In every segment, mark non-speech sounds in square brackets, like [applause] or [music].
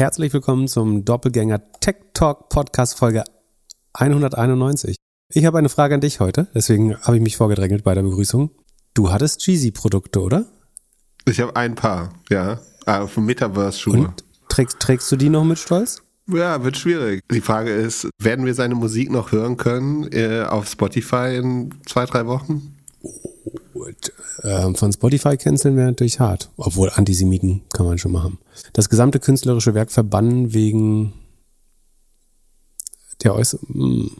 Herzlich willkommen zum Doppelgänger Tech Talk Podcast Folge 191. Ich habe eine Frage an dich heute, deswegen habe ich mich vorgedrängelt bei der Begrüßung. Du hattest Jeezy-Produkte, oder? Ich habe ein paar, ja. Ah, von Metaverse-Schuhe. Und trägst, trägst du die noch mit Stolz? Ja, wird schwierig. Die Frage ist, werden wir seine Musik noch hören können äh, auf Spotify in zwei, drei Wochen? Gut. Ähm, von Spotify canceln wäre natürlich hart. Obwohl Antisemiten kann man schon machen. Das gesamte künstlerische Werk verbannen wegen der äußeren. Hm.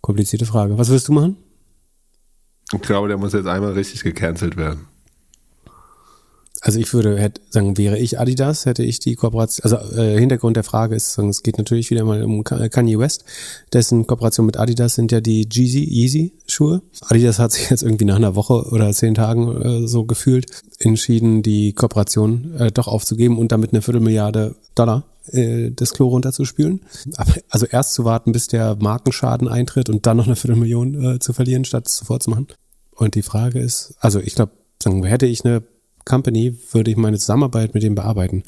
Komplizierte Frage. Was willst du machen? Ich glaube, der muss jetzt einmal richtig gecancelt werden. Also ich würde hätte, sagen, wäre ich Adidas, hätte ich die Kooperation, also äh, Hintergrund der Frage ist, sagen, es geht natürlich wieder mal um Kanye West, dessen Kooperation mit Adidas sind ja die Jeezy, Yeezy Schuhe. Adidas hat sich jetzt irgendwie nach einer Woche oder zehn Tagen äh, so gefühlt entschieden, die Kooperation äh, doch aufzugeben und damit eine Viertelmilliarde Dollar äh, das Klo runterzuspülen. Also erst zu warten, bis der Markenschaden eintritt und dann noch eine Viertelmillion äh, zu verlieren, statt es sofort zu machen. Und die Frage ist, also ich glaube, sagen, hätte ich eine Company würde ich meine Zusammenarbeit mit dem bearbeiten.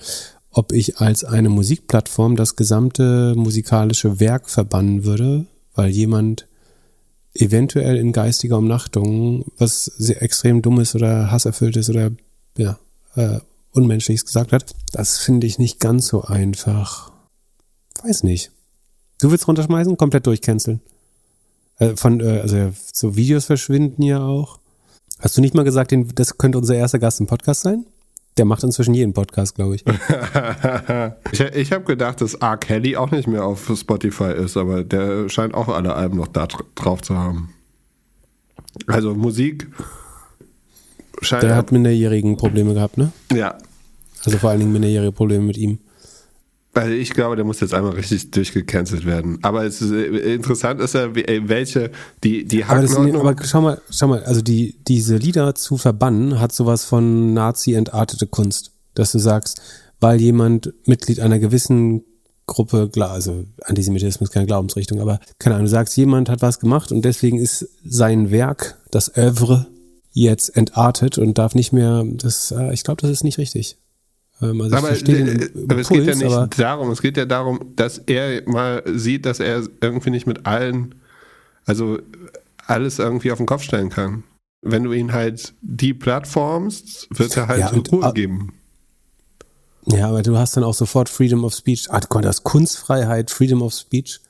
Ob ich als eine Musikplattform das gesamte musikalische Werk verbannen würde, weil jemand eventuell in geistiger Umnachtung was sehr extrem dummes oder hasserfülltes oder ja, äh, unmenschliches gesagt hat, das finde ich nicht ganz so einfach. Weiß nicht. Du willst runterschmeißen? Komplett durchcanceln. Äh, von, äh, also so Videos verschwinden ja auch. Hast du nicht mal gesagt, das könnte unser erster Gast im Podcast sein? Der macht inzwischen jeden Podcast, glaube [laughs] ich. ich. Ich habe gedacht, dass R. Kelly auch nicht mehr auf Spotify ist, aber der scheint auch alle Alben noch da drauf zu haben. Also Musik scheint. Der hat minderjährigen Probleme gehabt, ne? Ja. Also vor allen Dingen minderjährige Probleme mit ihm. Also ich glaube, der muss jetzt einmal richtig durchgecancelt werden. Aber es ist, äh, interessant ist ja, äh, welche, die, die aber, das, aber schau mal, schau mal, also die, diese Lieder zu verbannen, hat sowas von Nazi entartete Kunst. Dass du sagst, weil jemand Mitglied einer gewissen Gruppe, also Antisemitismus ist keine Glaubensrichtung, aber keine Ahnung, du sagst, jemand hat was gemacht und deswegen ist sein Werk, das Övre, jetzt entartet und darf nicht mehr, das, äh, ich glaube, das ist nicht richtig. Ähm, also aber, äh, aber es geht ja nicht darum, es geht ja darum, dass er mal sieht, dass er irgendwie nicht mit allen, also alles irgendwie auf den Kopf stellen kann. Wenn du ihn halt die Plattformst, wird er halt ja, und, Ruhe geben. Ja, aber du hast dann auch sofort Freedom of Speech. Ah, du hast Kunstfreiheit, Freedom of Speech.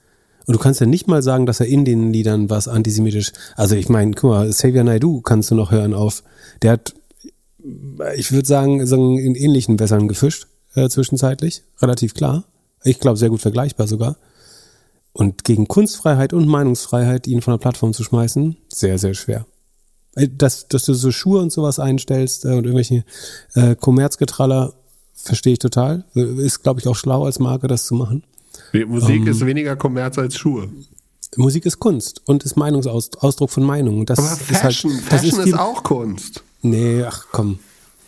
Und du kannst ja nicht mal sagen, dass er in den Liedern was antisemitisch. Also ich meine, guck mal, Xavier Naidoo kannst du noch hören auf. Der hat ich würde sagen, sagen, in ähnlichen Wässern gefischt, äh, zwischenzeitlich. Relativ klar. Ich glaube, sehr gut vergleichbar sogar. Und gegen Kunstfreiheit und Meinungsfreiheit ihn von der Plattform zu schmeißen, sehr, sehr schwer. Äh, dass, dass du so Schuhe und sowas einstellst äh, und irgendwelche äh, Kommerzgetraller, verstehe ich total. Ist, glaube ich, auch schlau als Marke, das zu machen. Musik ähm, ist weniger Kommerz als Schuhe. Musik ist Kunst und ist Meinungsausdruck von Meinungen. Das Aber Fashion, ist, halt, das Fashion ist, ist auch Kunst. Nee, ach komm.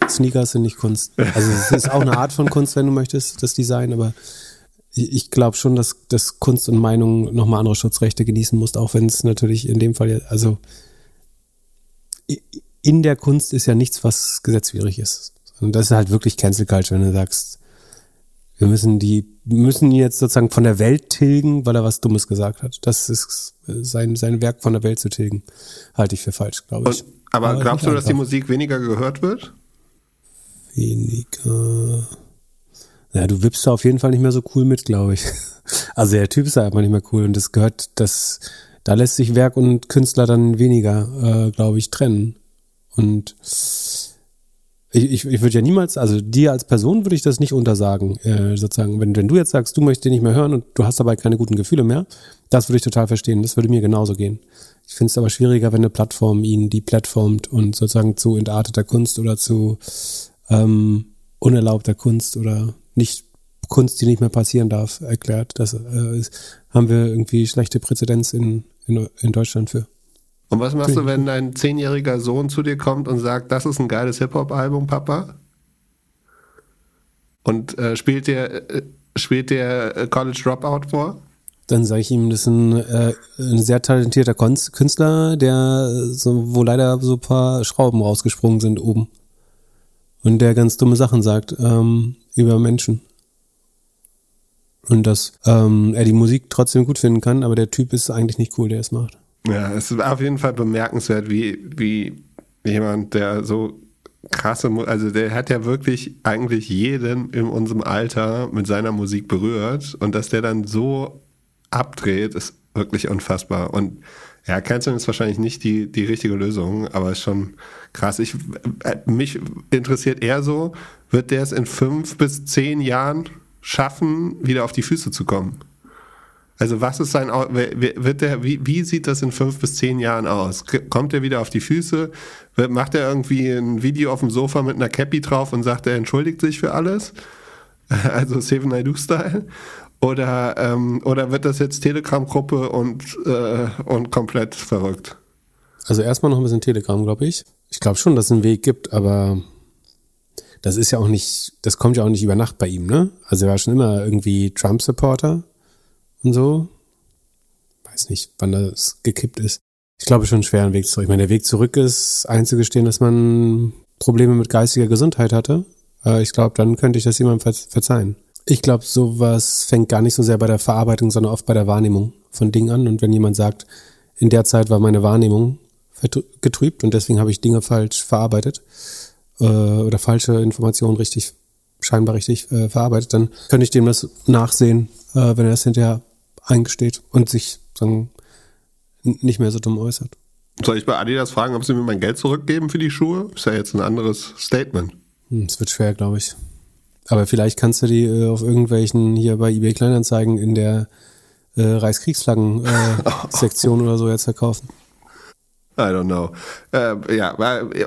Sneakers sind nicht Kunst. Also es ist auch eine Art von Kunst, wenn du möchtest, das Design, aber ich glaube schon, dass, dass Kunst und Meinung nochmal andere Schutzrechte genießen muss, auch wenn es natürlich in dem Fall, also in der Kunst ist ja nichts, was gesetzwidrig ist. Und das ist halt wirklich Cancel Culture, wenn du sagst, wir müssen die, müssen jetzt sozusagen von der Welt tilgen, weil er was Dummes gesagt hat. Das ist sein, sein Werk von der Welt zu tilgen. Halte ich für falsch, glaube ich. Und, aber, aber glaubst du, dass die Musik weniger gehört wird? Weniger. Ja, du wippst da auf jeden Fall nicht mehr so cool mit, glaube ich. [laughs] Also der Typ ist da einfach nicht mehr cool und das gehört, das, da lässt sich Werk und Künstler dann weniger, äh, glaube ich, trennen. Und ich, ich, ich würde ja niemals, also dir als Person würde ich das nicht untersagen, äh, sozusagen. Wenn, wenn du jetzt sagst, du möchtest den nicht mehr hören und du hast dabei keine guten Gefühle mehr, das würde ich total verstehen. Das würde mir genauso gehen. Ich finde es aber schwieriger, wenn eine Plattform ihn deplattformt und sozusagen zu entarteter Kunst oder zu ähm, unerlaubter Kunst oder nicht Kunst, die nicht mehr passieren darf, erklärt. Das äh, haben wir irgendwie schlechte Präzedenz in, in, in Deutschland für. Und was machst du, wenn dein zehnjähriger Sohn zu dir kommt und sagt, das ist ein geiles Hip-Hop-Album, Papa? Und äh, spielt dir äh, spielt dir äh, College Dropout vor? Dann sage ich ihm, das ist ein, äh, ein sehr talentierter Künstler, der so, wo leider so ein paar Schrauben rausgesprungen sind oben. Und der ganz dumme Sachen sagt ähm, über Menschen. und dass ähm, er die Musik trotzdem gut finden kann, aber der Typ ist eigentlich nicht cool, der es macht. Ja, es ist auf jeden Fall bemerkenswert, wie, wie jemand, der so krasse, also der hat ja wirklich eigentlich jeden in unserem Alter mit seiner Musik berührt und dass der dann so abdreht, ist wirklich unfassbar. Und ja, Canceln ist wahrscheinlich nicht die, die richtige Lösung, aber ist schon krass. Ich, äh, mich interessiert eher so, wird der es in fünf bis zehn Jahren schaffen, wieder auf die Füße zu kommen? Also was ist sein, wird der, wie, wie sieht das in fünf bis zehn Jahren aus? Kommt er wieder auf die Füße? Macht er irgendwie ein Video auf dem Sofa mit einer Cappy drauf und sagt, er entschuldigt sich für alles? [laughs] Also Seven I Do Style? Oder, ähm, oder wird das jetzt Telegram-Gruppe und, äh, und komplett verrückt? Also erstmal noch ein bisschen Telegram, glaube ich. Ich glaube schon, dass es einen Weg gibt, aber das ist ja auch nicht, das kommt ja auch nicht über Nacht bei ihm, ne? Also er war schon immer irgendwie Trump-Supporter und so. Weiß nicht, wann das gekippt ist. Ich glaube schon einen schweren Weg zurück. Ich meine, der Weg zurück ist einzugestehen, dass man Probleme mit geistiger Gesundheit hatte. Äh, ich glaube, dann könnte ich das jemandem verzeihen. Ich glaube, sowas fängt gar nicht so sehr bei der Verarbeitung, sondern oft bei der Wahrnehmung von Dingen an. Und wenn jemand sagt, in der Zeit war meine Wahrnehmung getrübt und deswegen habe ich Dinge falsch verarbeitet äh, oder falsche Informationen richtig, scheinbar richtig äh, verarbeitet, dann könnte ich dem das nachsehen, äh, wenn er das hinterher eingesteht und sich sagen, nicht mehr so dumm äußert. Soll ich bei Adidas fragen, ob sie mir mein Geld zurückgeben für die Schuhe? Ist ja jetzt ein anderes Statement. Hm, es wird schwer, glaube ich. Aber vielleicht kannst du die äh, auf irgendwelchen hier bei eBay Kleinanzeigen in der äh, Reichskriegsflaggen-Sektion äh, [laughs] oder so jetzt verkaufen. I don't know. Äh, ja,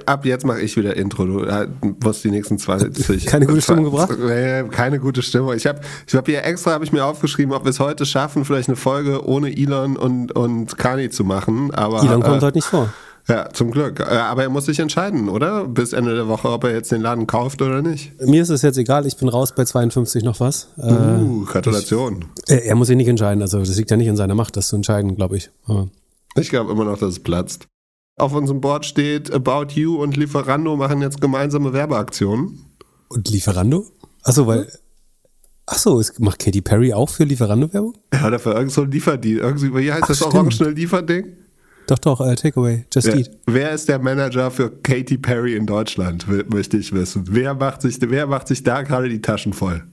ab jetzt mache ich wieder Intro. Du äh, musst die nächsten 20. [laughs] Keine gute Stimmung gebracht? Nee, keine gute Stimmung. Ich habe ich hab hier extra habe ich mir aufgeschrieben, ob wir es heute schaffen, vielleicht eine Folge ohne Elon und, und Kani zu machen. Aber, Elon kommt äh, heute nicht vor. Ja, zum Glück. Äh, aber er muss sich entscheiden, oder? Bis Ende der Woche, ob er jetzt den Laden kauft oder nicht. Mir ist es jetzt egal, ich bin raus bei 52 noch was. Uh, Gratulation. Ich, er muss sich nicht entscheiden, also das liegt ja nicht in seiner Macht, das zu entscheiden, glaube ich. Aber ich glaube immer noch, dass es platzt. Auf unserem Board steht, About You und Lieferando machen jetzt gemeinsame Werbeaktionen. Und Lieferando? Achso, weil. Achso, macht Katy Perry auch für Lieferando Werbung? Ja, oder für irgendein so Lieferdeal. Irgendwie, wie heißt Ach, das stimmt. Orange Lieferding? Doch, doch, äh, Takeaway, Just wer, Eat. Wer ist der Manager für Katy Perry in Deutschland, möchte ich wissen. Wer macht sich, wer macht sich da gerade die Taschen voll?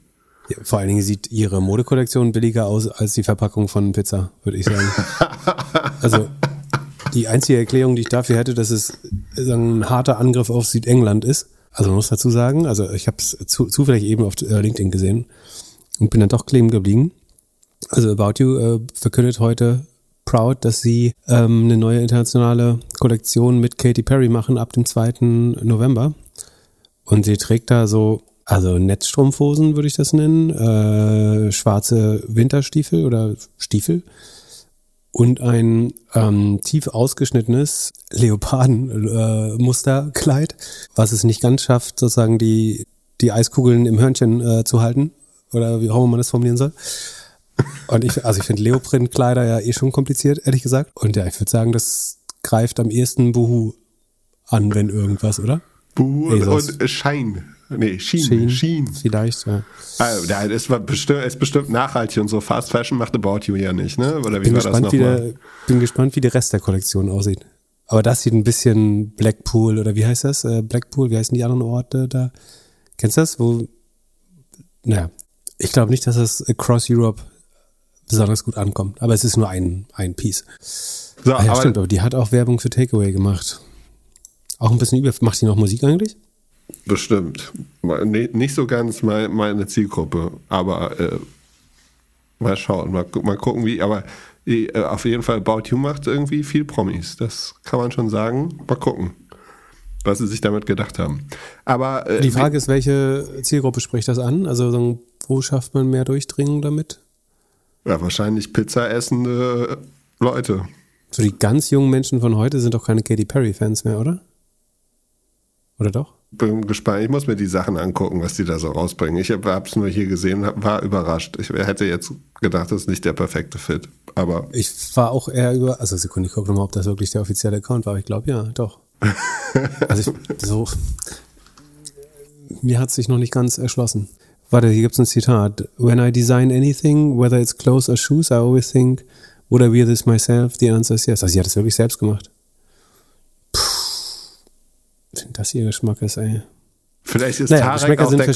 Ja, vor allen Dingen sieht ihre Modekollektion billiger aus als die Verpackung von Pizza, würde ich sagen. [laughs] also die einzige Erklärung, die ich dafür hätte, dass es ein harter Angriff auf Südengland ist. Also man muss dazu sagen, also ich habe es zu, zufällig eben auf äh, LinkedIn gesehen und bin dann doch kleben geblieben. Also About You äh, verkündet heute proud, dass sie ähm, eine neue internationale Kollektion mit Katy Perry machen ab dem 2. November. Und sie trägt da so, also Netzstrumpfhosen würde ich das nennen, äh, schwarze Winterstiefel oder Stiefel und ein ähm, tief ausgeschnittenes Leopardenmusterkleid, äh, was es nicht ganz schafft, sozusagen die, die Eiskugeln im Hörnchen äh, zu halten. Oder wie auch immer man das formulieren soll. Und ich, also ich finde Leoprintkleider ja eh schon kompliziert, ehrlich gesagt. Und ja, ich würde sagen, das greift am ehesten Buhu an, wenn irgendwas, oder? Buhu und Schein. Nee, Schien. Schien. Schien. Vielleicht, ja. Also, ja, es war bestimmt, ist bestimmt nachhaltig und so. Fast Fashion macht About You ja nicht, ne? Oder wie bin war gespannt, das nochmal? Bin gespannt, wie der Rest der Kollektion aussieht. Aber das sieht ein bisschen Blackpool oder wie heißt das? Äh, Blackpool, wie heißen die anderen Orte da? Kennst du das? Wo, naja, ich glaube nicht, dass das across Europe besonders gut ankommt. Aber es ist nur ein, ein Piece. So, ah, ja, aber stimmt, aber die hat auch Werbung für Takeaway gemacht. Auch ein bisschen über. Macht die noch Musik eigentlich? Bestimmt. Nicht so ganz meine Zielgruppe, aber äh, mal schauen, mal, mal gucken, wie. Aber äh, auf jeden Fall, About You macht irgendwie viel Promis. Das kann man schon sagen. Mal gucken, was sie sich damit gedacht haben. Aber äh, die Frage ist, welche Zielgruppe spricht das an? Also, wo schafft man mehr Durchdringung damit? Ja, wahrscheinlich Pizza essende Leute. So die ganz jungen Menschen von heute sind doch keine Katy Perry-Fans mehr, oder? Oder doch? Bin gespannt. Ich muss mir die Sachen angucken, was die da so rausbringen. Ich habe es nur hier gesehen, war überrascht. Ich hätte jetzt gedacht, das ist nicht der perfekte Fit. Aber ich war auch eher über. Also Sekunde, ich gucke nochmal, ob das wirklich der offizielle Account war. Ich glaube ja, doch. [laughs] also ich, so. Mir hat sich noch nicht ganz erschlossen. Warte, hier gibt es ein Zitat. When I design anything, whether it's clothes or shoes, I always think, would I wear this myself? The answer is yes. Also sie hat es wirklich selbst gemacht. Puh. Wenn das ihr Geschmack ist, ey. Vielleicht ist naja, Tarek auch der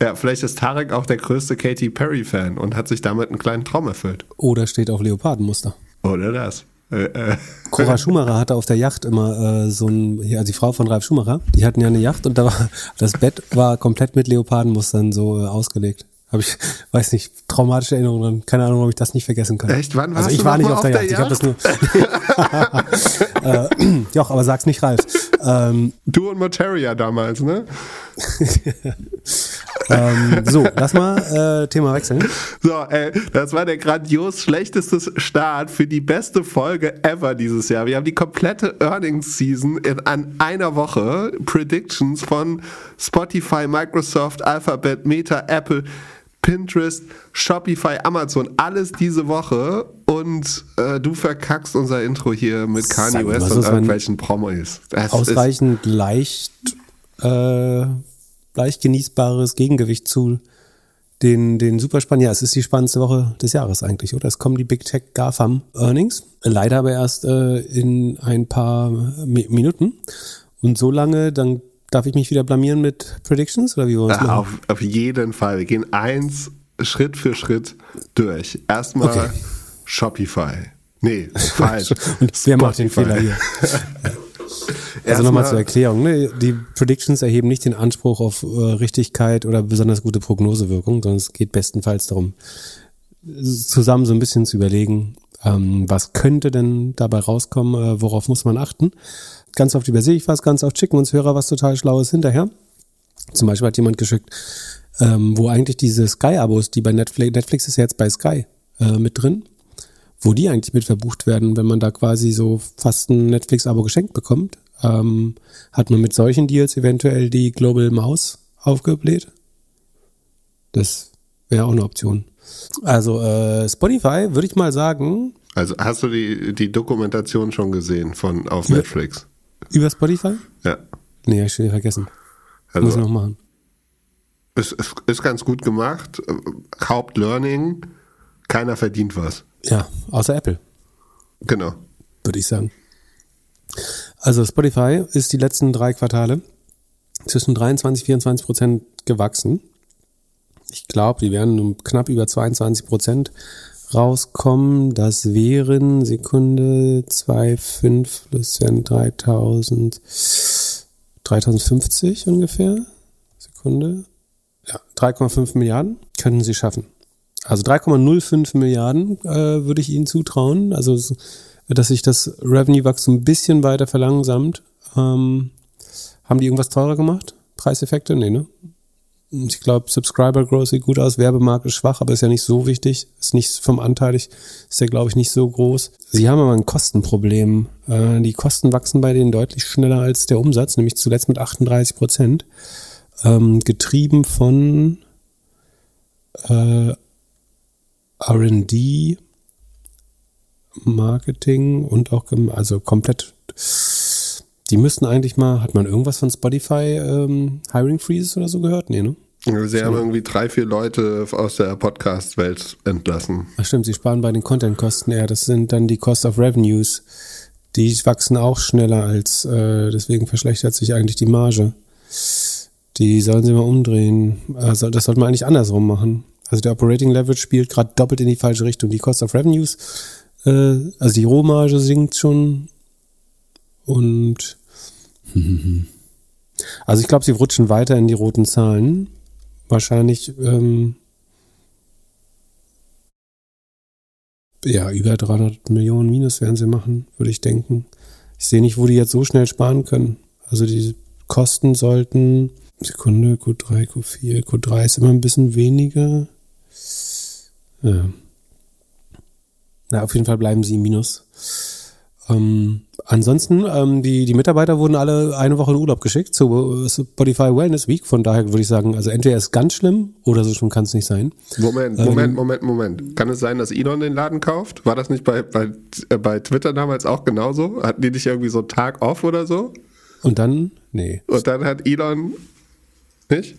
ja, vielleicht ist Tarek auch der größte Katy Perry-Fan und hat sich damit einen kleinen Traum erfüllt. Oder steht auf Leopardenmuster. Oder das. Äh, äh. Cora Schumacher hatte auf der Yacht immer äh, so ein, ja, die Frau von Ralf Schumacher, die hatten ja eine Yacht und da war, das Bett war komplett mit Leopardenmustern so äh, ausgelegt. Habe ich, weiß nicht, traumatische Erinnerungen Keine Ahnung, ob ich das nicht vergessen kann. Echt? Wann warst also ich du war nicht auf der, Yacht. Yacht. Ich habe das nur. [laughs] [laughs] äh, [clears throat] Joch, aber sag's nicht Ralf. Ähm, du und Materia damals, ne? [laughs] ähm, so, lass mal äh, Thema wechseln. So, ey, das war der grandios schlechteste Start für die beste Folge ever dieses Jahr. Wir haben die komplette Earnings Season in an einer Woche. Predictions von Spotify, Microsoft, Alphabet, Meta, Apple. Pinterest, Shopify, Amazon, alles diese Woche und äh, du verkackst unser Intro hier mit Kanye West und irgendwelchen Promos. Das ausreichend leicht, äh, leicht genießbares Gegengewicht zu den, den Superspann. Ja, es ist die spannendste Woche des Jahres eigentlich, oder? Es kommen die Big Tech GAFAM Earnings, leider aber erst äh, in ein paar Mi Minuten. Und so lange, dann Darf ich mich wieder blamieren mit Predictions oder wie wollen wir auf, auf jeden Fall. Wir gehen eins Schritt für Schritt durch. Erstmal okay. Shopify. Nee, [laughs] falsch. Und wer macht den Fehler hier? [laughs] also nochmal zur Erklärung. Ne? Die Predictions erheben nicht den Anspruch auf äh, Richtigkeit oder besonders gute Prognosewirkung, sondern es geht bestenfalls darum, zusammen so ein bisschen zu überlegen, ähm, was könnte denn dabei rauskommen, äh, worauf muss man achten. Ganz oft übersehe ich was, ganz oft schicken uns Hörer was total Schlaues hinterher. Zum Beispiel hat jemand geschickt, ähm, wo eigentlich diese Sky-Abos, die bei Netflix, Netflix ist ja jetzt bei Sky äh, mit drin, wo die eigentlich mit verbucht werden, wenn man da quasi so fast ein Netflix-Abo geschenkt bekommt, ähm, hat man mit solchen Deals eventuell die Global Mouse aufgebläht. Das wäre auch eine Option. Also äh, Spotify würde ich mal sagen. Also hast du die, die Dokumentation schon gesehen von auf Netflix? Über Spotify? Ja. Nee, ich schon vergessen. Also, Muss ich noch machen. Es ist, ist ganz gut gemacht. Hauptlearning, keiner verdient was. Ja, außer Apple. Genau. Würde ich sagen. Also Spotify ist die letzten drei Quartale zwischen 23 und 24 Prozent gewachsen. Ich glaube, die werden um knapp über 22 Prozent rauskommen. Das wären Sekunde 2,5 plus wären 3000, 3050 ungefähr. Sekunde. Ja, 3,5 Milliarden können sie schaffen. Also 3,05 Milliarden äh, würde ich ihnen zutrauen. Also, dass sich das Revenue-Wachstum ein bisschen weiter verlangsamt. Ähm, haben die irgendwas teurer gemacht? Preiseffekte? Nee, ne? Ich glaube, Subscriber Growth sieht gut aus, Werbemarkt ist schwach, aber ist ja nicht so wichtig. Ist nicht vom Anteilig, ist ja, glaube ich, nicht so groß. Sie haben aber ein Kostenproblem. Äh, die Kosten wachsen bei denen deutlich schneller als der Umsatz, nämlich zuletzt mit 38 Prozent. Ähm, getrieben von äh, RD, Marketing und auch, also komplett die müssten eigentlich mal, hat man irgendwas von Spotify ähm, Hiring Freezes oder so gehört? Nee, ne? Sie haben irgendwie drei, vier Leute aus der Podcast-Welt entlassen. Ach stimmt, sie sparen bei den Content-Kosten eher. Das sind dann die Cost of Revenues. Die wachsen auch schneller als, äh, deswegen verschlechtert sich eigentlich die Marge. Die sollen sie mal umdrehen. Also das sollte man eigentlich andersrum machen. Also der Operating Leverage spielt gerade doppelt in die falsche Richtung. Die Cost of Revenues, äh, also die Rohmarge sinkt schon und [laughs] also ich glaube, sie rutschen weiter in die roten Zahlen. Wahrscheinlich ähm, ja über 300 Millionen Minus werden sie machen, würde ich denken. Ich sehe nicht, wo die jetzt so schnell sparen können. Also die Kosten sollten Sekunde Q3, Q4, Q3 ist immer ein bisschen weniger. Ja. Na, auf jeden Fall bleiben sie im Minus. Ähm, ansonsten, ähm, die, die Mitarbeiter wurden alle eine Woche in Urlaub geschickt zu Spotify Wellness Week. Von daher würde ich sagen, also entweder ist es ganz schlimm oder so schlimm kann es nicht sein. Moment, Moment, ähm, Moment, Moment. Kann es sein, dass Elon den Laden kauft? War das nicht bei, bei, äh, bei Twitter damals auch genauso? Hatten die nicht irgendwie so einen Tag off oder so? Und dann? Nee. Und dann hat Elon nicht?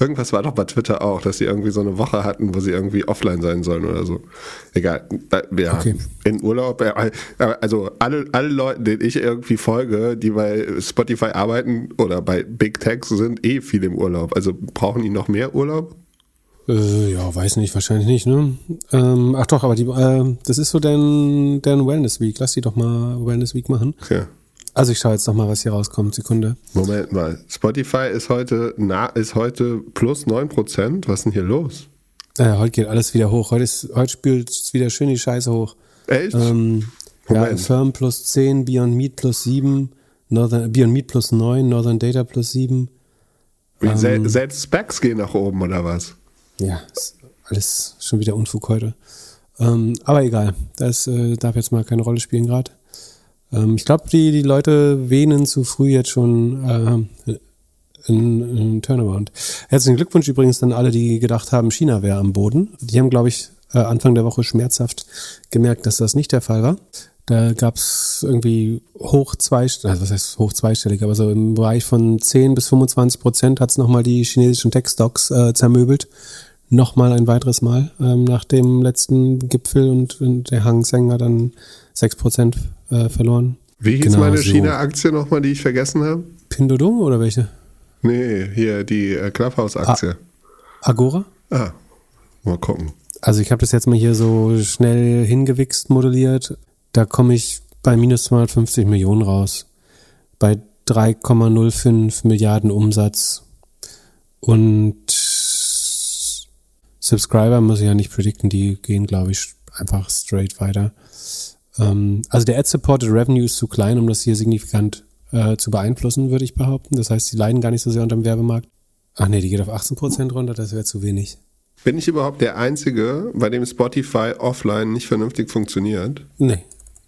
Irgendwas war doch bei Twitter auch, dass sie irgendwie so eine Woche hatten, wo sie irgendwie offline sein sollen oder so. Egal. Ja, okay. in Urlaub. Also alle, alle Leute, denen ich irgendwie folge, die bei Spotify arbeiten oder bei Big Tech sind, eh viel im Urlaub. Also brauchen die noch mehr Urlaub? Äh, ja, weiß nicht, wahrscheinlich nicht, ne? Ähm, ach doch, aber die, äh, das ist so deren, deren Wellness Week. Lass die doch mal Wellness Week machen. Okay. Also ich schaue jetzt noch mal, was hier rauskommt. Sekunde. Moment mal. Spotify ist heute, na, ist heute plus 9%. Was ist denn hier los? Äh, heute geht alles wieder hoch. Heute, ist, heute spült es wieder schön die Scheiße hoch. Echt? Ähm, ja, Firm plus 10, Beyond Meat plus 7, Northern, Beyond Meat plus 9, Northern Data plus 7. Ähm, selbst Specs gehen nach oben, oder was? Ja, alles schon wieder Unfug heute. Ähm, aber egal, das äh, darf jetzt mal keine Rolle spielen gerade. Ähm, ich glaube, die, die Leute wähnen zu früh jetzt schon äh, in, Turnaround. Herzlichen Glückwunsch übrigens an alle, die gedacht haben, China wäre am Boden. Die haben, glaube ich, äh, Anfang der Woche schmerzhaft gemerkt, dass das nicht der Fall war. Da gab es irgendwie hoch zweistellig, also was heißt hoch zweistellig, aber so im Bereich von 10 bis 25 Prozent hat es nochmal die chinesischen Tech-Stocks äh, zermöbelt nochmal ein weiteres Mal ähm, nach dem letzten Gipfel und, und der Hang Seng hat dann 6% äh, verloren. Wie hieß genau, meine so. China-Aktie nochmal, die ich vergessen habe? Pinduoduo oder welche? Nee, hier die äh, Clubhouse-Aktie. Agora? Ah, mal gucken. Also ich habe das jetzt mal hier so schnell hingewichst modelliert. Da komme ich bei minus 250 Millionen raus. Bei 3,05 Milliarden Umsatz. Und Subscriber muss ich ja nicht predikten, die gehen, glaube ich, einfach straight weiter. Ähm, also der Ad-Supported Revenue ist zu klein, um das hier signifikant äh, zu beeinflussen, würde ich behaupten. Das heißt, sie leiden gar nicht so sehr unter dem Werbemarkt. Ach nee, die geht auf 18% runter, das wäre zu wenig. Bin ich überhaupt der Einzige, bei dem Spotify offline nicht vernünftig funktioniert? Nee.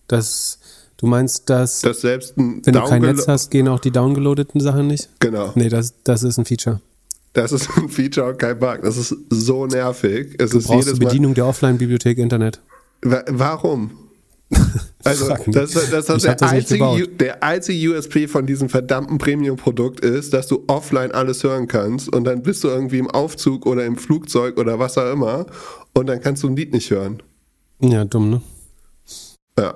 Das, du meinst, dass, dass selbst wenn du kein Netz hast, gehen auch die downgeloadeten Sachen nicht? Genau. Nee, das, das ist ein Feature. Das ist ein Feature und kein Bug. Das ist so nervig. Es du ist brauchst jedes die Bedienung Mal der Offline-Bibliothek Internet. Warum? [laughs] Also, das, das, das, der, einzige, der einzige USP von diesem verdammten Premium-Produkt ist, dass du offline alles hören kannst und dann bist du irgendwie im Aufzug oder im Flugzeug oder was auch immer und dann kannst du ein Lied nicht hören. Ja, dumm, ne? Ja.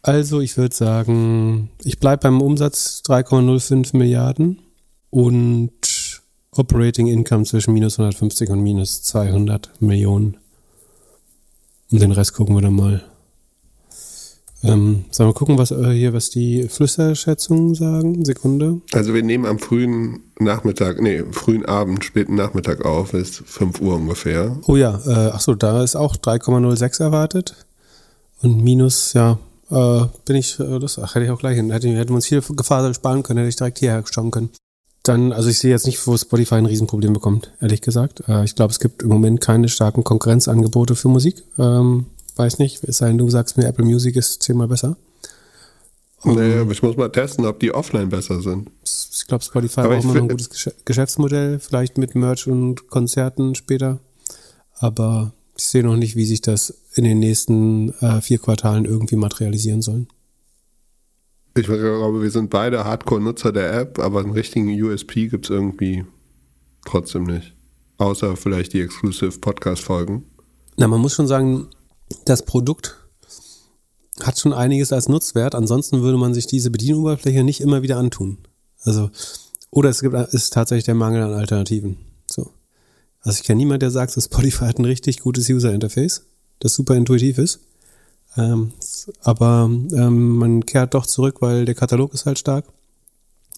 Also, ich würde sagen, ich bleibe beim Umsatz 3,05 Milliarden und Operating Income zwischen minus 150 und minus 200 Millionen. Und den Rest gucken wir dann mal. Ähm, sollen wir gucken, was äh, hier, was die Flüsterschätzungen sagen? Sekunde. Also wir nehmen am frühen Nachmittag, nee, frühen Abend, späten Nachmittag auf, ist 5 Uhr ungefähr. Oh ja, äh, ach so, da ist auch 3,06 erwartet. Und minus, ja, äh, bin ich, äh, das ach, hätte ich auch gleich hin. Hätten, hätten wir uns viel Gefahr sparen können, hätte ich direkt hierher schauen können. Dann, also ich sehe jetzt nicht, wo Spotify ein Riesenproblem bekommt, ehrlich gesagt. Äh, ich glaube, es gibt im Moment keine starken Konkurrenzangebote für Musik. Ähm, weiß nicht, es sei denn, du sagst mir, Apple Music ist zehnmal besser. Nee, aber ich muss mal testen, ob die offline besser sind. Ich glaube, Spotify aber auch immer noch ein gutes Geschäftsmodell, vielleicht mit Merch und Konzerten später. Aber ich sehe noch nicht, wie sich das in den nächsten äh, vier Quartalen irgendwie materialisieren soll. Ich glaube, wir sind beide Hardcore-Nutzer der App, aber einen richtigen USP gibt es irgendwie trotzdem nicht. Außer vielleicht die Exclusive Podcast-Folgen. Na, man muss schon sagen, das Produkt hat schon einiges als Nutzwert. Ansonsten würde man sich diese Bedienoberfläche nicht immer wieder antun. Also, oder es gibt, ist tatsächlich der Mangel an Alternativen. So. Also ich kenne niemanden, der sagt, dass Spotify hat ein richtig gutes User-Interface, das super intuitiv ist. Ähm, aber ähm, man kehrt doch zurück, weil der Katalog ist halt stark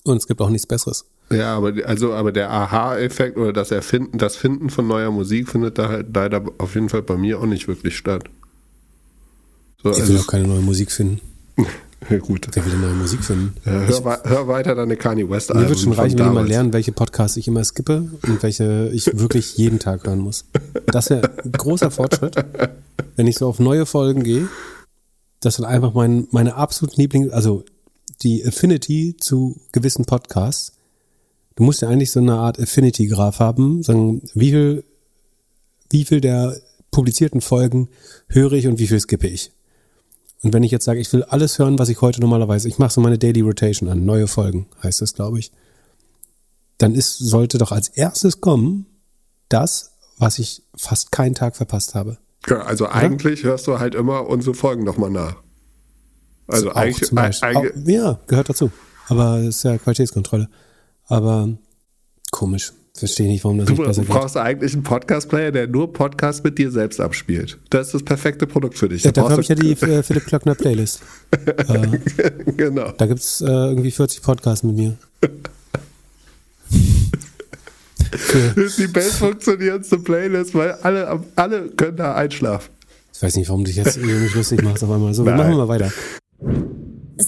und es gibt auch nichts Besseres. Ja, aber also aber der Aha-Effekt oder das Erfinden, das Finden von neuer Musik findet da halt leider auf jeden Fall bei mir auch nicht wirklich statt. So, ich will also auch keine neue Musik finden. [laughs] Ja, gut. Wer will neue Musik finden? Ja, hör, ich, hör, weiter deine Kanye West Alben. Mir wird schon reichen, wenn ich mal lernen, welche Podcasts ich immer skippe und welche ich wirklich jeden Tag hören muss. Das wäre ein großer Fortschritt, wenn ich so auf neue Folgen gehe, dass dann einfach mein, meine absoluten Liebling, also die Affinity zu gewissen Podcasts, du musst ja eigentlich so eine Art Affinity-Graph haben, sagen, wie viel, wie viel der publizierten Folgen höre ich und wie viel skippe ich. Und wenn ich jetzt sage, ich will alles hören, was ich heute normalerweise, ich mache so meine Daily Rotation an, neue Folgen, heißt das, glaube ich. dann ist, sollte doch als erstes kommen, das, was ich fast keinen Tag verpasst habe. Also Oder? eigentlich hörst du halt immer unsere Folgen nochmal nach. Also auch eigentlich, eigentlich auch, ja, gehört dazu. Aber es ist ja Qualitätskontrolle. Aber komisch. Verstehe nicht, warum das du nicht besser geht. Du brauchst eigentlich einen Podcast-Player, der nur Podcasts mit dir selbst abspielt. Das ist das perfekte Produkt für dich. Ja, da dafür habe ich ja die [laughs] äh, Philipp Klöckner Playlist. [laughs] äh, genau. Da gibt es äh, irgendwie 40 Podcasts mit mir. das ist die bestfunktionierendste Playlist, weil alle, alle können da einschlafen. Ich weiß nicht, warum du dich jetzt irgendwie lustig machst auf einmal. So, Nein. machen wir weiter.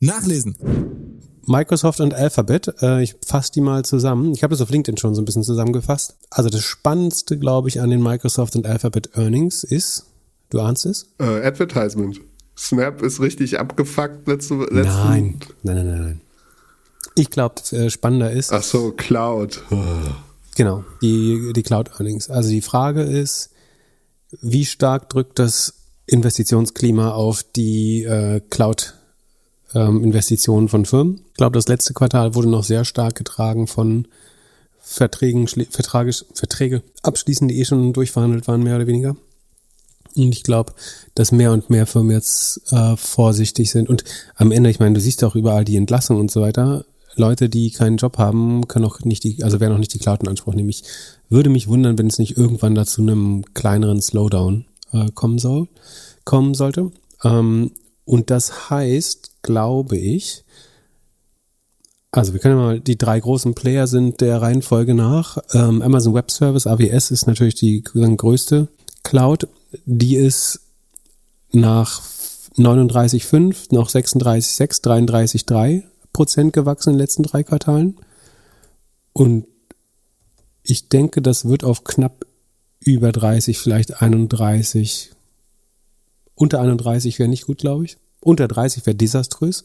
nachlesen. Microsoft und Alphabet, äh, ich fasse die mal zusammen. Ich habe das auf LinkedIn schon so ein bisschen zusammengefasst. Also das Spannendste, glaube ich, an den Microsoft und Alphabet Earnings ist, du ahnst es? Äh, Advertisement. Snap ist richtig abgefuckt letzte, letzten Nein, nein, nein, nein, nein. Ich glaube, äh, spannender ist. Ach so, Cloud. Genau, die, die Cloud Earnings. Also die Frage ist, wie stark drückt das Investitionsklima auf die äh, Cloud ähm, Investitionen von Firmen. Ich glaube, das letzte Quartal wurde noch sehr stark getragen von Verträgen, Vertrage, Verträge abschließen, die eh schon durchverhandelt waren, mehr oder weniger. Und ich glaube, dass mehr und mehr Firmen jetzt äh, vorsichtig sind. Und am Ende, ich meine, du siehst auch überall die Entlassung und so weiter. Leute, die keinen Job haben, können auch nicht die, also werden auch nicht die Cloud in Anspruch nehmen. Ich würde mich wundern, wenn es nicht irgendwann dazu einem kleineren Slowdown äh, kommen soll, kommen sollte. Ähm, und das heißt, glaube ich, also wir können mal, die drei großen Player sind der Reihenfolge nach. Ähm, Amazon Web Service, AWS ist natürlich die größte Cloud. Die ist nach 39,5, noch 36,6, 33,3 Prozent gewachsen in den letzten drei Quartalen. Und ich denke, das wird auf knapp über 30, vielleicht 31, unter 31 wäre nicht gut, glaube ich. Unter 30 wäre desaströs.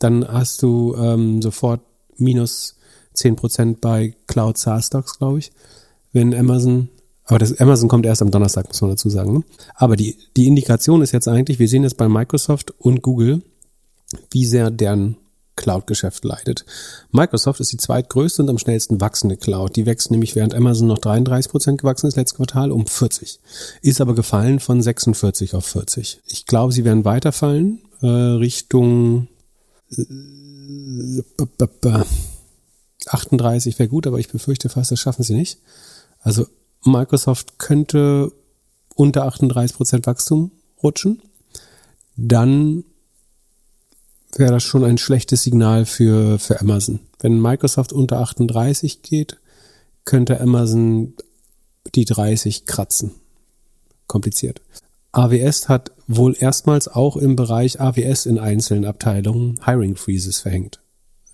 Dann hast du ähm, sofort minus 10% bei Cloud SaaS Stocks, glaube ich. Wenn Amazon, aber das Amazon kommt erst am Donnerstag, muss man dazu sagen. Ne? Aber die, die Indikation ist jetzt eigentlich, wir sehen jetzt bei Microsoft und Google, wie sehr deren Cloud-Geschäft leidet. Microsoft ist die zweitgrößte und am schnellsten wachsende Cloud. Die wächst nämlich während Amazon noch 33 Prozent gewachsen ist letztes Quartal um 40. Ist aber gefallen von 46 auf 40. Ich glaube, sie werden weiterfallen äh, Richtung äh, 38 wäre gut, aber ich befürchte fast, das schaffen sie nicht. Also Microsoft könnte unter 38 Prozent Wachstum rutschen. Dann wäre das schon ein schlechtes Signal für, für Amazon. Wenn Microsoft unter 38 geht, könnte Amazon die 30 kratzen. Kompliziert. AWS hat wohl erstmals auch im Bereich AWS in einzelnen Abteilungen Hiring Freezes verhängt.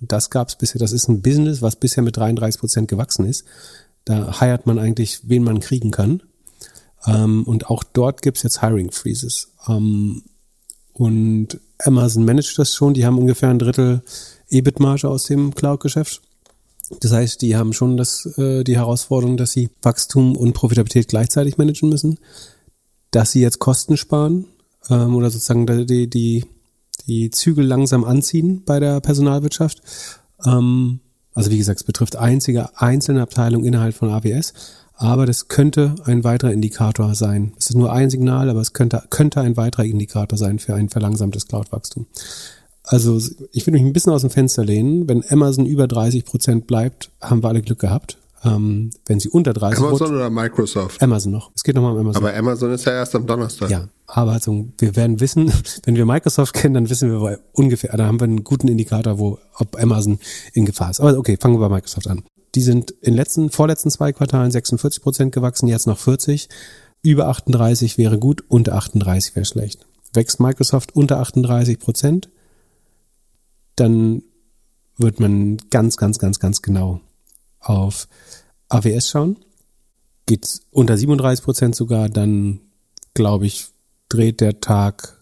Das gab es bisher, das ist ein Business, was bisher mit 33 Prozent gewachsen ist. Da heiert man eigentlich, wen man kriegen kann. Ähm, und auch dort gibt es jetzt Hiring Freezes. Ähm, und Amazon managt das schon. Die haben ungefähr ein Drittel EBIT-Marge aus dem Cloud-Geschäft. Das heißt, die haben schon das, äh, die Herausforderung, dass sie Wachstum und Profitabilität gleichzeitig managen müssen. Dass sie jetzt Kosten sparen ähm, oder sozusagen die, die, die Zügel langsam anziehen bei der Personalwirtschaft. Ähm, also wie gesagt, es betrifft einzige einzelne Abteilungen innerhalb von AWS. Aber das könnte ein weiterer Indikator sein. Es ist nur ein Signal, aber es könnte, könnte ein weiterer Indikator sein für ein verlangsamtes Cloud-Wachstum. Also ich würde mich ein bisschen aus dem Fenster lehnen. Wenn Amazon über 30 Prozent bleibt, haben wir alle Glück gehabt. Ähm, wenn sie unter 30% Amazon oder Microsoft? Amazon noch. Es geht nochmal um Amazon. Aber Amazon ist ja erst am Donnerstag. Ja, aber also wir werden wissen, [laughs] wenn wir Microsoft kennen, dann wissen wir ungefähr, da haben wir einen guten Indikator, wo ob Amazon in Gefahr ist. Aber okay, fangen wir bei Microsoft an. Die sind in letzten, vorletzten zwei Quartalen 46 Prozent gewachsen, jetzt noch 40. Über 38 wäre gut, unter 38 wäre schlecht. Wächst Microsoft unter 38 Prozent, dann wird man ganz, ganz, ganz, ganz genau auf AWS schauen, geht's unter 37 Prozent sogar, dann glaube ich, dreht der Tag,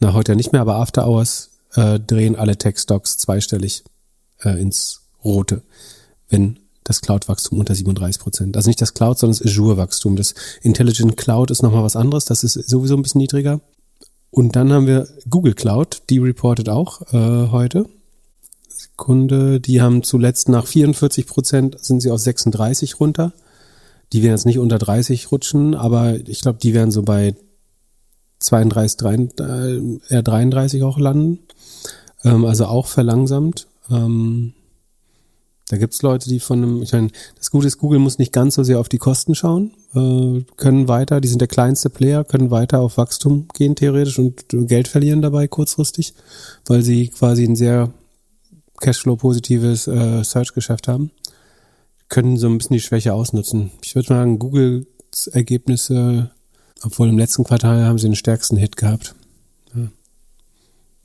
na heute nicht mehr, aber After Hours äh, drehen alle Tech-Stocks zweistellig äh, ins Rote, wenn das Cloud-Wachstum unter 37 Prozent. Also nicht das Cloud, sondern das Azure-Wachstum. Das Intelligent Cloud ist nochmal was anderes, das ist sowieso ein bisschen niedriger. Und dann haben wir Google Cloud, die reportet auch äh, heute. Sekunde, die haben zuletzt nach 44 Prozent sind sie auf 36 runter. Die werden jetzt nicht unter 30 rutschen, aber ich glaube, die werden so bei 32, 33, äh, eher 33 auch landen. Ähm, also auch verlangsamt. Ähm, da gibt's Leute, die von einem, ich meine, das Gute ist, Google muss nicht ganz so sehr auf die Kosten schauen, äh, können weiter, die sind der kleinste Player, können weiter auf Wachstum gehen theoretisch und Geld verlieren dabei kurzfristig, weil sie quasi ein sehr Cashflow-positives äh, Search-Geschäft haben, können so ein bisschen die Schwäche ausnutzen. Ich würde sagen, Googles Ergebnisse, obwohl im letzten Quartal haben sie den stärksten Hit gehabt.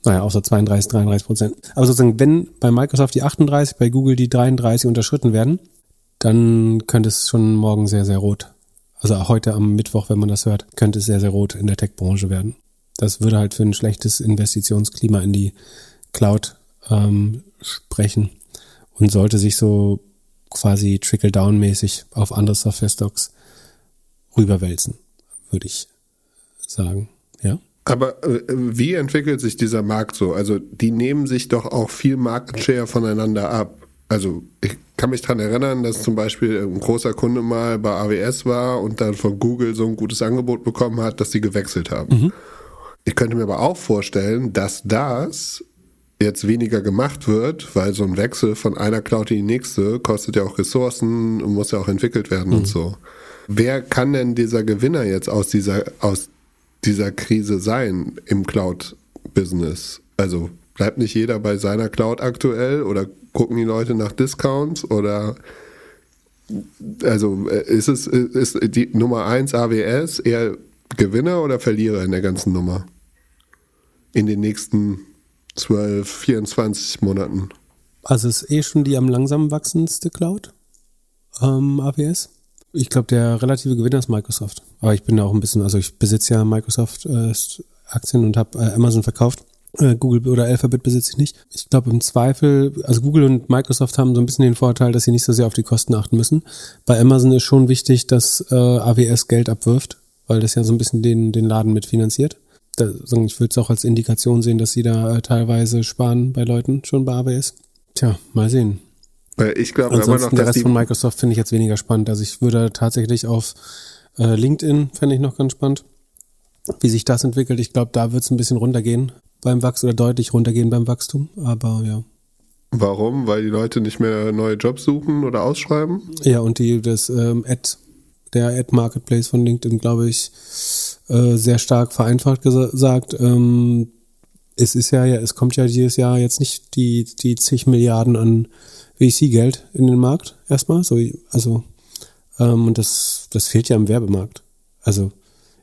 Ja. Naja, außer 32, 33 Prozent. Aber sozusagen, wenn bei Microsoft die 38, bei Google die 33 unterschritten werden, dann könnte es schon morgen sehr, sehr rot. Also heute am Mittwoch, wenn man das hört, könnte es sehr, sehr rot in der Tech-Branche werden. Das würde halt für ein schlechtes Investitionsklima in die Cloud ähm, sprechen und sollte sich so quasi trickle-down-mäßig auf andere Software-Stocks rüberwälzen, würde ich sagen. Aber äh, wie entwickelt sich dieser Markt so? Also die nehmen sich doch auch viel Market Share voneinander ab. Also ich kann mich dran erinnern, dass zum Beispiel ein großer Kunde mal bei AWS war und dann von Google so ein gutes Angebot bekommen hat, dass sie gewechselt haben. Mhm. Ich könnte mir aber auch vorstellen, dass das jetzt weniger gemacht wird, weil so ein Wechsel von einer Cloud in die nächste kostet ja auch Ressourcen und muss ja auch entwickelt werden mhm. und so. Wer kann denn dieser Gewinner jetzt aus dieser, aus dieser Krise sein im Cloud-Business? Also bleibt nicht jeder bei seiner Cloud aktuell oder gucken die Leute nach Discounts oder also äh, ist es ist die Nummer eins AWS eher Gewinner oder Verlierer in der ganzen Nummer? In den nächsten 12, 24 Monaten? Also ist eh schon die am langsam wachsendste Cloud, ähm, AWS. Ich glaube, der relative Gewinner ist Microsoft. Aber ich bin da auch ein bisschen, also ich besitze ja Microsoft äh, und habe äh, Amazon verkauft. Äh, Google oder Alphabet besitze ich nicht. Ich glaube im Zweifel, also Google und Microsoft haben so ein bisschen den Vorteil, dass sie nicht so sehr auf die Kosten achten müssen. Bei Amazon ist schon wichtig, dass äh, AWS Geld abwirft, weil das ja so ein bisschen den, den Laden mitfinanziert. Ich würde es auch als Indikation sehen, dass sie da äh, teilweise sparen bei Leuten schon bei AWS. Tja, mal sehen. Ich glaube immer noch, der Rest von Microsoft finde ich jetzt weniger spannend. Also ich würde tatsächlich auf äh, LinkedIn fände ich noch ganz spannend, wie sich das entwickelt. Ich glaube, da wird es ein bisschen runtergehen beim Wachstum oder deutlich runtergehen beim Wachstum. Aber ja. Warum? Weil die Leute nicht mehr neue Jobs suchen oder ausschreiben? Ja, und die das ähm, Ad, der Ad Marketplace von LinkedIn, glaube ich, äh, sehr stark vereinfacht gesagt. Ähm, es ist ja, ja, es kommt ja dieses Jahr jetzt nicht die, die zig Milliarden an VC-Geld in den Markt erstmal. So, also, ähm, und das, das fehlt ja im Werbemarkt. Also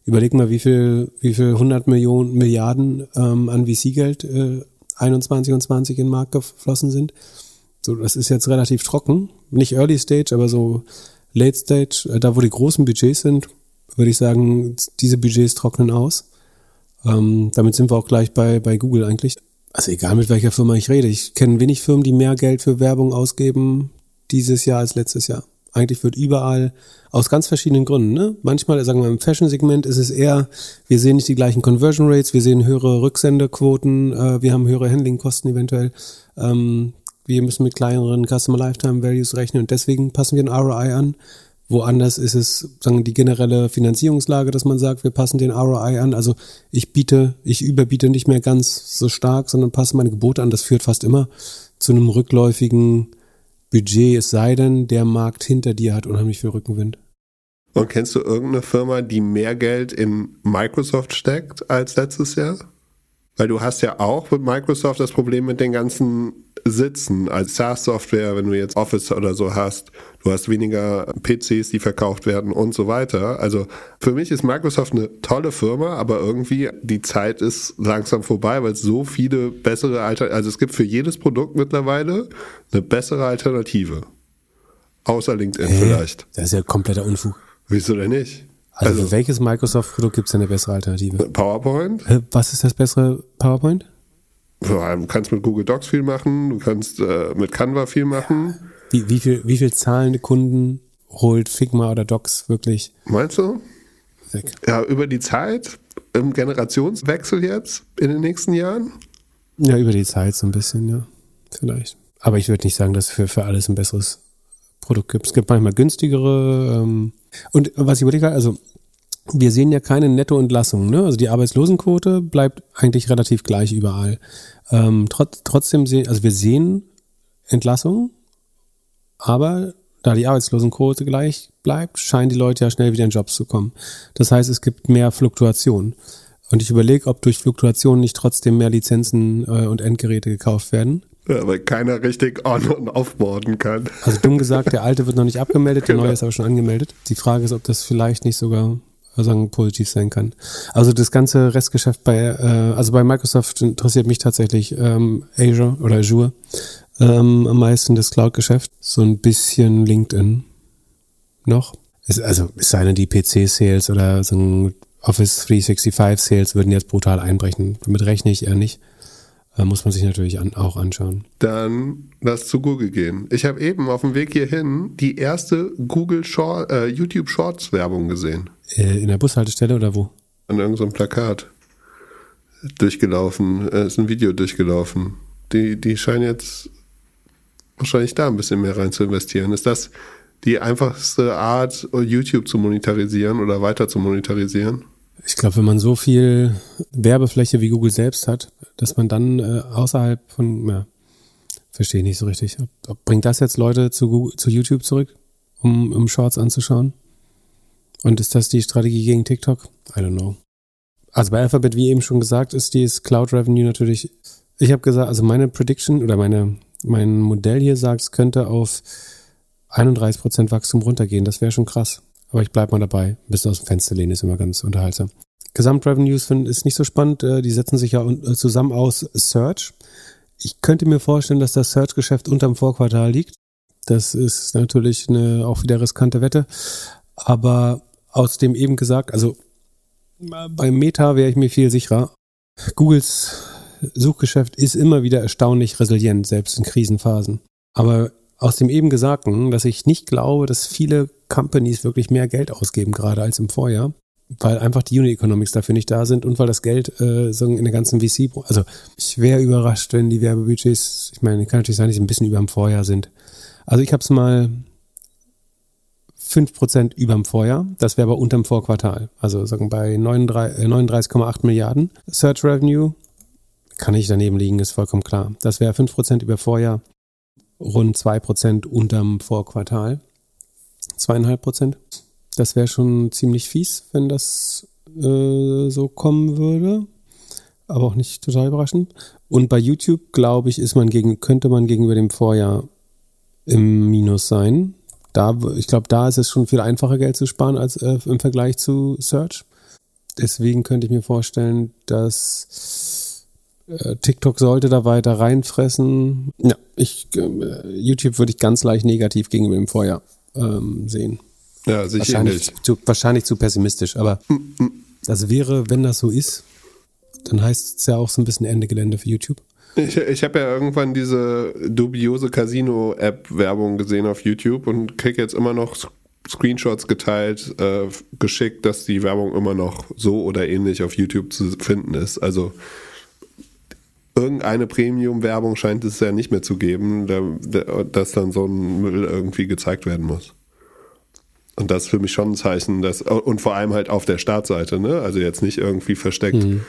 überleg mal, wie viel, wie viel 100 Millionen Milliarden ähm, an VC-Geld äh, 21 und 20 in den Markt geflossen sind. So, das ist jetzt relativ trocken. Nicht Early Stage, aber so Late Stage, äh, da wo die großen Budgets sind, würde ich sagen, diese Budgets trocknen aus. Ähm, damit sind wir auch gleich bei, bei Google eigentlich also egal mit welcher Firma ich rede, ich kenne wenig Firmen, die mehr Geld für Werbung ausgeben dieses Jahr als letztes Jahr. Eigentlich wird überall aus ganz verschiedenen Gründen. Ne? Manchmal, sagen wir im Fashion-Segment, ist es eher, wir sehen nicht die gleichen Conversion Rates, wir sehen höhere Rücksendequoten, äh, wir haben höhere Handlingkosten eventuell. Ähm, wir müssen mit kleineren Customer Lifetime Values rechnen und deswegen passen wir den ROI an. Woanders ist es sagen die generelle Finanzierungslage, dass man sagt, wir passen den ROI an. Also ich biete, ich überbiete nicht mehr ganz so stark, sondern passe meine Gebote an. Das führt fast immer zu einem rückläufigen Budget, es sei denn, der Markt hinter dir hat unheimlich viel Rückenwind. Und kennst du irgendeine Firma, die mehr Geld in Microsoft steckt als letztes Jahr? Weil du hast ja auch mit Microsoft das Problem mit den ganzen Sitzen als SaaS-Software, wenn du jetzt Office oder so hast. Du hast weniger PCs, die verkauft werden und so weiter. Also für mich ist Microsoft eine tolle Firma, aber irgendwie die Zeit ist langsam vorbei, weil es so viele bessere Alternativen, also es gibt für jedes Produkt mittlerweile eine bessere Alternative. Außer LinkedIn äh, vielleicht. Das ist ja kompletter Unfug. Wieso denn nicht? Also, also für welches Microsoft-Produkt gibt es eine bessere Alternative? PowerPoint. Was ist das bessere PowerPoint? Du kannst mit Google Docs viel machen, du kannst äh, mit Canva viel machen. Wie, wie, viel, wie viel zahlende Kunden holt Figma oder Docs wirklich? Meinst du? Weg. Ja, über die Zeit, im Generationswechsel jetzt, in den nächsten Jahren? Ja, über die Zeit so ein bisschen, ja. Vielleicht. Aber ich würde nicht sagen, dass es für, für alles ein besseres Produkt gibt. Es gibt manchmal günstigere. Ähm, und was ich überlege, also wir sehen ja keine Nettoentlassung. Ne? Also die Arbeitslosenquote bleibt eigentlich relativ gleich überall. Ähm, trot, trotzdem sehen, also wir sehen Entlassungen, aber da die Arbeitslosenquote gleich bleibt, scheinen die Leute ja schnell wieder in Jobs zu kommen. Das heißt, es gibt mehr Fluktuation. Und ich überlege, ob durch Fluktuation nicht trotzdem mehr Lizenzen äh, und Endgeräte gekauft werden. Ja, weil keiner richtig on- und offboarden kann. Also dumm gesagt, der alte wird noch nicht abgemeldet, der genau. neue ist aber schon angemeldet. Die Frage ist, ob das vielleicht nicht sogar sagen, positiv sein kann. Also das ganze Restgeschäft bei, äh, also bei Microsoft interessiert mich tatsächlich ähm, Azure oder Azure ähm, am meisten das Cloud-Geschäft. So ein bisschen LinkedIn noch. Es, also es sei denn, die PC-Sales oder so ein Office 365-Sales würden jetzt brutal einbrechen. Damit rechne ich eher nicht. Äh, muss man sich natürlich an, auch anschauen. Dann lass zu Google gehen. Ich habe eben auf dem Weg hierhin die erste Google Short, äh, YouTube Shorts Werbung gesehen. Äh, in der Bushaltestelle oder wo? An irgendeinem Plakat. Durchgelaufen, äh, ist ein Video durchgelaufen. Die, die scheinen jetzt wahrscheinlich da ein bisschen mehr rein zu investieren. Ist das die einfachste Art, YouTube zu monetarisieren oder weiter zu monetarisieren? Ich glaube, wenn man so viel Werbefläche wie Google selbst hat, dass man dann äh, außerhalb von, ja, verstehe ich nicht so richtig. Ob, ob, bringt das jetzt Leute zu, Google, zu YouTube zurück, um, um Shorts anzuschauen? Und ist das die Strategie gegen TikTok? I don't know. Also bei Alphabet, wie eben schon gesagt, ist dieses Cloud Revenue natürlich, ich habe gesagt, also meine Prediction oder meine, mein Modell hier sagt, es könnte auf 31% Wachstum runtergehen. Das wäre schon krass. Aber ich bleibe mal dabei. Ein bisschen aus dem Fenster lehnen ist immer ganz unterhaltsam. Gesamtrevenues find, ist nicht so spannend. Äh, die setzen sich ja äh, zusammen aus Search. Ich könnte mir vorstellen, dass das Search-Geschäft unterm Vorquartal liegt. Das ist natürlich eine auch wieder riskante Wette. Aber aus dem eben gesagt, also beim Meta wäre ich mir viel sicherer. Googles Suchgeschäft ist immer wieder erstaunlich resilient, selbst in Krisenphasen. Aber aus dem eben Gesagten, dass ich nicht glaube, dass viele Companies wirklich mehr Geld ausgeben, gerade als im Vorjahr, weil einfach die Unit Economics dafür nicht da sind und weil das Geld äh, in der ganzen VC, also ich wäre überrascht, wenn die Werbebudgets, ich meine, kann natürlich sein, dass sie ein bisschen über dem Vorjahr sind. Also ich habe es mal 5% über dem Vorjahr, das wäre aber unterm Vorquartal, also sagen bei 39,8 39 Milliarden Search Revenue, kann ich daneben liegen, ist vollkommen klar. Das wäre 5% über Vorjahr rund zwei Prozent unterm Vorquartal. Zweieinhalb Prozent. Das wäre schon ziemlich fies, wenn das äh, so kommen würde. Aber auch nicht total überraschend. Und bei YouTube, glaube ich, ist man gegen, könnte man gegenüber dem Vorjahr im Minus sein. Da, ich glaube, da ist es schon viel einfacher, Geld zu sparen als äh, im Vergleich zu Search. Deswegen könnte ich mir vorstellen, dass äh, TikTok sollte da weiter reinfressen. Ja, ich, äh, YouTube würde ich ganz leicht negativ gegenüber dem Vorjahr ähm, sehen. Ja, sicher wahrscheinlich zu, wahrscheinlich zu pessimistisch, aber das wäre, wenn das so ist, dann heißt es ja auch so ein bisschen Ende Gelände für YouTube. Ich, ich habe ja irgendwann diese dubiose Casino-App-Werbung gesehen auf YouTube und kriege jetzt immer noch Screenshots geteilt, äh, geschickt, dass die Werbung immer noch so oder ähnlich auf YouTube zu finden ist. Also irgendeine Premium-Werbung scheint es ja nicht mehr zu geben, dass dann so ein Müll irgendwie gezeigt werden muss. Und das ist für mich schon ein Zeichen, dass, und vor allem halt auf der Startseite, ne? Also jetzt nicht irgendwie versteckt mhm.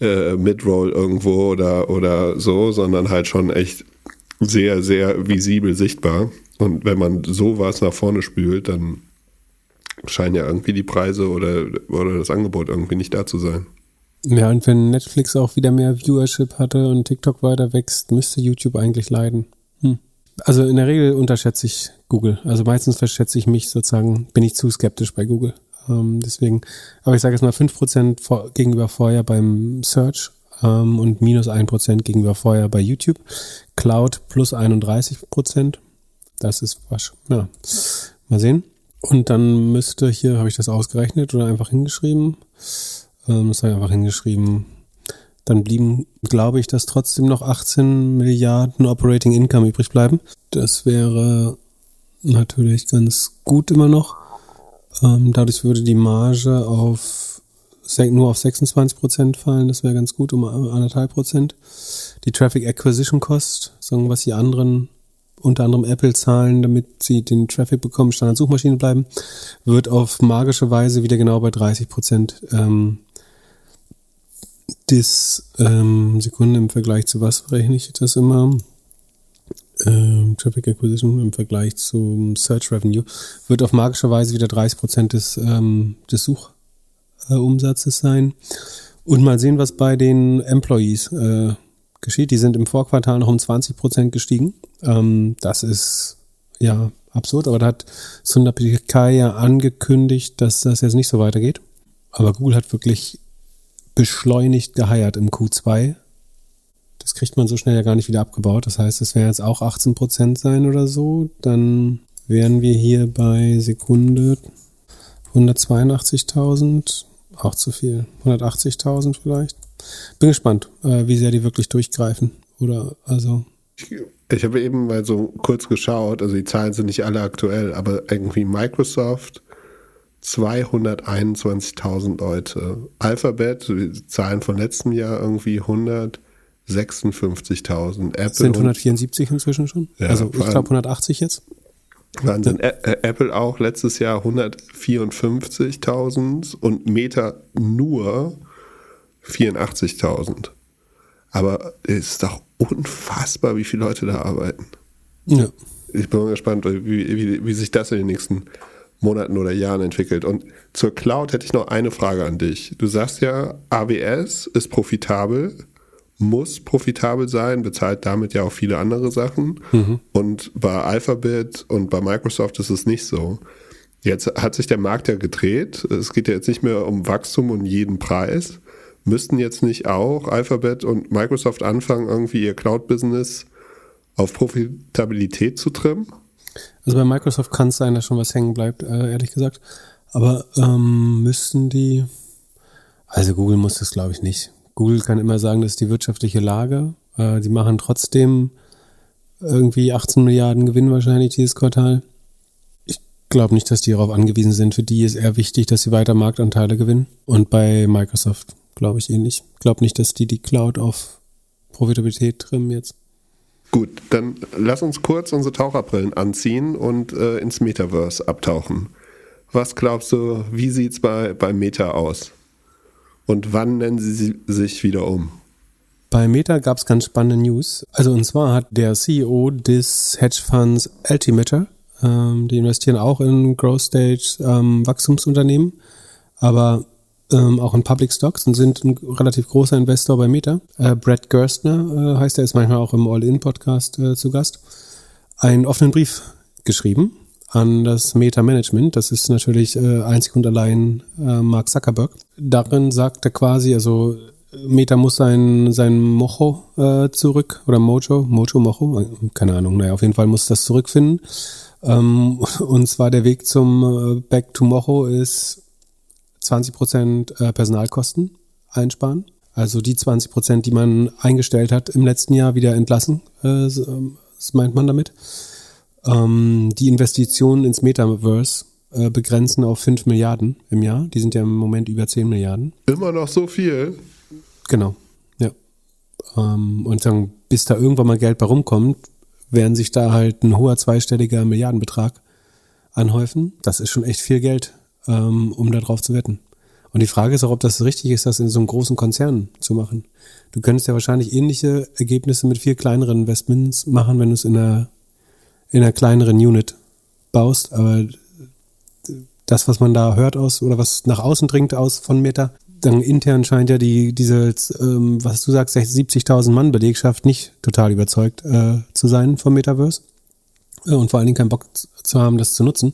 Äh, Midroll irgendwo oder, oder so, sondern halt schon echt sehr, sehr visibel sichtbar. Und wenn man sowas nach vorne spült, dann scheinen ja irgendwie die Preise oder, oder das Angebot irgendwie nicht da zu sein. Ja, und wenn Netflix auch wieder mehr Viewership hatte und TikTok weiter wächst, müsste YouTube eigentlich leiden. Hm. Also in der Regel unterschätze ich Google. Also meistens verschätze ich mich sozusagen, bin ich zu skeptisch bei Google. Ähm, deswegen, aber ich sage jetzt mal 5% vor, gegenüber vorher beim Search ähm, und minus 1% gegenüber vorher bei YouTube. Cloud plus 31%. Das ist was. Ja. Mal sehen. Und dann müsste hier, habe ich das ausgerechnet oder einfach hingeschrieben? Ähm, das habe ich einfach hingeschrieben. Dann blieben, glaube ich, dass trotzdem noch 18 Milliarden Operating Income übrig bleiben. Das wäre natürlich ganz gut immer noch. Ähm, dadurch würde die Marge auf nur auf 26 Prozent fallen. Das wäre ganz gut, um anderthalb Prozent. Die Traffic Acquisition Cost, sagen was die anderen unter anderem Apple zahlen, damit sie den Traffic bekommen, Standard-Suchmaschine bleiben, wird auf magische Weise wieder genau bei 30 Prozent ähm, des ähm, Sekunden im Vergleich zu was rechne ich das immer? Ähm, Traffic Acquisition im Vergleich zum Search Revenue wird auf magische Weise wieder 30 Prozent des, ähm, des Suchumsatzes äh, sein. Und mal sehen, was bei den Employees äh, geschieht. Die sind im Vorquartal noch um 20 Prozent gestiegen. Ähm, das ist ja absurd, aber da hat Sundar Pichai ja angekündigt, dass das jetzt nicht so weitergeht. Aber Google hat wirklich beschleunigt geheiert im Q2. Das kriegt man so schnell ja gar nicht wieder abgebaut. Das heißt, es werden jetzt auch 18 Prozent sein oder so. Dann wären wir hier bei Sekunde 182.000. Auch zu viel. 180.000 vielleicht. Bin gespannt, äh, wie sehr die wirklich durchgreifen. Oder also. Ich, habe eben mal so kurz geschaut, also die Zahlen sind nicht alle aktuell, aber irgendwie Microsoft 221.000 Leute. Alphabet, Zahlen von letztem Jahr irgendwie 156.000. Apple sind 174 inzwischen schon? Ja, also ich glaube 180 jetzt. Wahnsinn. Ja. Apple auch letztes Jahr 154.000 und Meta nur 84.000. Aber es ist doch unfassbar, wie viele Leute da arbeiten. Ja. Ich bin gespannt, wie, wie, wie sich das in den nächsten Monaten oder Jahren entwickelt. Und zur Cloud hätte ich noch eine Frage an dich. Du sagst ja, AWS ist profitabel, muss profitabel sein, bezahlt damit ja auch viele andere Sachen. Mhm. Und bei Alphabet und bei Microsoft ist es nicht so. Jetzt hat sich der Markt ja gedreht. Es geht ja jetzt nicht mehr um Wachstum und jeden Preis, müssten jetzt nicht auch Alphabet und Microsoft anfangen, irgendwie ihr Cloud-Business auf Profitabilität zu trimmen? Also bei Microsoft kann es sein, dass schon was hängen bleibt, äh, ehrlich gesagt. Aber ähm, müssten die, also Google muss das glaube ich nicht. Google kann immer sagen, das ist die wirtschaftliche Lage. Äh, die machen trotzdem irgendwie 18 Milliarden Gewinn wahrscheinlich dieses Quartal. Ich glaube nicht, dass die darauf angewiesen sind. Für die ist eher wichtig, dass sie weiter Marktanteile gewinnen. Und bei Microsoft glaube ich ähnlich. Ich glaube nicht, dass die die Cloud auf Profitabilität trimmen jetzt. Gut, dann lass uns kurz unsere Taucherbrillen anziehen und äh, ins Metaverse abtauchen. Was glaubst du, wie sieht es bei, bei Meta aus? Und wann nennen sie sich wieder um? Bei Meta gab es ganz spannende News. Also und zwar hat der CEO des Hedgefonds Altimeter, ähm, die investieren auch in Growth Stage ähm, Wachstumsunternehmen, aber ähm, auch in Public Stocks und sind ein relativ großer Investor bei Meta. Äh, Brad Gerstner äh, heißt er, ist manchmal auch im All-In-Podcast äh, zu Gast. Einen offenen Brief geschrieben an das Meta-Management. Das ist natürlich äh, einzig und allein äh, Mark Zuckerberg. Darin sagt er quasi, also Meta muss sein, sein Mojo äh, zurück oder Mojo, Mojo, Mojo, keine Ahnung, naja, auf jeden Fall muss das zurückfinden. Ähm, [laughs] und zwar der Weg zum äh, Back to Mojo ist 20 Prozent äh, Personalkosten einsparen. Also die 20 Prozent, die man eingestellt hat im letzten Jahr, wieder entlassen. Äh, ähm, meint man damit. Ähm, die Investitionen ins Metaverse äh, begrenzen auf 5 Milliarden im Jahr. Die sind ja im Moment über 10 Milliarden. Immer noch so viel. Genau, ja. Ähm, und sagen, bis da irgendwann mal Geld bei rumkommt, werden sich da halt ein hoher zweistelliger Milliardenbetrag anhäufen. Das ist schon echt viel Geld, ähm, um darauf zu wetten. Und die Frage ist auch, ob das richtig ist, das in so einem großen Konzern zu machen. Du könntest ja wahrscheinlich ähnliche Ergebnisse mit viel kleineren Investments machen, wenn du es in einer, in einer kleineren Unit baust. Aber das, was man da hört aus oder was nach außen dringt aus von Meta, dann intern scheint ja die, diese, ähm, was du sagst, 70.000 Mann Belegschaft nicht total überzeugt äh, zu sein vom Metaverse. Äh, und vor allen Dingen keinen Bock zu haben, das zu nutzen.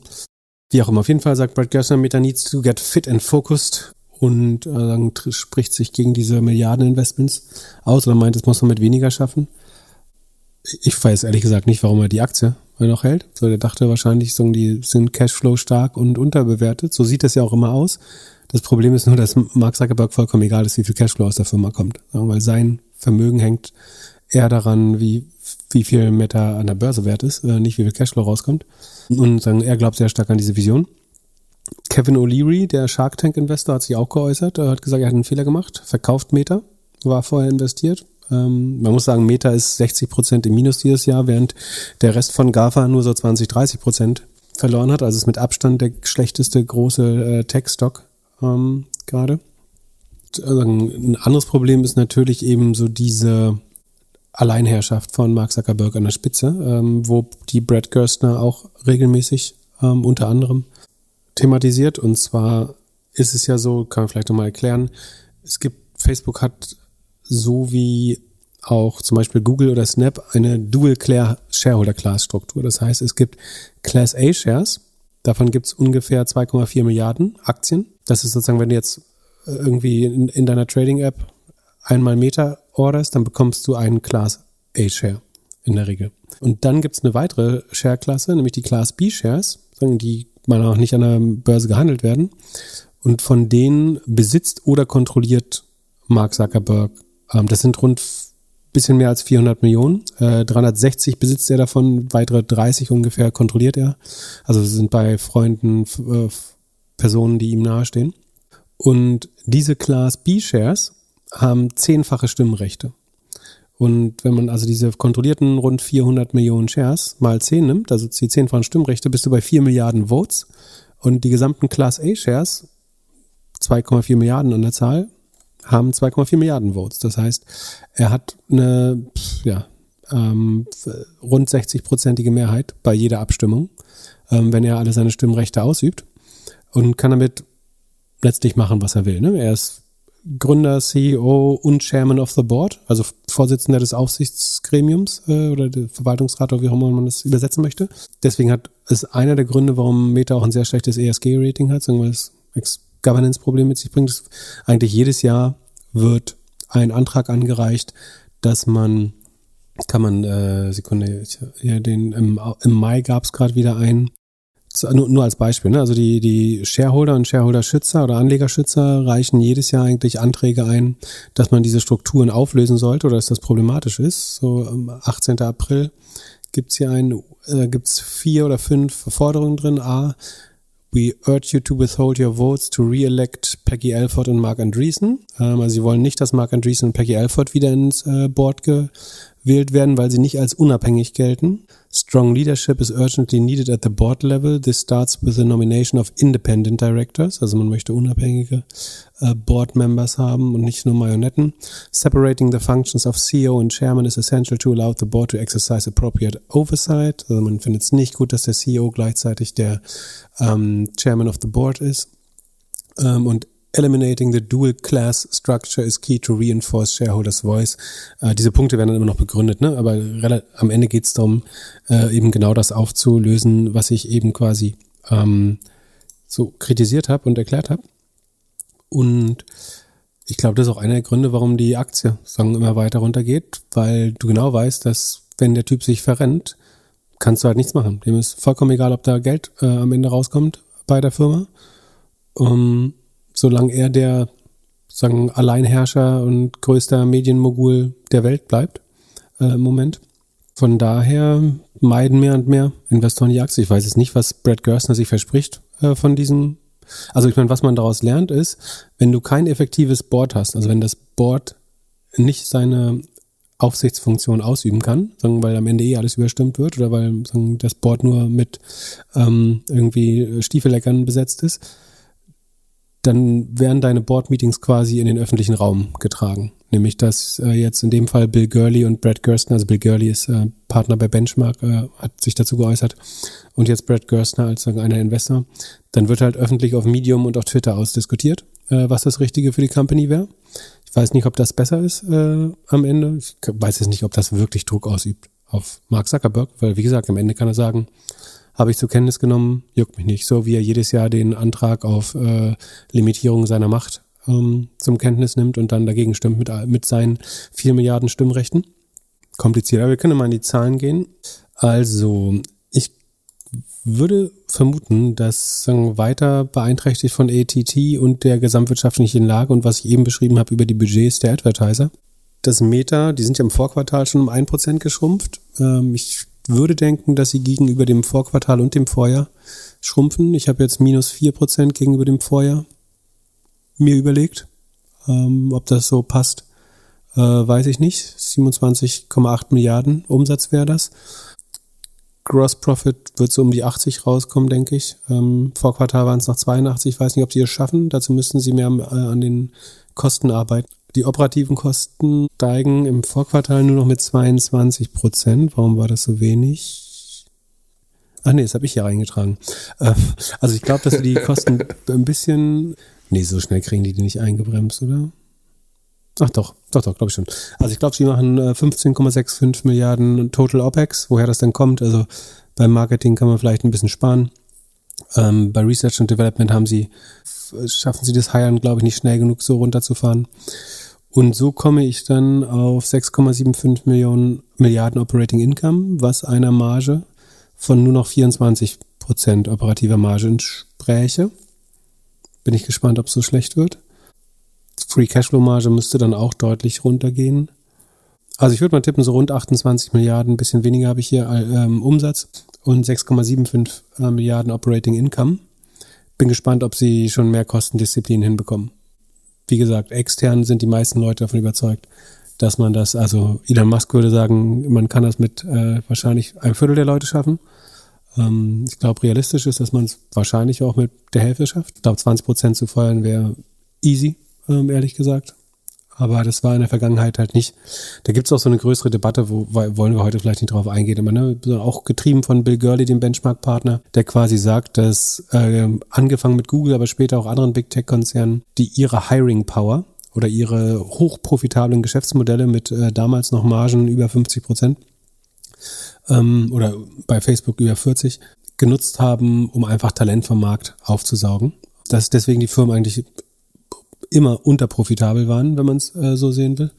Wie auch immer, auf jeden Fall sagt Brad Gerstner, Meta needs to get fit and focused und äh, spricht sich gegen diese Milliardeninvestments aus oder meint, es muss man mit weniger schaffen. Ich weiß ehrlich gesagt nicht, warum er die Aktie noch hält. So, der dachte wahrscheinlich, so, die sind Cashflow stark und unterbewertet. So sieht das ja auch immer aus. Das Problem ist nur, dass Mark Zuckerberg vollkommen egal ist, wie viel Cashflow aus der Firma kommt. Weil sein Vermögen hängt eher daran, wie, wie viel Meta an der Börse wert ist, äh, nicht wie viel Cashflow rauskommt. Und sagen, er glaubt sehr stark an diese Vision. Kevin O'Leary, der Shark Tank Investor, hat sich auch geäußert. Er hat gesagt, er hat einen Fehler gemacht, verkauft Meta, war vorher investiert. Ähm, man muss sagen, Meta ist 60 Prozent im Minus dieses Jahr, während der Rest von GAFA nur so 20, 30 Prozent verloren hat. Also ist mit Abstand der schlechteste große äh, Tech-Stock ähm, gerade. Also ein anderes Problem ist natürlich eben so diese Alleinherrschaft von Mark Zuckerberg an der Spitze, ähm, wo die Brad Gerstner auch regelmäßig ähm, unter anderem thematisiert. Und zwar ist es ja so, kann man vielleicht nochmal erklären, es gibt, Facebook hat so wie auch zum Beispiel Google oder Snap eine Dual Shareholder Class Struktur. Das heißt, es gibt Class A Shares, davon gibt es ungefähr 2,4 Milliarden Aktien. Das ist sozusagen, wenn du jetzt irgendwie in, in deiner Trading App einmal Meta orderst, dann bekommst du einen Class A Share in der Regel. Und dann gibt es eine weitere Share-Klasse, nämlich die Class B Shares, die mal auch nicht an der Börse gehandelt werden. Und von denen besitzt oder kontrolliert Mark Zuckerberg, das sind rund bisschen mehr als 400 Millionen. Äh, 360 besitzt er davon, weitere 30 ungefähr kontrolliert er. Also sind bei Freunden, äh, Personen, die ihm nahestehen. Und diese Class B Shares haben zehnfache Stimmrechte. Und wenn man also diese kontrollierten rund 400 Millionen Shares mal 10 nimmt, also die zehnfachen Stimmrechte, bist du bei 4 Milliarden Votes. Und die gesamten Class A Shares, 2,4 Milliarden an der Zahl, haben 2,4 Milliarden Votes. Das heißt, er hat eine ja, ähm, rund 60-prozentige Mehrheit bei jeder Abstimmung, ähm, wenn er alle seine Stimmrechte ausübt und kann damit letztlich machen, was er will. Ne? Er ist Gründer, CEO und Chairman of the Board, also Vorsitzender des Aufsichtsgremiums äh, oder der Verwaltungsrat oder wie auch immer man das übersetzen möchte. Deswegen hat ist einer der Gründe, warum Meta auch ein sehr schlechtes ESG-Rating hat, weil es Governance-Problem mit sich bringt. Eigentlich jedes Jahr wird ein Antrag angereicht, dass man kann man äh, Sekunde ja den im, im Mai gab es gerade wieder einen nur, nur als Beispiel, ne? also die, die Shareholder und Shareholder-Schützer oder Anlegerschützer reichen jedes Jahr eigentlich Anträge ein, dass man diese Strukturen auflösen sollte oder dass das problematisch ist. So am 18. April gibt's hier ein, äh, gibt's vier oder fünf Forderungen drin. A, We urge you to withhold your votes to re-elect Peggy Alford und Mark Andreessen. Ähm, also sie wollen nicht, dass Mark Andreessen und Peggy Alford wieder ins äh, Board gewählt werden, weil sie nicht als unabhängig gelten. Strong leadership is urgently needed at the board level. This starts with the nomination of independent directors. Also man möchte unabhängige äh, Board Members haben und nicht nur Marionetten. Separating the functions of CEO and Chairman is essential to allow the board to exercise appropriate oversight. Also man findet es nicht gut, dass der CEO gleichzeitig der ähm, Chairman of the Board ist. Ähm, und Eliminating the dual class structure is key to reinforce shareholders voice. Äh, diese Punkte werden dann immer noch begründet, ne? aber am Ende geht es darum, äh, eben genau das aufzulösen, was ich eben quasi ähm, so kritisiert habe und erklärt habe. Und ich glaube, das ist auch einer der Gründe, warum die Aktie sagen, immer weiter runtergeht, weil du genau weißt, dass wenn der Typ sich verrennt, kannst du halt nichts machen. Dem ist vollkommen egal, ob da Geld äh, am Ende rauskommt bei der Firma. Um, solange er der sagen Alleinherrscher und größter Medienmogul der Welt bleibt äh, im Moment. Von daher meiden mehr und mehr Investoren die Aktie. Ich weiß jetzt nicht, was Brad Gerstner sich verspricht äh, von diesem. Also ich meine, was man daraus lernt ist, wenn du kein effektives Board hast, also wenn das Board nicht seine Aufsichtsfunktion ausüben kann, sagen, weil am Ende eh alles überstimmt wird oder weil sagen, das Board nur mit ähm, irgendwie Stiefelleckern besetzt ist, dann werden deine Board-Meetings quasi in den öffentlichen Raum getragen. Nämlich, dass äh, jetzt in dem Fall Bill Gurley und Brad Gerstner, also Bill Gurley ist äh, Partner bei Benchmark, äh, hat sich dazu geäußert und jetzt Brad Gerstner als einer Investor, dann wird halt öffentlich auf Medium und auf Twitter ausdiskutiert, äh, was das Richtige für die Company wäre. Ich weiß nicht, ob das besser ist äh, am Ende. Ich weiß jetzt nicht, ob das wirklich Druck ausübt auf Mark Zuckerberg, weil wie gesagt, am Ende kann er sagen, habe ich zur Kenntnis genommen, juckt mich nicht. So wie er jedes Jahr den Antrag auf äh, Limitierung seiner Macht ähm, zum Kenntnis nimmt und dann dagegen stimmt mit, mit seinen vier Milliarden Stimmrechten. Kompliziert, aber wir können mal in die Zahlen gehen. Also, würde vermuten, dass sagen, weiter beeinträchtigt von ATT und der gesamtwirtschaftlichen Lage und was ich eben beschrieben habe über die Budgets der Advertiser. Das Meta, die sind ja im Vorquartal schon um ein Prozent geschrumpft. Ähm, ich würde denken, dass sie gegenüber dem Vorquartal und dem Vorjahr schrumpfen. Ich habe jetzt minus vier Prozent gegenüber dem Vorjahr mir überlegt. Ähm, ob das so passt, äh, weiß ich nicht. 27,8 Milliarden Umsatz wäre das. Gross Profit wird so um die 80 rauskommen, denke ich. Ähm, vor Quartal waren es noch 82. Ich weiß nicht, ob sie es schaffen. Dazu müssten sie mehr äh, an den Kosten arbeiten. Die operativen Kosten steigen im Vorquartal nur noch mit 22 Prozent. Warum war das so wenig? Ach nee, das habe ich hier reingetragen. Ähm, also ich glaube, dass die [laughs] Kosten ein bisschen... Nee, so schnell kriegen die die nicht eingebremst, oder? Ach doch, doch, doch, glaube ich schon. Also ich glaube, sie machen 15,65 äh, Milliarden Total OPEX. Woher das denn kommt, also beim Marketing kann man vielleicht ein bisschen sparen. Ähm, bei Research und Development haben sie, schaffen sie das Hiren, glaube ich, nicht schnell genug so runterzufahren. Und so komme ich dann auf 6,75 Millionen Milliarden Operating Income, was einer Marge von nur noch 24 Prozent operativer Marge entspräche. Bin ich gespannt, ob es so schlecht wird. Free Cashflow Marge müsste dann auch deutlich runtergehen. Also ich würde mal tippen, so rund 28 Milliarden, ein bisschen weniger habe ich hier ähm, Umsatz und 6,75 äh, Milliarden Operating Income. Bin gespannt, ob sie schon mehr Kostendisziplin hinbekommen. Wie gesagt, extern sind die meisten Leute davon überzeugt, dass man das, also Elon Musk würde sagen, man kann das mit äh, wahrscheinlich einem Viertel der Leute schaffen. Ähm, ich glaube, realistisch ist, dass man es wahrscheinlich auch mit der Hälfte schafft. Ich glaube, 20 Prozent zu feuern wäre easy ähm, ehrlich gesagt. Aber das war in der Vergangenheit halt nicht. Da gibt es auch so eine größere Debatte, wo wollen wir heute vielleicht nicht drauf eingehen, aber ne, auch getrieben von Bill Gurley, dem Benchmark-Partner, der quasi sagt, dass äh, angefangen mit Google, aber später auch anderen Big Tech-Konzernen, die ihre Hiring Power oder ihre hochprofitablen Geschäftsmodelle mit äh, damals noch Margen über 50 Prozent ähm, oder bei Facebook über 40 genutzt haben, um einfach Talent vom Markt aufzusaugen. Dass deswegen die Firmen eigentlich immer unterprofitabel waren, wenn man es äh, so sehen will.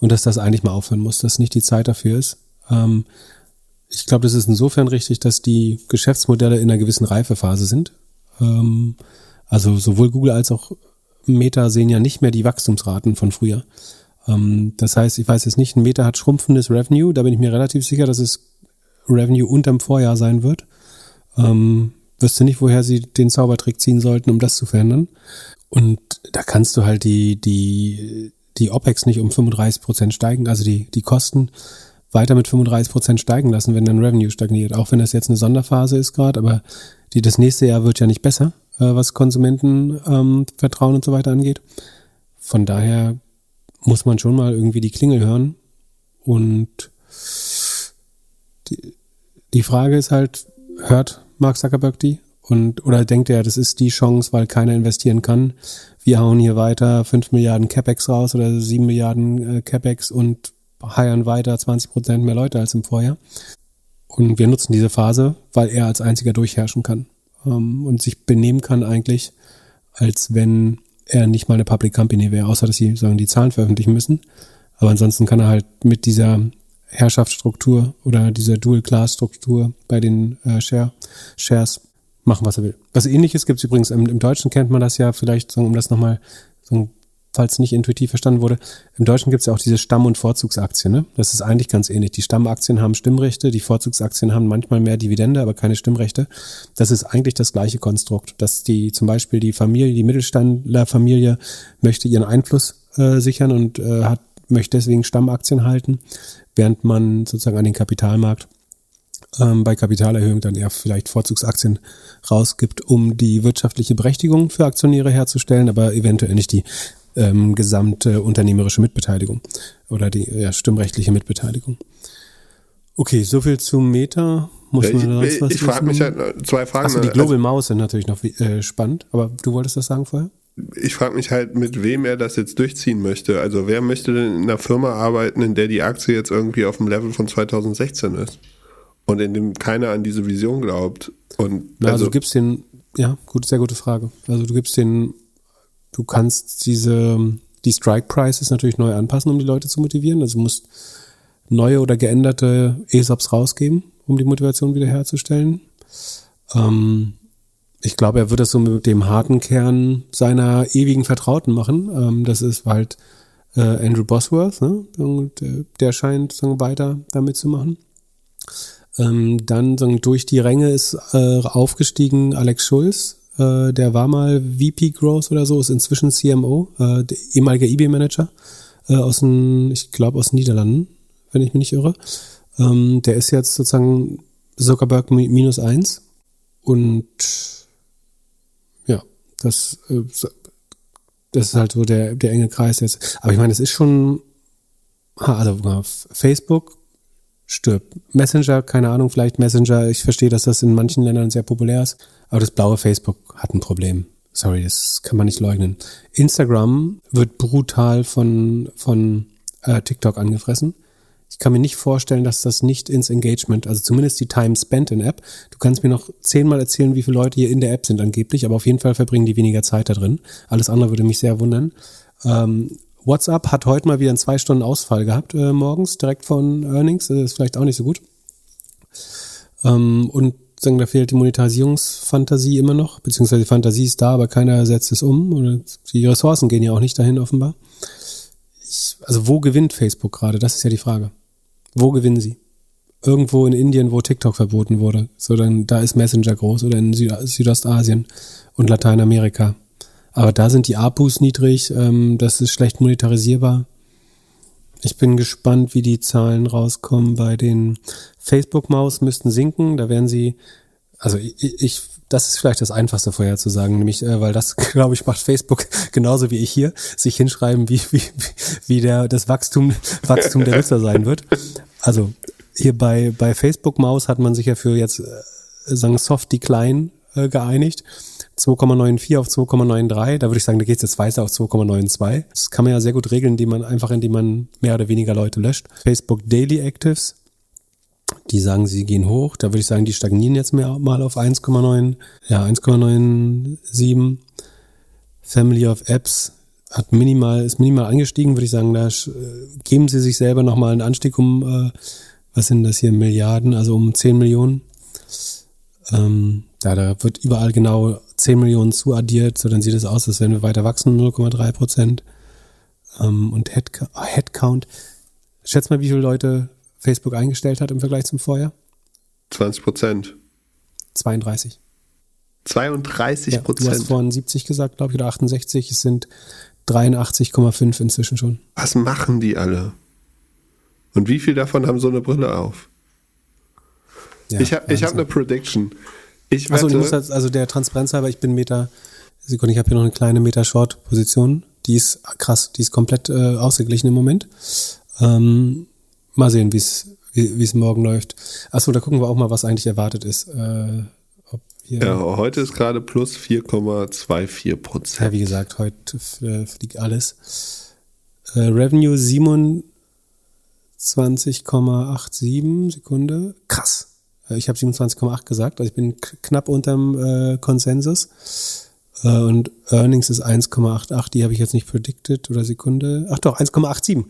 Und dass das eigentlich mal aufhören muss, dass nicht die Zeit dafür ist. Ähm, ich glaube, das ist insofern richtig, dass die Geschäftsmodelle in einer gewissen Reifephase sind. Ähm, also sowohl Google als auch Meta sehen ja nicht mehr die Wachstumsraten von früher. Ähm, das heißt, ich weiß jetzt nicht, ein Meta hat schrumpfendes Revenue, da bin ich mir relativ sicher, dass es Revenue unterm Vorjahr sein wird. Ähm, wüsste nicht, woher sie den Zaubertrick ziehen sollten, um das zu verändern. Und da kannst du halt die, die, die OPEX nicht um 35 Prozent steigen, also die, die Kosten weiter mit 35 Prozent steigen lassen, wenn dein Revenue stagniert. Auch wenn das jetzt eine Sonderphase ist gerade, aber die, das nächste Jahr wird ja nicht besser, äh, was Konsumentenvertrauen ähm, und so weiter angeht. Von daher muss man schon mal irgendwie die Klingel hören. Und die, die Frage ist halt, hört Mark Zuckerberg die? Und, oder denkt er, das ist die Chance, weil keiner investieren kann. Wir hauen hier weiter 5 Milliarden CapEx raus oder 7 Milliarden äh, CapEx und heiern weiter 20 Prozent mehr Leute als im Vorjahr. Und wir nutzen diese Phase, weil er als einziger durchherrschen kann ähm, und sich benehmen kann eigentlich, als wenn er nicht mal eine Public Company wäre, außer dass sie sagen, die Zahlen veröffentlichen müssen. Aber ansonsten kann er halt mit dieser Herrschaftsstruktur oder dieser Dual-Class-Struktur bei den äh, Share, Shares machen, was er will. Was ähnliches gibt es übrigens, im, im, Deutschen kennt man das ja vielleicht, um das nochmal, so, falls nicht intuitiv verstanden wurde, im Deutschen gibt es ja auch diese Stamm- und Vorzugsaktien. Ne? Das ist eigentlich ganz ähnlich. Die Stammaktien haben Stimmrechte, die Vorzugsaktien haben manchmal mehr Dividende, aber keine Stimmrechte. Das ist eigentlich das gleiche Konstrukt, dass die zum Beispiel die Familie, die Mittelständlerfamilie möchte ihren Einfluss äh, sichern und äh, hat, möchte deswegen Stammaktien halten, während man sozusagen an den Kapitalmarkt ähm, bei Kapitalerhöhung dann eher vielleicht Vorzugsaktien rausgibt, um die wirtschaftliche Berechtigung für Aktionäre herzustellen, aber eventuell nicht die ähm, gesamte unternehmerische Mitbeteiligung oder die ja, stimmrechtliche Mitbeteiligung. Okay, soviel zum Meta. Muss man da sonst was Ich frage mich halt zwei Fragen. Achso, die Global also, Maus sind natürlich noch äh, spannend, aber du wolltest das sagen vorher? Ich frage mich halt, mit wem er das jetzt durchziehen möchte. Also wer möchte denn in einer Firma arbeiten, in der die Aktie jetzt irgendwie auf dem Level von 2016 ist? Und in dem keiner an diese Vision glaubt. Und Na, also, also du gibst den, ja, gut, sehr gute Frage. Also du gibst den, du kannst diese, die Strike Prices natürlich neu anpassen, um die Leute zu motivieren. Also du musst neue oder geänderte ESOPs rausgeben, um die Motivation wiederherzustellen. Ähm, ich glaube, er wird das so mit dem harten Kern seiner ewigen Vertrauten machen. Ähm, das ist halt äh, Andrew Bosworth, ne? Und, äh, der scheint so weiter damit zu machen. Ähm, dann so, durch die Ränge ist äh, aufgestiegen Alex Schulz, äh, der war mal VP Growth oder so, ist inzwischen CMO, äh, ehemaliger eBay-Manager äh, aus den, ich glaube aus den Niederlanden, wenn ich mich nicht irre. Ähm, der ist jetzt sozusagen Zuckerberg minus eins und ja, das, äh, das ist halt so der, der enge Kreis jetzt. Aber ich meine, es ist schon, also Facebook stirbt. Messenger, keine Ahnung, vielleicht Messenger. Ich verstehe, dass das in manchen Ländern sehr populär ist. Aber das blaue Facebook hat ein Problem. Sorry, das kann man nicht leugnen. Instagram wird brutal von, von äh, TikTok angefressen. Ich kann mir nicht vorstellen, dass das nicht ins Engagement, also zumindest die Time spent in App. Du kannst mir noch zehnmal erzählen, wie viele Leute hier in der App sind angeblich, aber auf jeden Fall verbringen die weniger Zeit da drin. Alles andere würde mich sehr wundern. Ähm, WhatsApp hat heute mal wieder einen zwei Stunden Ausfall gehabt äh, morgens direkt von Earnings. Das ist vielleicht auch nicht so gut. Ähm, und sagen, da fehlt die Monetarisierungsfantasie immer noch, beziehungsweise die Fantasie ist da, aber keiner setzt es um. Oder die Ressourcen gehen ja auch nicht dahin offenbar. Ich, also wo gewinnt Facebook gerade? Das ist ja die Frage. Wo gewinnen sie? Irgendwo in Indien, wo TikTok verboten wurde. So, dann, da ist Messenger groß oder in Süd Südostasien und Lateinamerika. Aber da sind die APUs niedrig, ähm, das ist schlecht monetarisierbar. Ich bin gespannt, wie die Zahlen rauskommen. Bei den Facebook-Maus müssten sinken. Da werden sie, also ich, ich, das ist vielleicht das Einfachste vorher zu sagen, nämlich, äh, weil das, [laughs] glaube ich, macht Facebook [laughs] genauso wie ich hier, sich hinschreiben, wie, wie, wie der, das Wachstum, Wachstum der Nutzer sein wird. Also hier bei, bei Facebook-Maus hat man sich ja für jetzt, äh, sagen, Soft Decline äh, geeinigt. 2,94 auf 2,93. Da würde ich sagen, da geht es jetzt weiter auf 2,92. Das kann man ja sehr gut regeln, indem man einfach, indem man mehr oder weniger Leute löscht. Facebook Daily Actives, die sagen, sie gehen hoch. Da würde ich sagen, die stagnieren jetzt mehr mal auf 1,9, ja, 1,97. Family of Apps hat minimal, ist minimal angestiegen, würde ich sagen, da geben sie sich selber nochmal einen Anstieg um, äh, was sind das hier, Milliarden, also um 10 Millionen. Ähm, ja, da wird überall genau 10 Millionen zuaddiert, so dann sieht es aus, als wenn wir weiter wachsen, 0,3 Prozent. Ähm, und Headcount, Headcount, schätz mal, wie viele Leute Facebook eingestellt hat im Vergleich zum Vorjahr? 20 Prozent. 32. 32 Prozent. Ja, du hast vorhin 70 gesagt, glaube ich, oder 68. Es sind 83,5 inzwischen schon. Was machen die alle? Und wie viel davon haben so eine Brille auf? Ja, ich habe hab eine Prediction. Ich wette, also, muss also der Transparenz halber, ich bin Meter, Sekunde, ich habe hier noch eine kleine Meter-Short-Position. Die ist krass, die ist komplett äh, ausgeglichen im Moment. Ähm, mal sehen, wie es wie es morgen läuft. Achso, da gucken wir auch mal, was eigentlich erwartet ist. Äh, ja, heute ist gerade plus 4,24 Prozent. Ja, wie gesagt, heute fliegt alles. Äh, Revenue 27,87 Sekunde. Krass. Äh, ich habe 27,8 gesagt, also ich bin knapp unterm äh, Konsensus. Äh, und Earnings ist 1,88, die habe ich jetzt nicht predicted oder Sekunde. Ach doch, 1,87.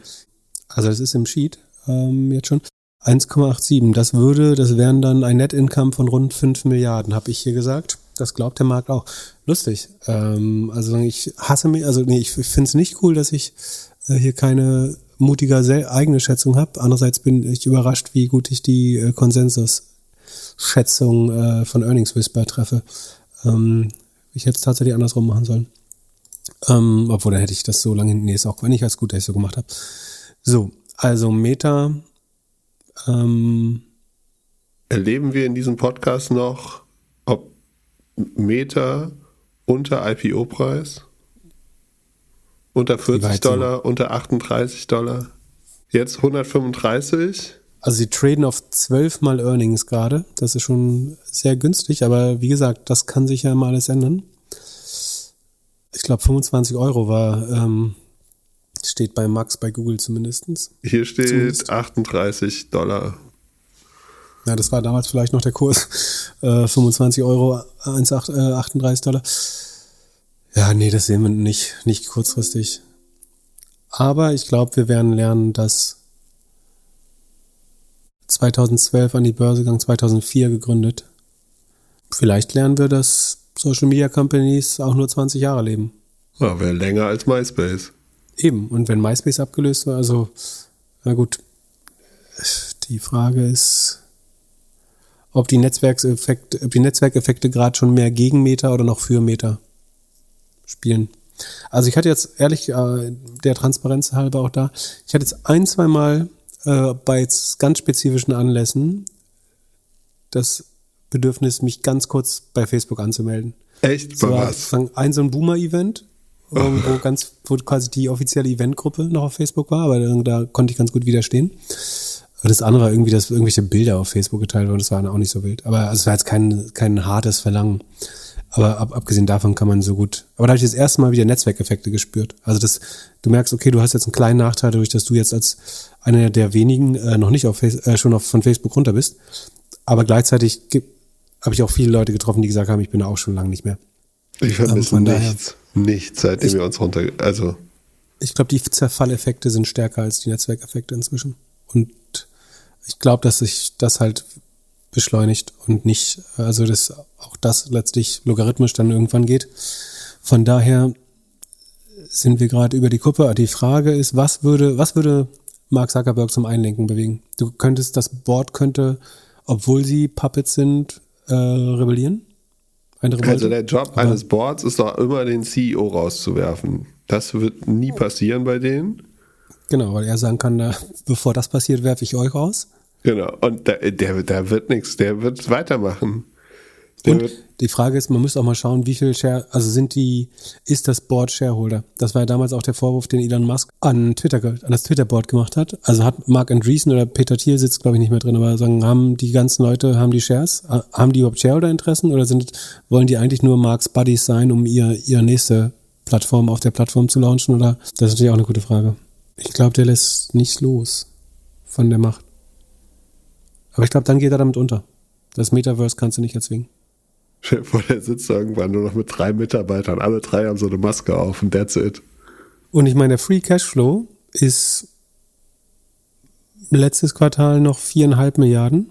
Also das ist im Sheet ähm, jetzt schon. 1,87. Das würde, das wären dann ein Net Income von rund 5 Milliarden, habe ich hier gesagt. Das glaubt der Markt auch. Lustig. Ähm, also ich hasse mich, also nee, ich finde es nicht cool, dass ich äh, hier keine mutiger eigene Schätzung habe. Andererseits bin ich überrascht, wie gut ich die äh, Konsensus Schätzung äh, von Earnings Whisper treffe. Ähm, ich hätte es tatsächlich andersrum machen sollen. Ähm, obwohl, dann hätte ich das so lange hinten. Nee, ist auch nicht als gut, dass ich so gemacht habe. So, also Meta. Ähm, Erleben wir in diesem Podcast noch, ob Meta unter IPO-Preis? Unter 40 Dollar, unter 38 Dollar? Jetzt 135? Also sie traden auf zwölfmal Earnings gerade. Das ist schon sehr günstig, aber wie gesagt, das kann sich ja mal alles ändern. Ich glaube 25 Euro war, ähm, steht bei Max bei Google zumindestens. Hier steht Zumindest. 38 Dollar. Ja, das war damals vielleicht noch der Kurs. Äh, 25 Euro, 1, 8, äh, 38 Dollar. Ja, nee, das sehen wir nicht, nicht kurzfristig. Aber ich glaube, wir werden lernen, dass 2012 an die Börse gegangen, 2004 gegründet. vielleicht lernen wir, dass Social Media Companies auch nur 20 Jahre leben. Ja, wäre länger als MySpace. Eben. Und wenn MySpace abgelöst war, also, na gut. Die Frage ist, ob die Netzwerkeffekte, ob die Netzwerkeffekte gerade schon mehr gegen Meta oder noch für Meta spielen. Also ich hatte jetzt ehrlich äh, der Transparenz halber auch da, ich hatte jetzt ein, zwei Mal äh, bei jetzt ganz spezifischen Anlässen das Bedürfnis, mich ganz kurz bei Facebook anzumelden. Echt? Bei was? Ein so ein Boomer-Event, wo ganz, wo quasi die offizielle Eventgruppe noch auf Facebook war, aber da konnte ich ganz gut widerstehen. Und das andere war irgendwie, dass irgendwelche Bilder auf Facebook geteilt wurden, das war auch nicht so wild. Aber also es war jetzt kein, kein hartes Verlangen. Aber ab, abgesehen davon kann man so gut. Aber da habe ich das erste Mal wieder Netzwerkeffekte gespürt. Also das, du merkst, okay, du hast jetzt einen kleinen Nachteil dadurch, dass du jetzt als einer der wenigen äh, noch nicht auf Face, äh, schon auf, von Facebook runter bist. Aber gleichzeitig habe ich auch viele Leute getroffen, die gesagt haben, ich bin da auch schon lange nicht mehr. Ich vermisse ähm, nichts, nichts, seitdem ich, wir uns runter, also. Ich glaube, die Zerfalleffekte sind stärker als die Netzwerkeffekte inzwischen. Und ich glaube, dass sich das halt beschleunigt und nicht, also dass auch das letztlich logarithmisch dann irgendwann geht. Von daher sind wir gerade über die Kuppe. Die Frage ist, was würde, was würde Mark Zuckerberg zum Einlenken bewegen? Du könntest, das Board könnte, obwohl sie Puppets sind, äh, rebellieren? Also der Job Aber eines Boards ist doch immer den CEO rauszuwerfen. Das wird nie passieren bei denen. Genau, weil er sagen kann, na, [laughs] bevor das passiert, werfe ich euch raus. Genau, und der, der, der wird nichts, der wird weitermachen. Und die Frage ist, man müsste auch mal schauen, wie viel Share, also sind die, ist das Board Shareholder? Das war ja damals auch der Vorwurf, den Elon Musk an Twitter, an das Twitter-Board gemacht hat. Also hat Mark Andreessen oder Peter Thiel sitzt, glaube ich, nicht mehr drin, aber sagen, haben die ganzen Leute, haben die Shares? Haben die überhaupt Shareholder-Interessen oder sind, wollen die eigentlich nur Marks Buddies sein, um ihr, ihre nächste Plattform auf der Plattform zu launchen? Oder, das ist natürlich auch eine gute Frage. Ich glaube, der lässt nichts los von der Macht. Aber ich glaube, dann geht er damit unter. Das Metaverse kannst du nicht erzwingen. Vor der sitzt irgendwann nur noch mit drei Mitarbeitern. Alle drei haben so eine Maske auf und that's it. Und ich meine, der Free Cashflow ist letztes Quartal noch viereinhalb Milliarden.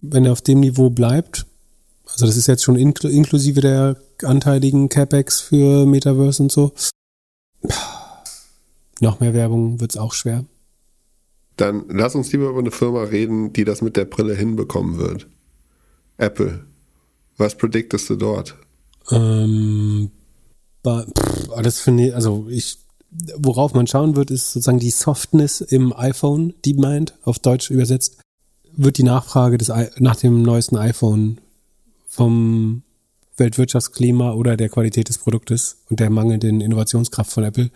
Wenn er auf dem Niveau bleibt, also das ist jetzt schon inklusive der anteiligen CapEx für Metaverse und so. Noch mehr Werbung wird es auch schwer. Dann lass uns lieber über eine Firma reden, die das mit der Brille hinbekommen wird. Apple. Was prediktest du dort? Ähm, pff, das finde ich, also ich, worauf man schauen wird, ist sozusagen die Softness im iPhone, Demand, auf Deutsch übersetzt, wird die Nachfrage des, nach dem neuesten iPhone vom Weltwirtschaftsklima oder der Qualität des Produktes und der mangelnden Innovationskraft von Apple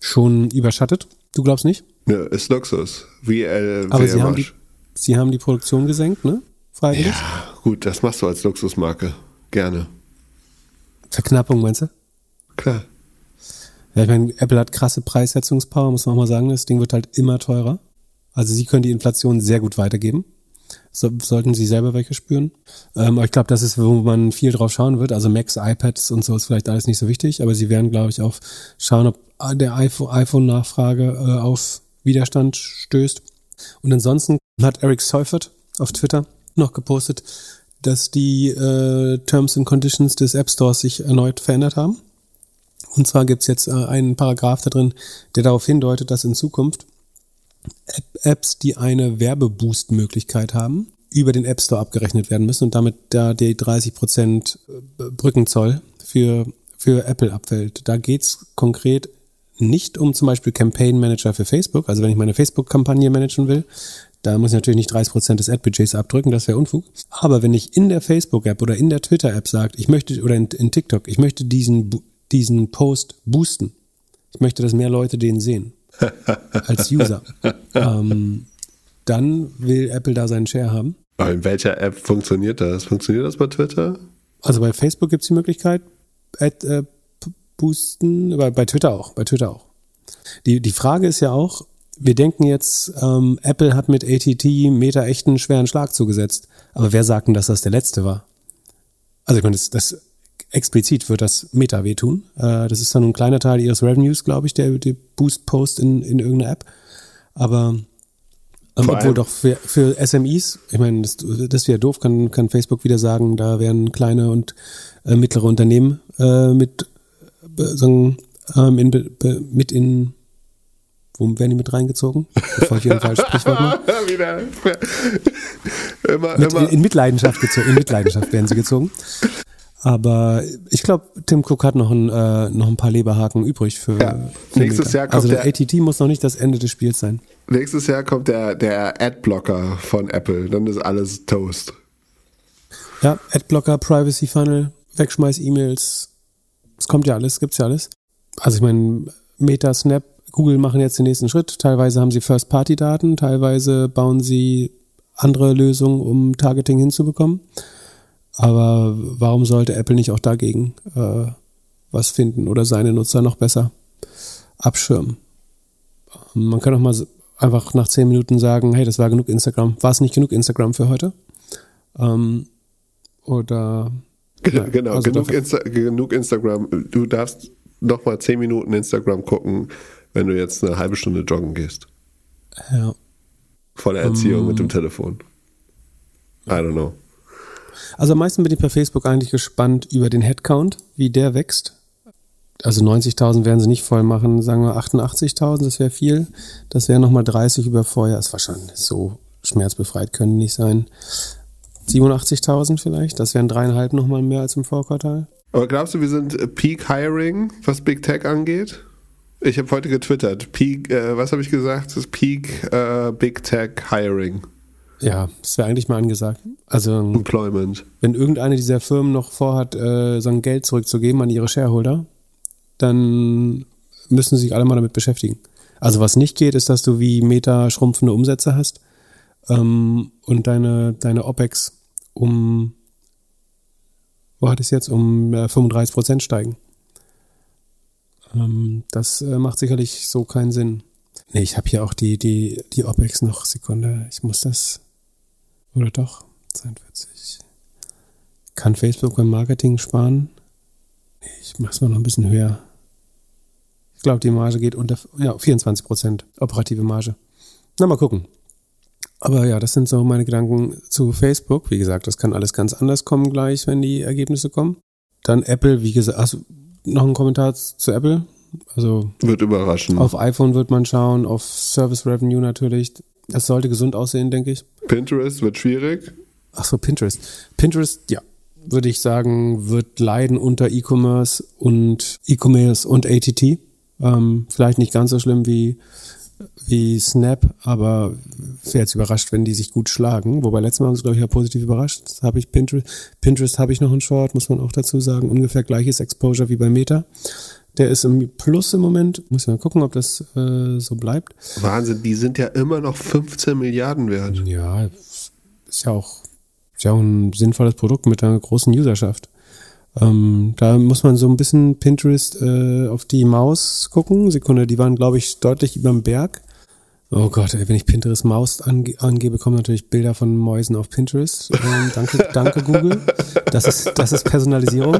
schon überschattet. Du glaubst nicht? Ja, ist Luxus. Wie, äh, Aber sie haben, die, sie haben die Produktion gesenkt, ne? Freiwillig? Ja, gut, das machst du als Luxusmarke. Gerne. Verknappung, meinst du? Klar. Ja, ich meine, Apple hat krasse Preissetzungspower, muss man auch mal sagen. Das Ding wird halt immer teurer. Also sie können die Inflation sehr gut weitergeben. So, sollten sie selber welche spüren. Ähm, aber ich glaube, das ist, wo man viel drauf schauen wird. Also Macs, iPads und so ist vielleicht alles nicht so wichtig, aber sie werden, glaube ich, auch schauen, ob der iPhone-Nachfrage äh, auf Widerstand stößt. Und ansonsten hat Eric Seufert auf Twitter noch gepostet, dass die äh, Terms and Conditions des App Stores sich erneut verändert haben. Und zwar gibt's jetzt äh, einen Paragraph da drin, der darauf hindeutet, dass in Zukunft App Apps, die eine Werbeboost-Möglichkeit haben, über den App Store abgerechnet werden müssen und damit da die 30% äh, Brückenzoll für, für Apple abfällt. Da geht's konkret nicht um zum Beispiel Campaign Manager für Facebook. Also wenn ich meine Facebook-Kampagne managen will, da muss ich natürlich nicht 30 Prozent des Ad-Budgets abdrücken, das wäre Unfug. Aber wenn ich in der Facebook-App oder in der Twitter-App sage, ich möchte, oder in, in TikTok, ich möchte diesen, diesen Post boosten, ich möchte, dass mehr Leute den sehen, [laughs] als User, ähm, dann will Apple da seinen Share haben. Aber in welcher App funktioniert das? Funktioniert das bei Twitter? Also bei Facebook gibt es die Möglichkeit, Ad, äh, boosten, bei, bei Twitter auch, bei Twitter auch. Die, die Frage ist ja auch, wir denken jetzt, ähm, Apple hat mit ATT Meta echt einen schweren Schlag zugesetzt. Aber wer sagt denn, dass das der letzte war? Also ich meine, das, das explizit wird das Meta wehtun. Äh, das ist dann ein kleiner Teil ihres Revenues, glaube ich, der, der Boost-Post in, in irgendeiner App. Aber Ähm, obwohl doch für, für SMEs, ich meine, das, das wäre doof, kann, kann Facebook wieder sagen, da werden kleine und äh, mittlere Unternehmen äh, mit, äh, sagen, ähm, in, be, mit in wo werden die mit reingezogen? Bevor ich hier ein falsches Sprichwort mache. [laughs] Wieder. immer, mit, immer. In, in, Mitleidenschaft gezogen. In Mitleidenschaft werden sie gezogen. Aber ich glaube, Tim Cook hat noch ein, äh, noch ein paar Leberhaken übrig für, ja. für Nächstes Jahr kommt Also der, der ATT muss noch nicht das Ende des Spiels sein. Nächstes Jahr kommt der, der Adblocker von Apple. Dann ist alles Toast. Ja, Adblocker, Privacy Funnel, Wegschmeiß-E-Mails. Es kommt ja alles, gibt's ja alles. Also ich meine, Meta, Snap, Google machen jetzt den nächsten Schritt. Teilweise haben sie First-Party-Daten, teilweise bauen sie andere Lösungen, um Targeting hinzubekommen. Aber warum sollte Apple nicht auch dagegen äh, was finden oder seine Nutzer noch besser abschirmen? Man kann auch mal einfach nach zehn Minuten sagen, hey, das war genug Instagram. War es nicht genug Instagram für heute? Ähm, oder ja, genau, also genug, Insta genug Instagram. Du darfst noch mal zehn Minuten Instagram gucken, wenn du jetzt eine halbe Stunde joggen gehst. Ja. Volle Erziehung um, mit dem Telefon. I don't know. Also am meisten bin ich bei Facebook eigentlich gespannt über den Headcount, wie der wächst. Also 90.000 werden sie nicht voll machen, sagen wir 88.000, das wäre viel. Das wäre nochmal 30 über Vorjahr. Ist wahrscheinlich so schmerzbefreit, können nicht sein. 87.000 vielleicht, das wären dreieinhalb nochmal mehr als im Vorquartal. Aber glaubst du, wir sind Peak Hiring, was Big Tech angeht? Ich habe heute getwittert. Peak, äh, was habe ich gesagt? Das ist Peak äh, Big Tech Hiring. Ja, das wäre eigentlich mal angesagt. Also Employment. Wenn irgendeine dieser Firmen noch vorhat, äh, so ein Geld zurückzugeben an ihre Shareholder, dann müssen sie sich alle mal damit beschäftigen. Also was nicht geht, ist, dass du wie Meta schrumpfende Umsätze hast ähm, und deine, deine OPEX um, wo hat es jetzt, um äh, 35 Prozent steigen. Ähm, das äh, macht sicherlich so keinen Sinn. Nee, ich habe hier auch die, die, die OPEX noch. Sekunde, ich muss das. Oder doch? 42. Kann Facebook beim Marketing sparen? Nee, ich mach's mal noch ein bisschen höher. Ich glaube, die Marge geht unter ja, 24 Prozent operative Marge. Na, mal gucken. Aber ja, das sind so meine Gedanken zu Facebook. Wie gesagt, das kann alles ganz anders kommen gleich, wenn die Ergebnisse kommen. Dann Apple, wie gesagt, also noch ein Kommentar zu Apple. Also wird überraschen. Auf iPhone wird man schauen, auf Service Revenue natürlich. Es sollte gesund aussehen, denke ich. Pinterest wird schwierig. Ach so, Pinterest. Pinterest, ja, würde ich sagen, wird leiden unter E-Commerce und E-Commerce und ATT. Ähm, vielleicht nicht ganz so schlimm wie wie Snap, aber wäre jetzt überrascht, wenn die sich gut schlagen. Wobei letztes Mal haben sie, glaube ich, ja positiv überrascht. Habe ich Pinterest. Pinterest habe ich noch einen Short, muss man auch dazu sagen. Ungefähr gleiches Exposure wie bei Meta. Der ist im Plus im Moment. Muss mal gucken, ob das äh, so bleibt. Wahnsinn, die sind ja immer noch 15 Milliarden wert. Ja, ist ja auch, ist ja auch ein sinnvolles Produkt mit einer großen Userschaft. Ähm, da muss man so ein bisschen Pinterest äh, auf die Maus gucken. Sekunde, die waren, glaube ich, deutlich über dem Berg. Oh Gott, ey, wenn ich Pinterest Maus ange angebe, kommen natürlich Bilder von Mäusen auf Pinterest. Ähm, danke, [laughs] danke Google. Das ist, das ist Personalisierung.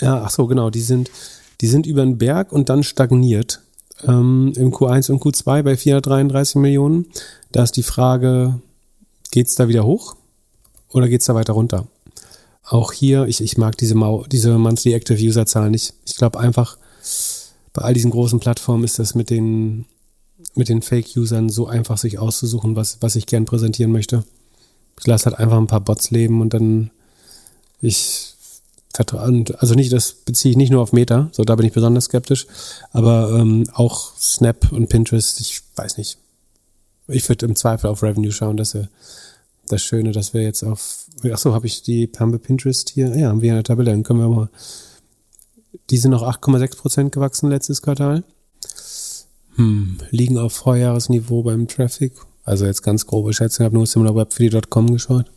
Ja, ach so, genau. Die sind, die sind über den Berg und dann stagniert. Ähm, Im Q1 und Q2 bei 433 Millionen. Da ist die Frage, geht's da wieder hoch oder geht's da weiter runter? Auch hier, ich, ich mag diese, Mau diese Monthly Active User Zahl nicht. Ich glaube einfach, bei all diesen großen Plattformen ist das mit den, mit den Fake-Usern so einfach, sich auszusuchen, was, was ich gern präsentieren möchte. Ich lasse halt einfach ein paar Bots leben und dann ich also nicht, das beziehe ich nicht nur auf Meta, so da bin ich besonders skeptisch, aber ähm, auch Snap und Pinterest, ich weiß nicht. Ich würde im Zweifel auf Revenue schauen, dass er das Schöne, dass wir jetzt auf, ach so, habe ich die Pampe Pinterest hier, ja, haben wir in der Tabelle, dann können wir mal, die sind noch 8,6 Prozent gewachsen letztes Quartal, hm, liegen auf Vorjahresniveau beim Traffic, also jetzt ganz grobe Schätzung, habe nur similarweb4.com geschaut,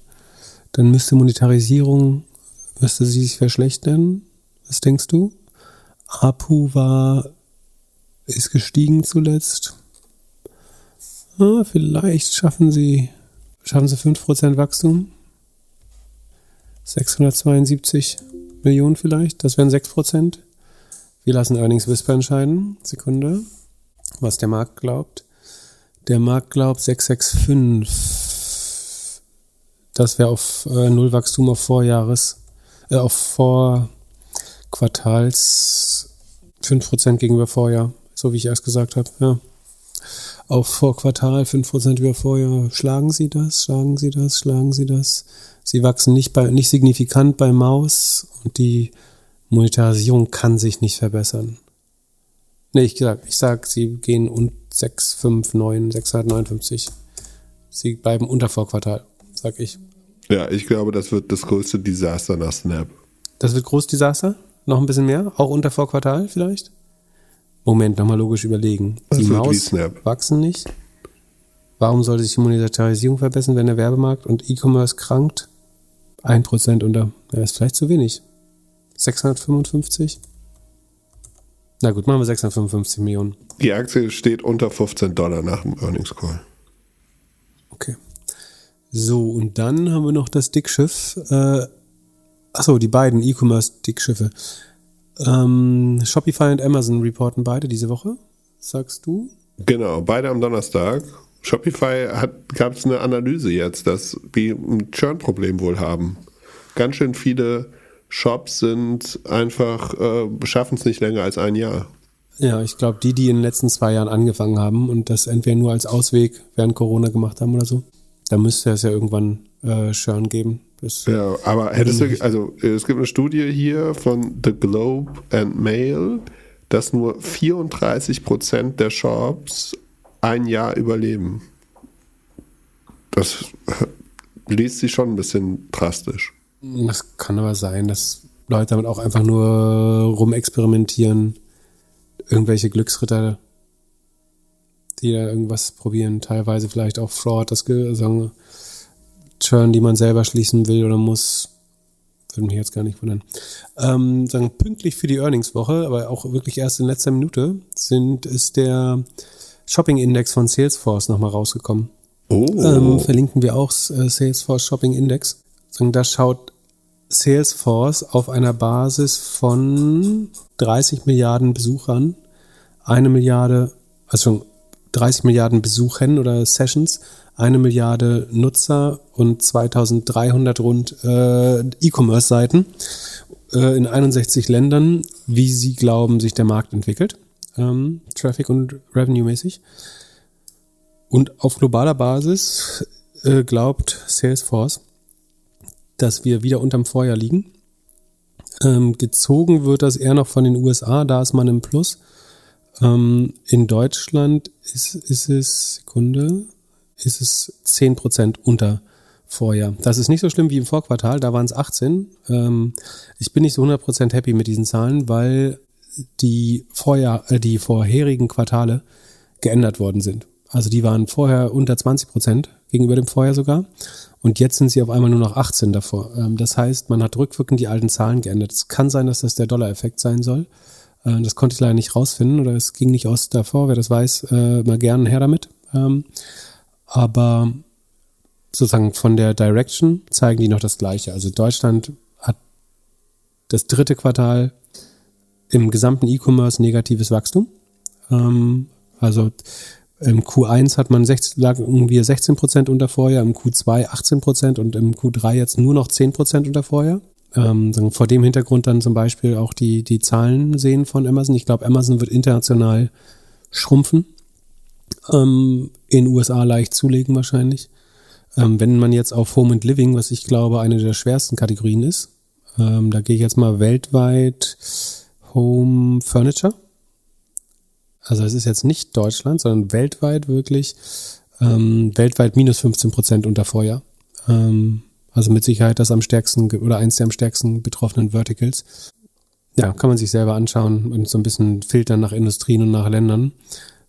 dann müsste Monetarisierung, müsste sie sich verschlechtern, was denkst du? APU war, ist gestiegen zuletzt, ah, vielleicht schaffen sie Schaffen sie 5% Wachstum? 672 Millionen vielleicht, das wären 6%. Wir lassen Earnings Whisper entscheiden. Sekunde. Was der Markt glaubt. Der Markt glaubt 665. Das wäre auf äh, Nullwachstum auf Vorjahres, äh, auf Vorquartals 5% gegenüber Vorjahr, so wie ich erst gesagt habe, ja. Auf Vorquartal 5% über Vorjahr. Schlagen Sie das? Schlagen Sie das? Schlagen Sie das? Sie wachsen nicht, bei, nicht signifikant bei Maus und die Monetarisierung kann sich nicht verbessern. Nee, ich sag, ich sag, sie gehen und 6, 5, 9, 659. Sie bleiben unter Vorquartal, sag ich. Ja, ich glaube, das wird das größte Desaster nach Snap. Das wird groß Desaster? Noch ein bisschen mehr? Auch unter Vorquartal vielleicht? Moment, nochmal logisch überlegen. Die Maus wachsen nicht. Warum sollte sich die Monetarisierung verbessern, wenn der Werbemarkt und E-Commerce krankt? 1% unter. Ja, ist vielleicht zu wenig. 655? Na gut, machen wir 655 Millionen. Die Aktie steht unter 15 Dollar nach dem Earnings Call. Okay. So, und dann haben wir noch das Dickschiff. Äh, achso, die beiden E-Commerce-Dickschiffe. Ähm, Shopify und Amazon reporten beide diese Woche, sagst du? Genau, beide am Donnerstag. Shopify gab es eine Analyse jetzt, dass die ein Churn-Problem wohl haben. Ganz schön viele Shops sind einfach, äh, schaffen es nicht länger als ein Jahr. Ja, ich glaube, die, die in den letzten zwei Jahren angefangen haben und das entweder nur als Ausweg während Corona gemacht haben oder so, da müsste es ja irgendwann äh, Churn geben. ja, aber hättest du, also es gibt eine Studie hier von The Globe and Mail, dass nur 34 Prozent der Shops ein Jahr überleben. Das [laughs] liest sich schon ein bisschen drastisch. Das kann aber sein, dass Leute damit auch einfach nur rumexperimentieren. Irgendwelche Glücksritter, die da irgendwas probieren. Teilweise vielleicht auch Fraud, das sagen, Churn, die man selber schließen will oder muss. Würde mich jetzt gar nicht wundern. Ähm, sagen, pünktlich für die Earnings-Woche, aber auch wirklich erst in letzter Minute, sind, ist der Shopping-Index von Salesforce nochmal rausgekommen. Oh. Ähm, verlinken wir auch äh, Salesforce Shopping Index. Da schaut Salesforce auf einer Basis von 30 Milliarden Besuchern, eine Milliarde, also 30 Milliarden Besuchen oder Sessions, eine Milliarde Nutzer und 2300 rund äh, E-Commerce-Seiten äh, in 61 Ländern, wie sie glauben, sich der Markt entwickelt, ähm, Traffic und Revenue-mäßig. Und auf globaler Basis äh, glaubt Salesforce, dass wir wieder unterm Vorjahr liegen. Ähm, gezogen wird das eher noch von den USA, da ist man im Plus. Ähm, in Deutschland ist, ist es, Sekunde, ist es 10% unter Vorjahr. Das ist nicht so schlimm wie im Vorquartal, da waren es 18. Ähm, ich bin nicht so 100% happy mit diesen Zahlen, weil die, Vorjahr, äh, die vorherigen Quartale geändert worden sind. Also die waren vorher unter 20% gegenüber dem Vorjahr sogar. Und jetzt sind sie auf einmal nur noch 18 davor. Ähm, das heißt, man hat rückwirkend die alten Zahlen geändert. Es kann sein, dass das der Dollar-Effekt sein soll. Äh, das konnte ich leider nicht rausfinden oder es ging nicht aus davor. Wer das weiß, äh, mal gerne her damit. Ähm, aber sozusagen von der Direction zeigen die noch das Gleiche. Also Deutschland hat das dritte Quartal im gesamten E-Commerce negatives Wachstum. Ähm, also im Q1 hat man 16, lag irgendwie 16 Prozent unter Vorjahr, im Q2 18 Prozent und im Q3 jetzt nur noch 10 Prozent unter Vorjahr. Ähm, vor dem Hintergrund dann zum Beispiel auch die, die Zahlen sehen von Amazon. Ich glaube, Amazon wird international schrumpfen, ähm, in USA leicht zulegen wahrscheinlich. Ähm, wenn man jetzt auf Home and Living, was ich glaube eine der schwersten Kategorien ist, ähm, da gehe ich jetzt mal weltweit Home Furniture also es ist jetzt nicht Deutschland, sondern weltweit wirklich, ähm, weltweit minus 15 Prozent unter Vorjahr. Ähm, also mit Sicherheit das am stärksten oder eins der am stärksten betroffenen Verticals. Ja, kann man sich selber anschauen und so ein bisschen filtern nach Industrien und nach Ländern.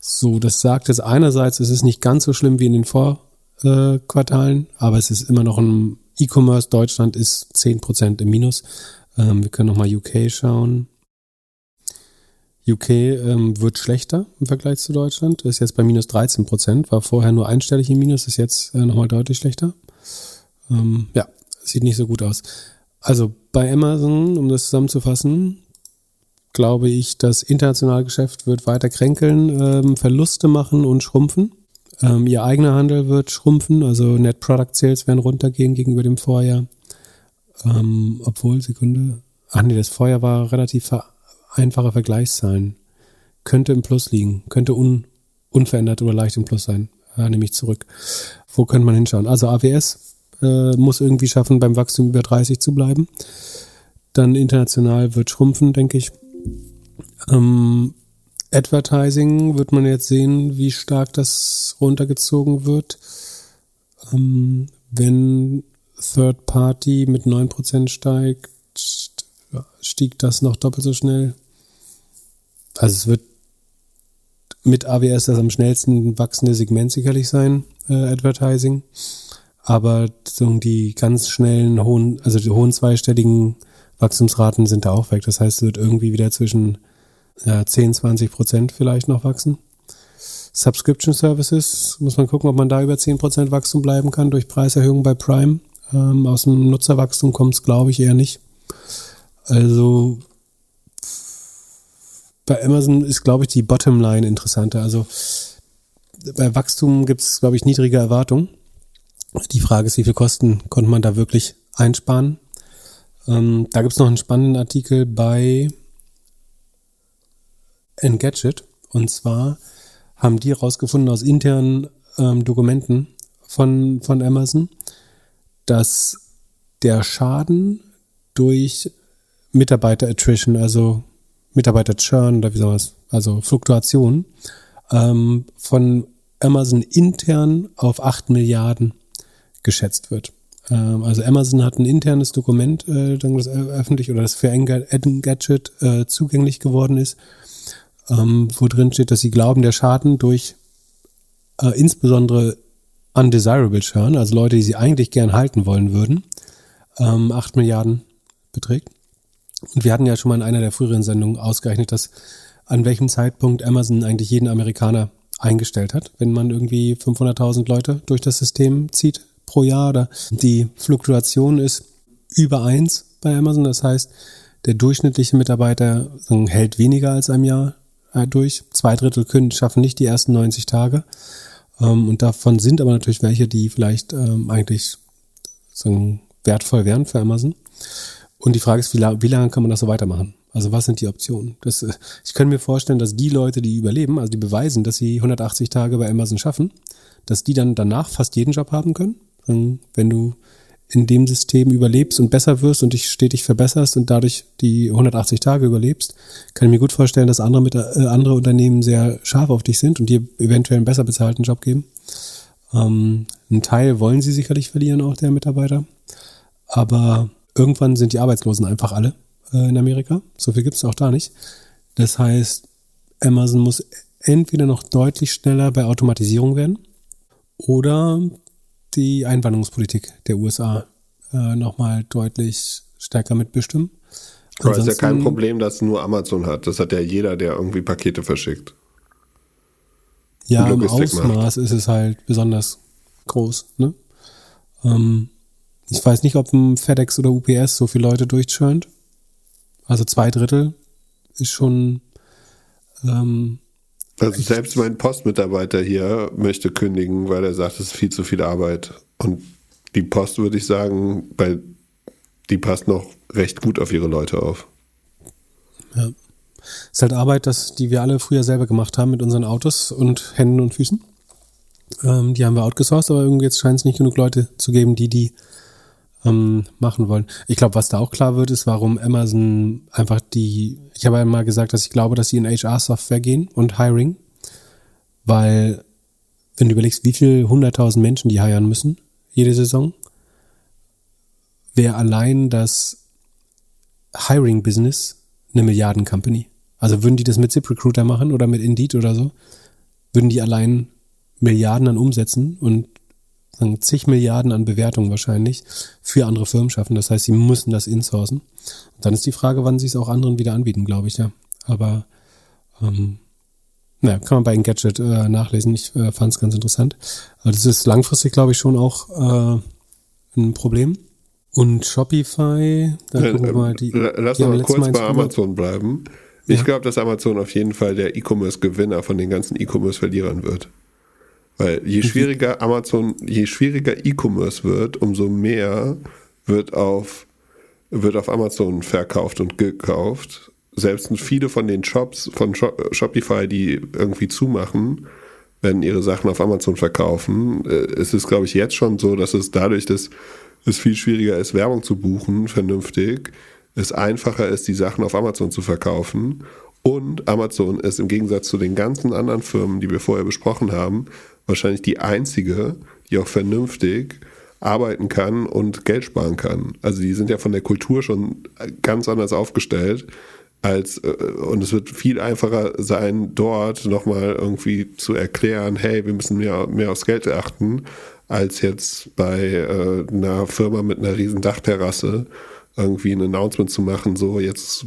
So, das sagt es einerseits, es ist nicht ganz so schlimm wie in den Vorquartalen, äh, aber es ist immer noch ein E-Commerce. Deutschland ist 10 Prozent im Minus. Ähm, wir können nochmal UK schauen. UK ähm, wird schlechter im Vergleich zu Deutschland, ist jetzt bei minus 13 Prozent, war vorher nur einstellig im Minus, ist jetzt äh, nochmal deutlich schlechter. Ähm, ja, sieht nicht so gut aus. Also bei Amazon, um das zusammenzufassen, glaube ich, das internationale Geschäft wird weiter kränkeln, ähm, Verluste machen und schrumpfen. Ähm, ihr eigener Handel wird schrumpfen, also Net Product Sales werden runtergehen gegenüber dem Vorjahr. Ähm, obwohl, Sekunde. Ach nee, das Vorjahr war relativ ver einfache Vergleichszahlen. Könnte im Plus liegen, könnte un unverändert oder leicht im Plus sein. Ja, nehme ich zurück. Wo könnte man hinschauen? Also AWS äh, muss irgendwie schaffen, beim Wachstum über 30 zu bleiben. Dann international wird schrumpfen, denke ich. Ähm, Advertising wird man jetzt sehen, wie stark das runtergezogen wird. Ähm, wenn Third Party mit 9% steigt, stieg das noch doppelt so schnell. Also es wird mit AWS das am schnellsten wachsende Segment sicherlich sein, äh, Advertising. Aber so die ganz schnellen, hohen, also die hohen zweistelligen Wachstumsraten sind da auch weg. Das heißt, es wird irgendwie wieder zwischen ja, 10, 20 Prozent vielleicht noch wachsen. Subscription Services, muss man gucken, ob man da über 10 Prozent Wachstum bleiben kann durch Preiserhöhungen bei Prime. Ähm, aus dem Nutzerwachstum kommt es, glaube ich, eher nicht. Also bei Amazon ist, glaube ich, die Bottomline interessanter. Also bei Wachstum gibt es, glaube ich, niedrige Erwartungen. Die Frage ist, wie viel Kosten konnte man da wirklich einsparen? Ähm, da gibt es noch einen spannenden Artikel bei Engadget. Und zwar haben die herausgefunden aus internen ähm, Dokumenten von, von Amazon, dass der Schaden durch Mitarbeiter-Attrition, also Mitarbeiter-Churn oder wie soll man also Fluktuation, ähm, von Amazon intern auf 8 Milliarden geschätzt wird. Ähm, also Amazon hat ein internes Dokument, äh, das öffentlich oder das für Engadget äh, zugänglich geworden ist, ähm, wo drin steht, dass sie glauben, der Schaden durch äh, insbesondere undesirable Churn, also Leute, die sie eigentlich gern halten wollen würden, ähm, 8 Milliarden beträgt. Und wir hatten ja schon mal in einer der früheren Sendungen ausgerechnet, dass an welchem Zeitpunkt Amazon eigentlich jeden Amerikaner eingestellt hat, wenn man irgendwie 500.000 Leute durch das System zieht pro Jahr oder die Fluktuation ist über eins bei Amazon. Das heißt, der durchschnittliche Mitarbeiter hält weniger als ein Jahr äh, durch. Zwei Drittel können, schaffen nicht die ersten 90 Tage. Ähm, und davon sind aber natürlich welche, die vielleicht ähm, eigentlich wertvoll wären für Amazon. Und die Frage ist, wie, wie lange kann man das so weitermachen? Also was sind die Optionen? Das, äh, ich kann mir vorstellen, dass die Leute, die überleben, also die beweisen, dass sie 180 Tage bei Amazon schaffen, dass die dann danach fast jeden Job haben können. Wenn du in dem System überlebst und besser wirst und dich stetig verbesserst und dadurch die 180 Tage überlebst, kann ich mir gut vorstellen, dass andere, mit, äh, andere Unternehmen sehr scharf auf dich sind und dir eventuell einen besser bezahlten Job geben. Ähm, einen Teil wollen sie sicherlich verlieren, auch der Mitarbeiter. Aber irgendwann sind die Arbeitslosen einfach alle äh, in Amerika. So viel gibt es auch da nicht. Das heißt, Amazon muss entweder noch deutlich schneller bei Automatisierung werden oder die Einwanderungspolitik der USA äh, nochmal deutlich stärker mitbestimmen. Aber ist ja kein Problem, dass nur Amazon hat. Das hat ja jeder, der irgendwie Pakete verschickt. Ja, im Ausmaß macht. ist es halt besonders groß. Ne? Ähm, ich weiß nicht, ob ein FedEx oder UPS so viele Leute durchchurnt. Also zwei Drittel ist schon. Ähm, also selbst mein Postmitarbeiter hier möchte kündigen, weil er sagt, es ist viel zu viel Arbeit. Und die Post würde ich sagen, bei, die passt noch recht gut auf ihre Leute auf. Ja. Es ist halt Arbeit, das, die wir alle früher selber gemacht haben mit unseren Autos und Händen und Füßen. Ähm, die haben wir outgesourced, aber irgendwie jetzt scheint es nicht genug Leute zu geben, die die ähm, machen wollen. Ich glaube, was da auch klar wird, ist, warum Amazon einfach die, ich habe einmal gesagt, dass ich glaube, dass sie in HR-Software gehen und Hiring, weil wenn du überlegst, wie viele hunderttausend Menschen die hiren müssen, jede Saison, wäre allein das Hiring-Business eine Milliarden-Company. Also würden die das mit ZipRecruiter machen oder mit Indeed oder so, würden die allein Milliarden an Umsätzen und sagen, zig Milliarden an Bewertungen wahrscheinlich für andere Firmen schaffen. Das heißt, sie müssen das insourcen. Und dann ist die Frage, wann sie es auch anderen wieder anbieten, glaube ich, ja. Aber ähm, naja, kann man bei Engadget äh, nachlesen. Ich äh, fand es ganz interessant. Aber das ist langfristig, glaube ich, schon auch äh, ein Problem. Und Shopify, da gucken wir mal die. Lass die mal kurz bei Amazon bleiben. Ich ja. glaube, dass Amazon auf jeden Fall der E-Commerce-Gewinner von den ganzen E-Commerce-Verlierern wird. Weil je schwieriger Amazon, je schwieriger E-Commerce wird, umso mehr wird auf, wird auf Amazon verkauft und gekauft. Selbst viele von den Shops von Shopify, die irgendwie zumachen, werden ihre Sachen auf Amazon verkaufen. Äh, es ist, glaube ich, jetzt schon so, dass es dadurch, dass es viel schwieriger ist, Werbung zu buchen, vernünftig, es einfacher ist, die Sachen auf Amazon zu verkaufen. Und Amazon ist im Gegensatz zu den ganzen anderen Firmen, die wir vorher besprochen haben, wahrscheinlich die einzige, die auch vernünftig arbeiten kann und Geld sparen kann. Also die sind ja von der Kultur schon ganz anders aufgestellt als äh, und es wird viel einfacher sein, dort nochmal irgendwie zu erklären, hey, wir müssen mehr, mehr aufs Geld achten, als jetzt bei äh, einer Firma mit einer riesen Dachterrasse irgendwie ein Announcement zu machen, so jetzt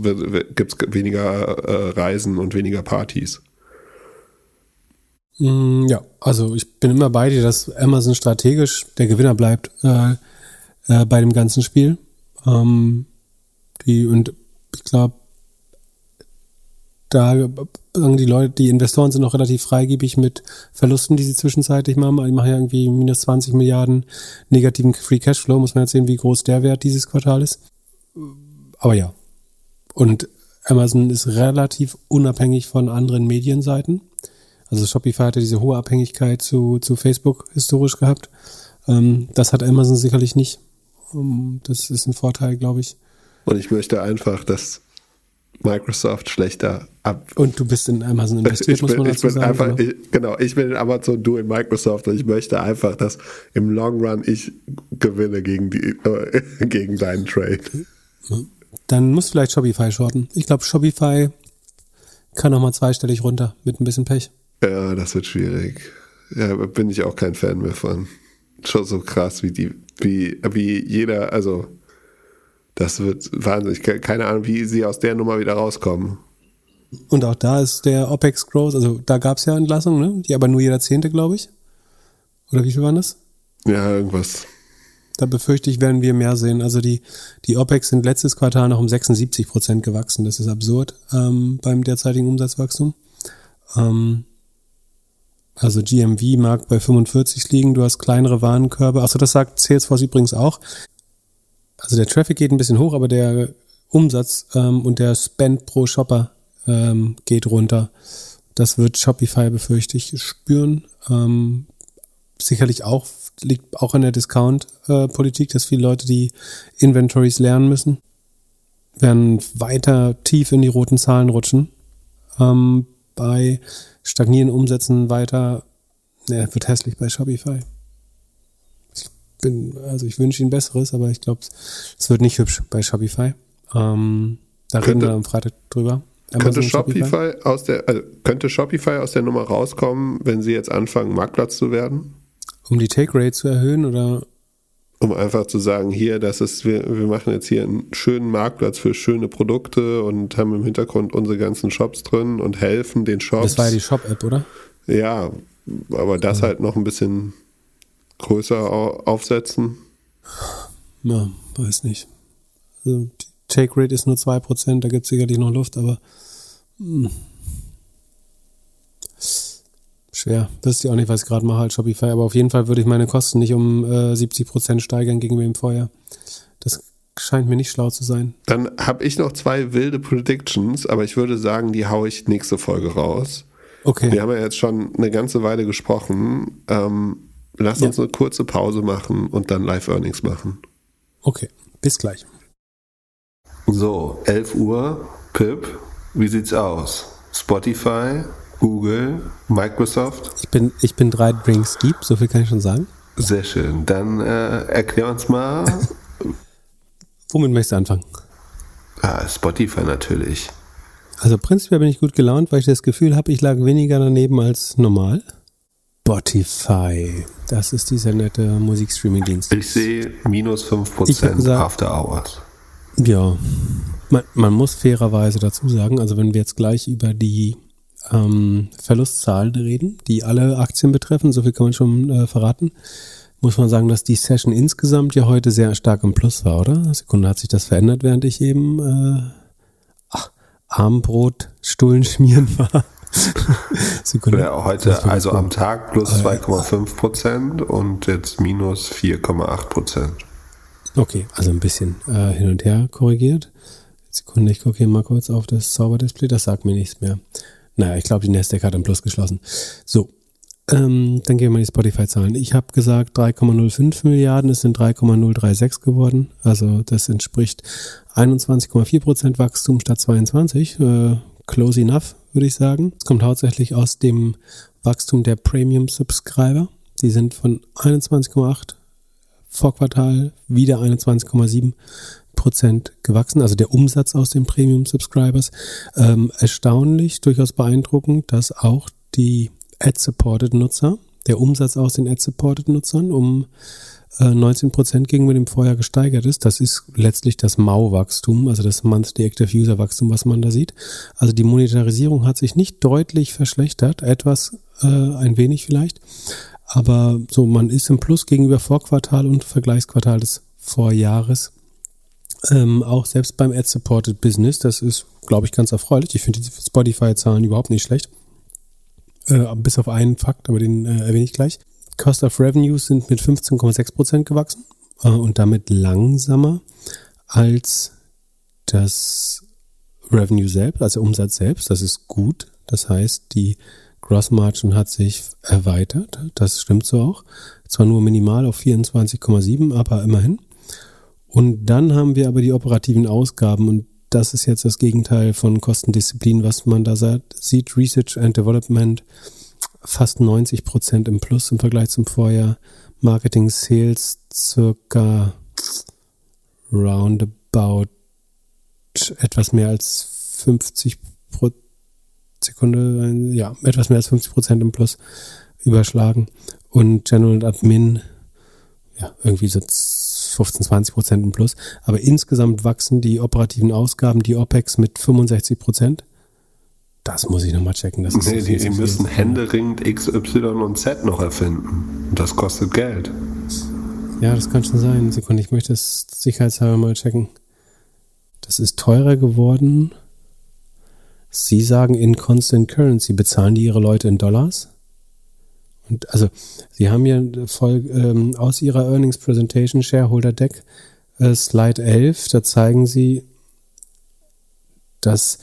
gibt es weniger äh, Reisen und weniger Partys. Mm, ja, also ich bin immer bei dir, dass Amazon strategisch der Gewinner bleibt äh, äh, bei dem ganzen Spiel. Ähm, die, und ich glaube, da sagen die Leute, die Investoren sind noch relativ freigebig mit Verlusten, die sie zwischenzeitlich machen. Die machen ja irgendwie minus 20 Milliarden negativen Free Cashflow. Muss man jetzt sehen, wie groß der Wert dieses Quartal ist. Aber ja. Und Amazon ist relativ unabhängig von anderen Medienseiten. Also Shopify hatte diese hohe Abhängigkeit zu, zu Facebook historisch gehabt. Ähm, das hat Amazon sicherlich nicht. Um, das ist ein Vorteil, glaube ich. Und ich möchte einfach, dass Microsoft schlechter ab. Und du bist in Amazon investiert, [laughs] bin, muss man dazu sagen. Einfach, ich, genau, ich bin in Amazon, du in Microsoft und ich möchte einfach, dass im Long Run ich gewinne gegen, die, äh, [laughs] gegen deinen Trade. Dann muss vielleicht Shopify shorten. Ich glaube, Shopify kann nochmal zweistellig runter mit ein bisschen Pech. Ja, das wird schwierig. Ja, bin ich auch kein Fan mehr von. Schon so krass, wie die, wie, wie jeder, also das wird wahnsinnig. Keine Ahnung, wie sie aus der Nummer wieder rauskommen. Und auch da ist der OPEX Growth, also da gab es ja Entlassungen, ne? Die aber nur jeder Zehnte, glaube ich. Oder wie viel waren das? Ja, irgendwas. Da befürchte ich, werden wir mehr sehen. Also die, die OPEX sind letztes Quartal noch um 76 Prozent gewachsen. Das ist absurd ähm, beim derzeitigen Umsatzwachstum. Ähm, also GMV mag bei 45 liegen, du hast kleinere Warenkörbe. Achso, das sagt Salesforce übrigens auch. Also der Traffic geht ein bisschen hoch, aber der Umsatz ähm, und der Spend pro Shopper ähm, geht runter. Das wird Shopify, befürchte ich, spüren. Ähm, sicherlich auch, liegt auch in der Discount-Politik, dass viele Leute die Inventories lernen müssen, werden weiter tief in die roten Zahlen rutschen. Ähm, bei stagnierenden Umsätzen weiter, ja, wird hässlich bei Shopify. Ich bin, also ich wünsche Ihnen Besseres, aber ich glaube, es wird nicht hübsch bei Shopify. Ähm, da könnte, reden wir am Freitag drüber. könnte Shopify, Shopify, aus der, also könnte Shopify aus der Nummer rauskommen, wenn sie jetzt anfangen, Marktplatz zu werden? Um die Take Rate zu erhöhen oder um einfach zu sagen, hier, das ist, wir, wir machen jetzt hier einen schönen Marktplatz für schöne Produkte und haben im Hintergrund unsere ganzen Shops drin und helfen den Shops. Das war ja die Shop-App, oder? Ja, aber das ja. halt noch ein bisschen größer aufsetzen. Ja, weiß nicht. Also die Take Rate ist nur 2%, da gibt es sicherlich noch Luft, aber mh. Schwer. Wisst ihr auch nicht, was ich gerade mache als Shopify, aber auf jeden Fall würde ich meine Kosten nicht um äh, 70 Prozent steigern gegenüber dem Vorjahr. Das scheint mir nicht schlau zu sein. Dann habe ich noch zwei wilde Predictions, aber ich würde sagen, die haue ich nächste Folge raus. Okay. Wir haben ja jetzt schon eine ganze Weile gesprochen. Ähm, lass uns ja. eine kurze Pause machen und dann Live-Earnings machen. Okay, bis gleich. So, 11 Uhr. Pip, wie sieht's aus? Spotify, Google, Microsoft. Ich bin, ich bin drei Drinks deep, so viel kann ich schon sagen. Sehr schön. Dann äh, erklär uns mal. [laughs] Womit möchtest du anfangen? Ah, Spotify natürlich. Also prinzipiell bin ich gut gelaunt, weil ich das Gefühl habe, ich lag weniger daneben als normal. Spotify. Das ist dieser nette Musikstreaming-Dienst. Ich sehe minus 5% gesagt, After Hours. Ja, man, man, muss fairerweise dazu sagen, also wenn wir jetzt gleich über die ähm, Verlustzahlen reden, die alle Aktien betreffen, so viel kann man schon äh, verraten, muss man sagen, dass die Session insgesamt ja heute sehr stark im Plus war, oder? Sekunde hat sich das verändert, während ich eben äh, ach, Armbrot, Stullen schmieren war. [laughs] Sekunde. Ja, heute, also am Tag plus 2,5 Prozent und jetzt minus 4,8 Prozent. Okay, also ein bisschen äh, hin und her korrigiert. Sekunde, ich gucke hier mal kurz auf das Zauberdisplay, das sagt mir nichts mehr. Naja, ich glaube, die Nasdaq hat ein Plus geschlossen. So, ähm, dann gehen wir mal die Spotify-Zahlen. Ich habe gesagt 3,05 Milliarden, es sind 3,036 geworden. Also das entspricht 21,4% Wachstum statt 22. Äh, close enough, würde ich sagen. Es kommt hauptsächlich aus dem Wachstum der Premium-Subscriber. Die sind von 21,8 vor Quartal wieder 21,7 Prozent gewachsen, also der Umsatz aus den Premium-Subscribers. Ähm, erstaunlich, durchaus beeindruckend, dass auch die Ad-Supported-Nutzer, der Umsatz aus den Ad-Supported-Nutzern um äh, 19 Prozent gegenüber dem Vorjahr gesteigert ist. Das ist letztlich das MAU-Wachstum, also das Monthly Active User-Wachstum, was man da sieht. Also die Monetarisierung hat sich nicht deutlich verschlechtert, etwas, äh, ein wenig vielleicht, aber so man ist im Plus gegenüber Vorquartal und Vergleichsquartal des Vorjahres. Ähm, auch selbst beim Ad-Supported Business, das ist, glaube ich, ganz erfreulich. Ich finde die Spotify-Zahlen überhaupt nicht schlecht. Äh, bis auf einen Fakt, aber den äh, erwähne ich gleich. Cost of Revenues sind mit 15,6 Prozent gewachsen äh, und damit langsamer als das Revenue selbst, also Umsatz selbst. Das ist gut. Das heißt, die Gross Margin hat sich erweitert. Das stimmt so auch. Zwar nur minimal auf 24,7, aber immerhin. Und dann haben wir aber die operativen Ausgaben und das ist jetzt das Gegenteil von Kostendisziplin, was man da sieht. Research and Development fast 90 Prozent im Plus im Vergleich zum Vorjahr. Marketing Sales circa roundabout etwas mehr als 50 pro Sekunde, ja, etwas mehr als 50 Prozent im Plus überschlagen. Und General Admin, ja, irgendwie so 15, 20 Prozent im Plus. Aber insgesamt wachsen die operativen Ausgaben, die OPEX mit 65 Prozent. Das muss ich nochmal checken. Das nee, die, die müssen händeringend X, Y und Z noch erfinden. Das kostet Geld. Ja, das kann schon sein. Sekunde, ich möchte es sicherheitshalber mal checken. Das ist teurer geworden. Sie sagen in Constant Currency. Bezahlen die ihre Leute in Dollars? Und also, Sie haben ja voll, ähm, aus Ihrer Earnings Presentation Shareholder Deck äh, Slide 11, da zeigen Sie, dass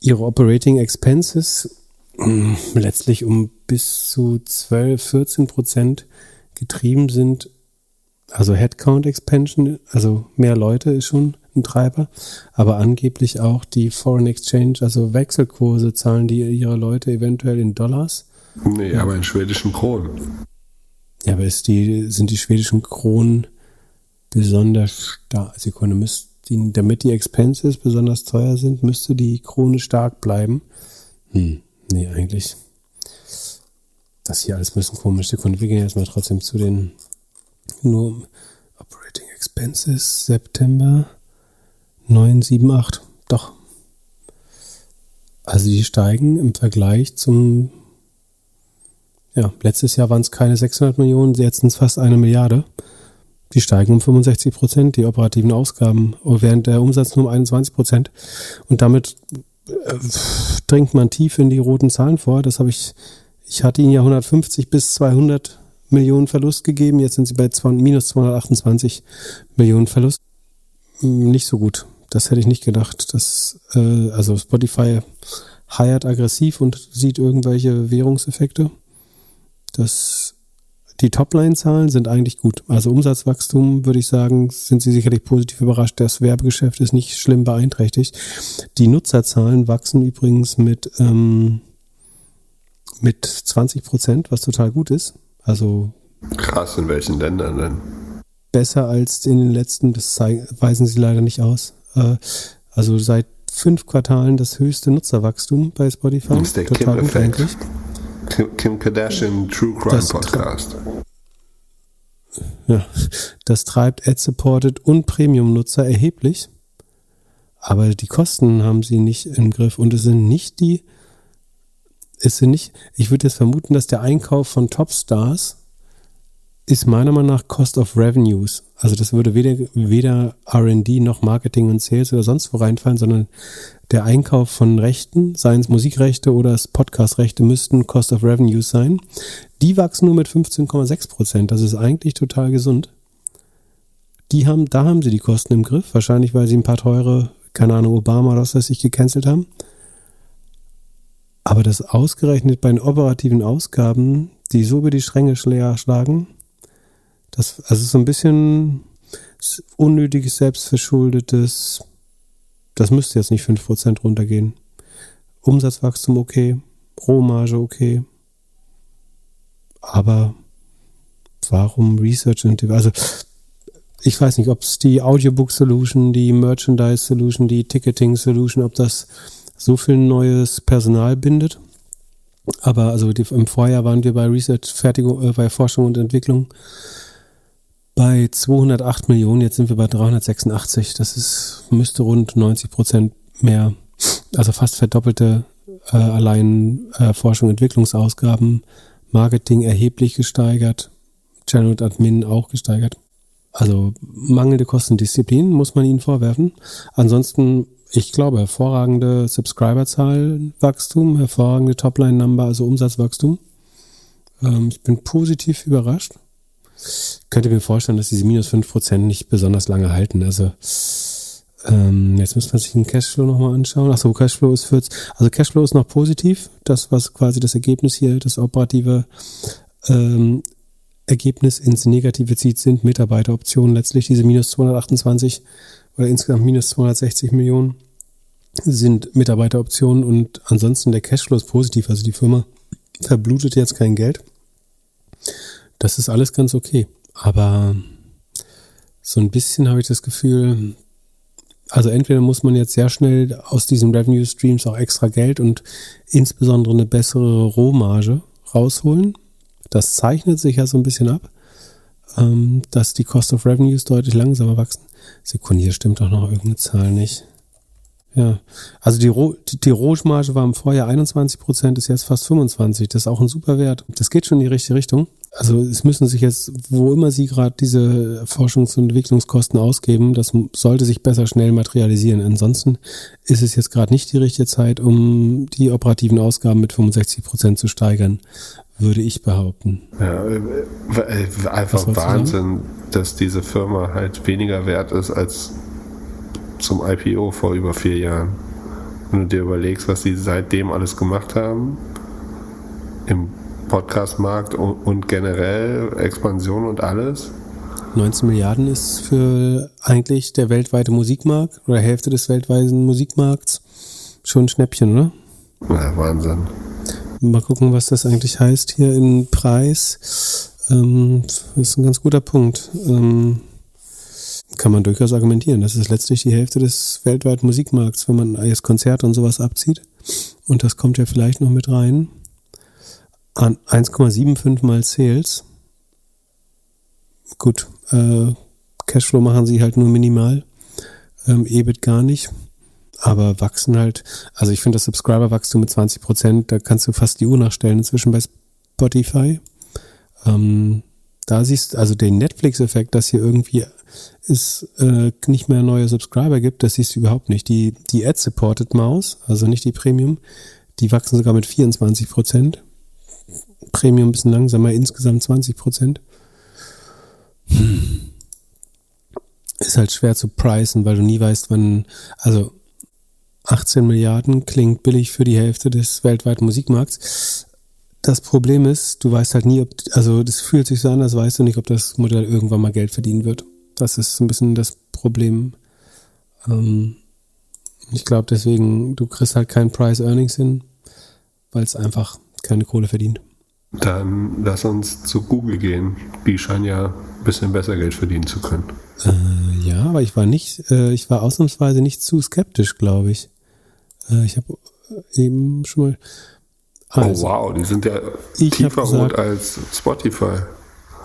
Ihre Operating Expenses äh, letztlich um bis zu 12, 14 Prozent getrieben sind. Also Headcount Expansion, also mehr Leute ist schon ein Treiber, aber angeblich auch die Foreign Exchange, also Wechselkurse zahlen die ihre Leute eventuell in Dollars Nee, aber in schwedischen Kronen. Ja, aber die, sind die schwedischen Kronen besonders stark? Sekunde, müsste die, damit die Expenses besonders teuer sind, müsste die Krone stark bleiben. Hm, nee, eigentlich. Das hier alles ein bisschen komisch. Sekunde, wir gehen jetzt mal trotzdem zu den nur Operating Expenses September 978. Doch. Also die steigen im Vergleich zum ja, letztes Jahr waren es keine 600 Millionen, jetzt sind es fast eine Milliarde. Die steigen um 65 Prozent, die operativen Ausgaben, während der Umsatz nur um 21 Prozent. Und damit äh, dringt man tief in die roten Zahlen vor. Das habe ich, ich hatte ihnen ja 150 bis 200 Millionen Verlust gegeben. Jetzt sind sie bei zwei, minus 228 Millionen Verlust. Hm, nicht so gut. Das hätte ich nicht gedacht. Das, äh, also Spotify heiert aggressiv und sieht irgendwelche Währungseffekte. Das, die Topline-Zahlen sind eigentlich gut. Also Umsatzwachstum, würde ich sagen, sind Sie sicherlich positiv überrascht. Das Werbegeschäft ist nicht schlimm beeinträchtigt. Die Nutzerzahlen wachsen übrigens mit, ähm, mit 20 Prozent, was total gut ist. Also Krass, in welchen Ländern denn? Besser als in den letzten, das weisen sie leider nicht aus. Äh, also seit fünf Quartalen das höchste Nutzerwachstum bei Spotify. Das ist der Total Effekt. Kim Kardashian True Crime das Podcast. Ja, das treibt Ad-Supported und Premium-Nutzer erheblich. Aber die Kosten haben sie nicht im Griff und es sind nicht die, es sind nicht, ich würde jetzt vermuten, dass der Einkauf von Topstars ist meiner Meinung nach Cost of Revenues. Also das würde weder, weder RD noch Marketing und Sales oder sonst wo reinfallen, sondern der Einkauf von Rechten, seien es Musikrechte oder Podcastrechte, müssten Cost of Revenues sein. Die wachsen nur mit 15,6 Prozent. Das ist eigentlich total gesund. Die haben, da haben sie die Kosten im Griff. Wahrscheinlich, weil sie ein paar teure, keine Ahnung, Obama oder was weiß ich, gecancelt haben. Aber das ausgerechnet bei den operativen Ausgaben, die so über die Stränge schlagen, das also so ein bisschen unnötiges, selbstverschuldetes, das müsste jetzt nicht 5% runtergehen. Umsatzwachstum okay, Rohmarge okay. Aber warum Research and Also ich weiß nicht, ob es die Audiobook Solution, die Merchandise Solution, die Ticketing Solution, ob das so viel neues Personal bindet. Aber also die, im Vorjahr waren wir bei Research, Fertigung, äh, bei Forschung und Entwicklung bei 208 Millionen, jetzt sind wir bei 386. Das ist, müsste rund 90 Prozent mehr, also fast verdoppelte äh, allein äh, Forschung und Entwicklungsausgaben, Marketing erheblich gesteigert, Channel und Admin auch gesteigert. Also mangelnde Kostendisziplin muss man ihnen vorwerfen. Ansonsten, ich glaube, hervorragende Subscriberzahlwachstum, hervorragende Topline-Number, also Umsatzwachstum. Ähm, ich bin positiv überrascht. Könnte mir vorstellen, dass diese minus 5% nicht besonders lange halten. Also ähm, jetzt müsste man sich den Cashflow nochmal anschauen. Achso, Cashflow ist 40. Also Cashflow ist noch positiv. Das, was quasi das Ergebnis hier, das operative ähm, Ergebnis ins Negative zieht, sind Mitarbeiteroptionen. Letztlich diese minus 228 oder insgesamt minus 260 Millionen sind Mitarbeiteroptionen und ansonsten der Cashflow ist positiv. Also die Firma verblutet jetzt kein Geld. Das ist alles ganz okay. Aber so ein bisschen habe ich das Gefühl, also entweder muss man jetzt sehr schnell aus diesen Revenue Streams auch extra Geld und insbesondere eine bessere Rohmarge rausholen das zeichnet sich ja so ein bisschen ab, ähm, dass die Cost of Revenues deutlich langsamer wachsen. Sekunde, hier stimmt doch noch irgendeine Zahl nicht. Ja, also die, Ro die, die Rohmarge war im Vorjahr 21 Prozent, ist jetzt fast 25. Das ist auch ein super Wert. Das geht schon in die richtige Richtung. Also es müssen sich jetzt, wo immer Sie gerade diese Forschungs- und Entwicklungskosten ausgeben, das sollte sich besser schnell materialisieren. Ansonsten ist es jetzt gerade nicht die richtige Zeit, um die operativen Ausgaben mit 65 Prozent zu steigern würde ich behaupten. Ja, äh, äh, einfach Wahnsinn, dass diese Firma halt weniger wert ist als zum IPO vor über vier Jahren. Wenn du dir überlegst, was sie seitdem alles gemacht haben, im Podcastmarkt und generell Expansion und alles. 19 Milliarden ist für eigentlich der weltweite Musikmarkt oder Hälfte des weltweiten Musikmarkts schon ein Schnäppchen, oder? Ja, Wahnsinn. Mal gucken, was das eigentlich heißt hier im Preis. Ähm, das ist ein ganz guter Punkt. Ähm, kann man durchaus argumentieren. Das ist letztlich die Hälfte des weltweiten Musikmarkts, wenn man jetzt Konzerte und sowas abzieht. Und das kommt ja vielleicht noch mit rein. An 1,75 mal Sales. Gut, äh, Cashflow machen sie halt nur minimal. Ähm, EBIT gar nicht aber wachsen halt, also ich finde das Subscriber-Wachstum mit 20 Prozent, da kannst du fast die Uhr nachstellen inzwischen bei Spotify. Ähm, da siehst also den Netflix-Effekt, dass hier irgendwie es äh, nicht mehr neue Subscriber gibt, das siehst du überhaupt nicht. Die, die Ad-Supported Maus, also nicht die Premium, die wachsen sogar mit 24 Prozent. Premium ein bisschen langsamer, insgesamt 20 Prozent. Hm. Ist halt schwer zu preisen, weil du nie weißt, wann, also 18 Milliarden klingt billig für die Hälfte des weltweiten Musikmarkts. Das Problem ist, du weißt halt nie, ob, also das fühlt sich so an, als weißt du nicht, ob das Modell irgendwann mal Geld verdienen wird. Das ist ein bisschen das Problem. Ähm, ich glaube deswegen, du kriegst halt kein Price Earnings hin, weil es einfach keine Kohle verdient. Dann lass uns zu Google gehen. Die scheinen ja ein bisschen besser Geld verdienen zu können. Äh, ja, aber ich war nicht, äh, ich war ausnahmsweise nicht zu skeptisch, glaube ich. Äh, ich habe eben schon mal. Oh, also, oh wow, die sind ja tiefer rot als Spotify.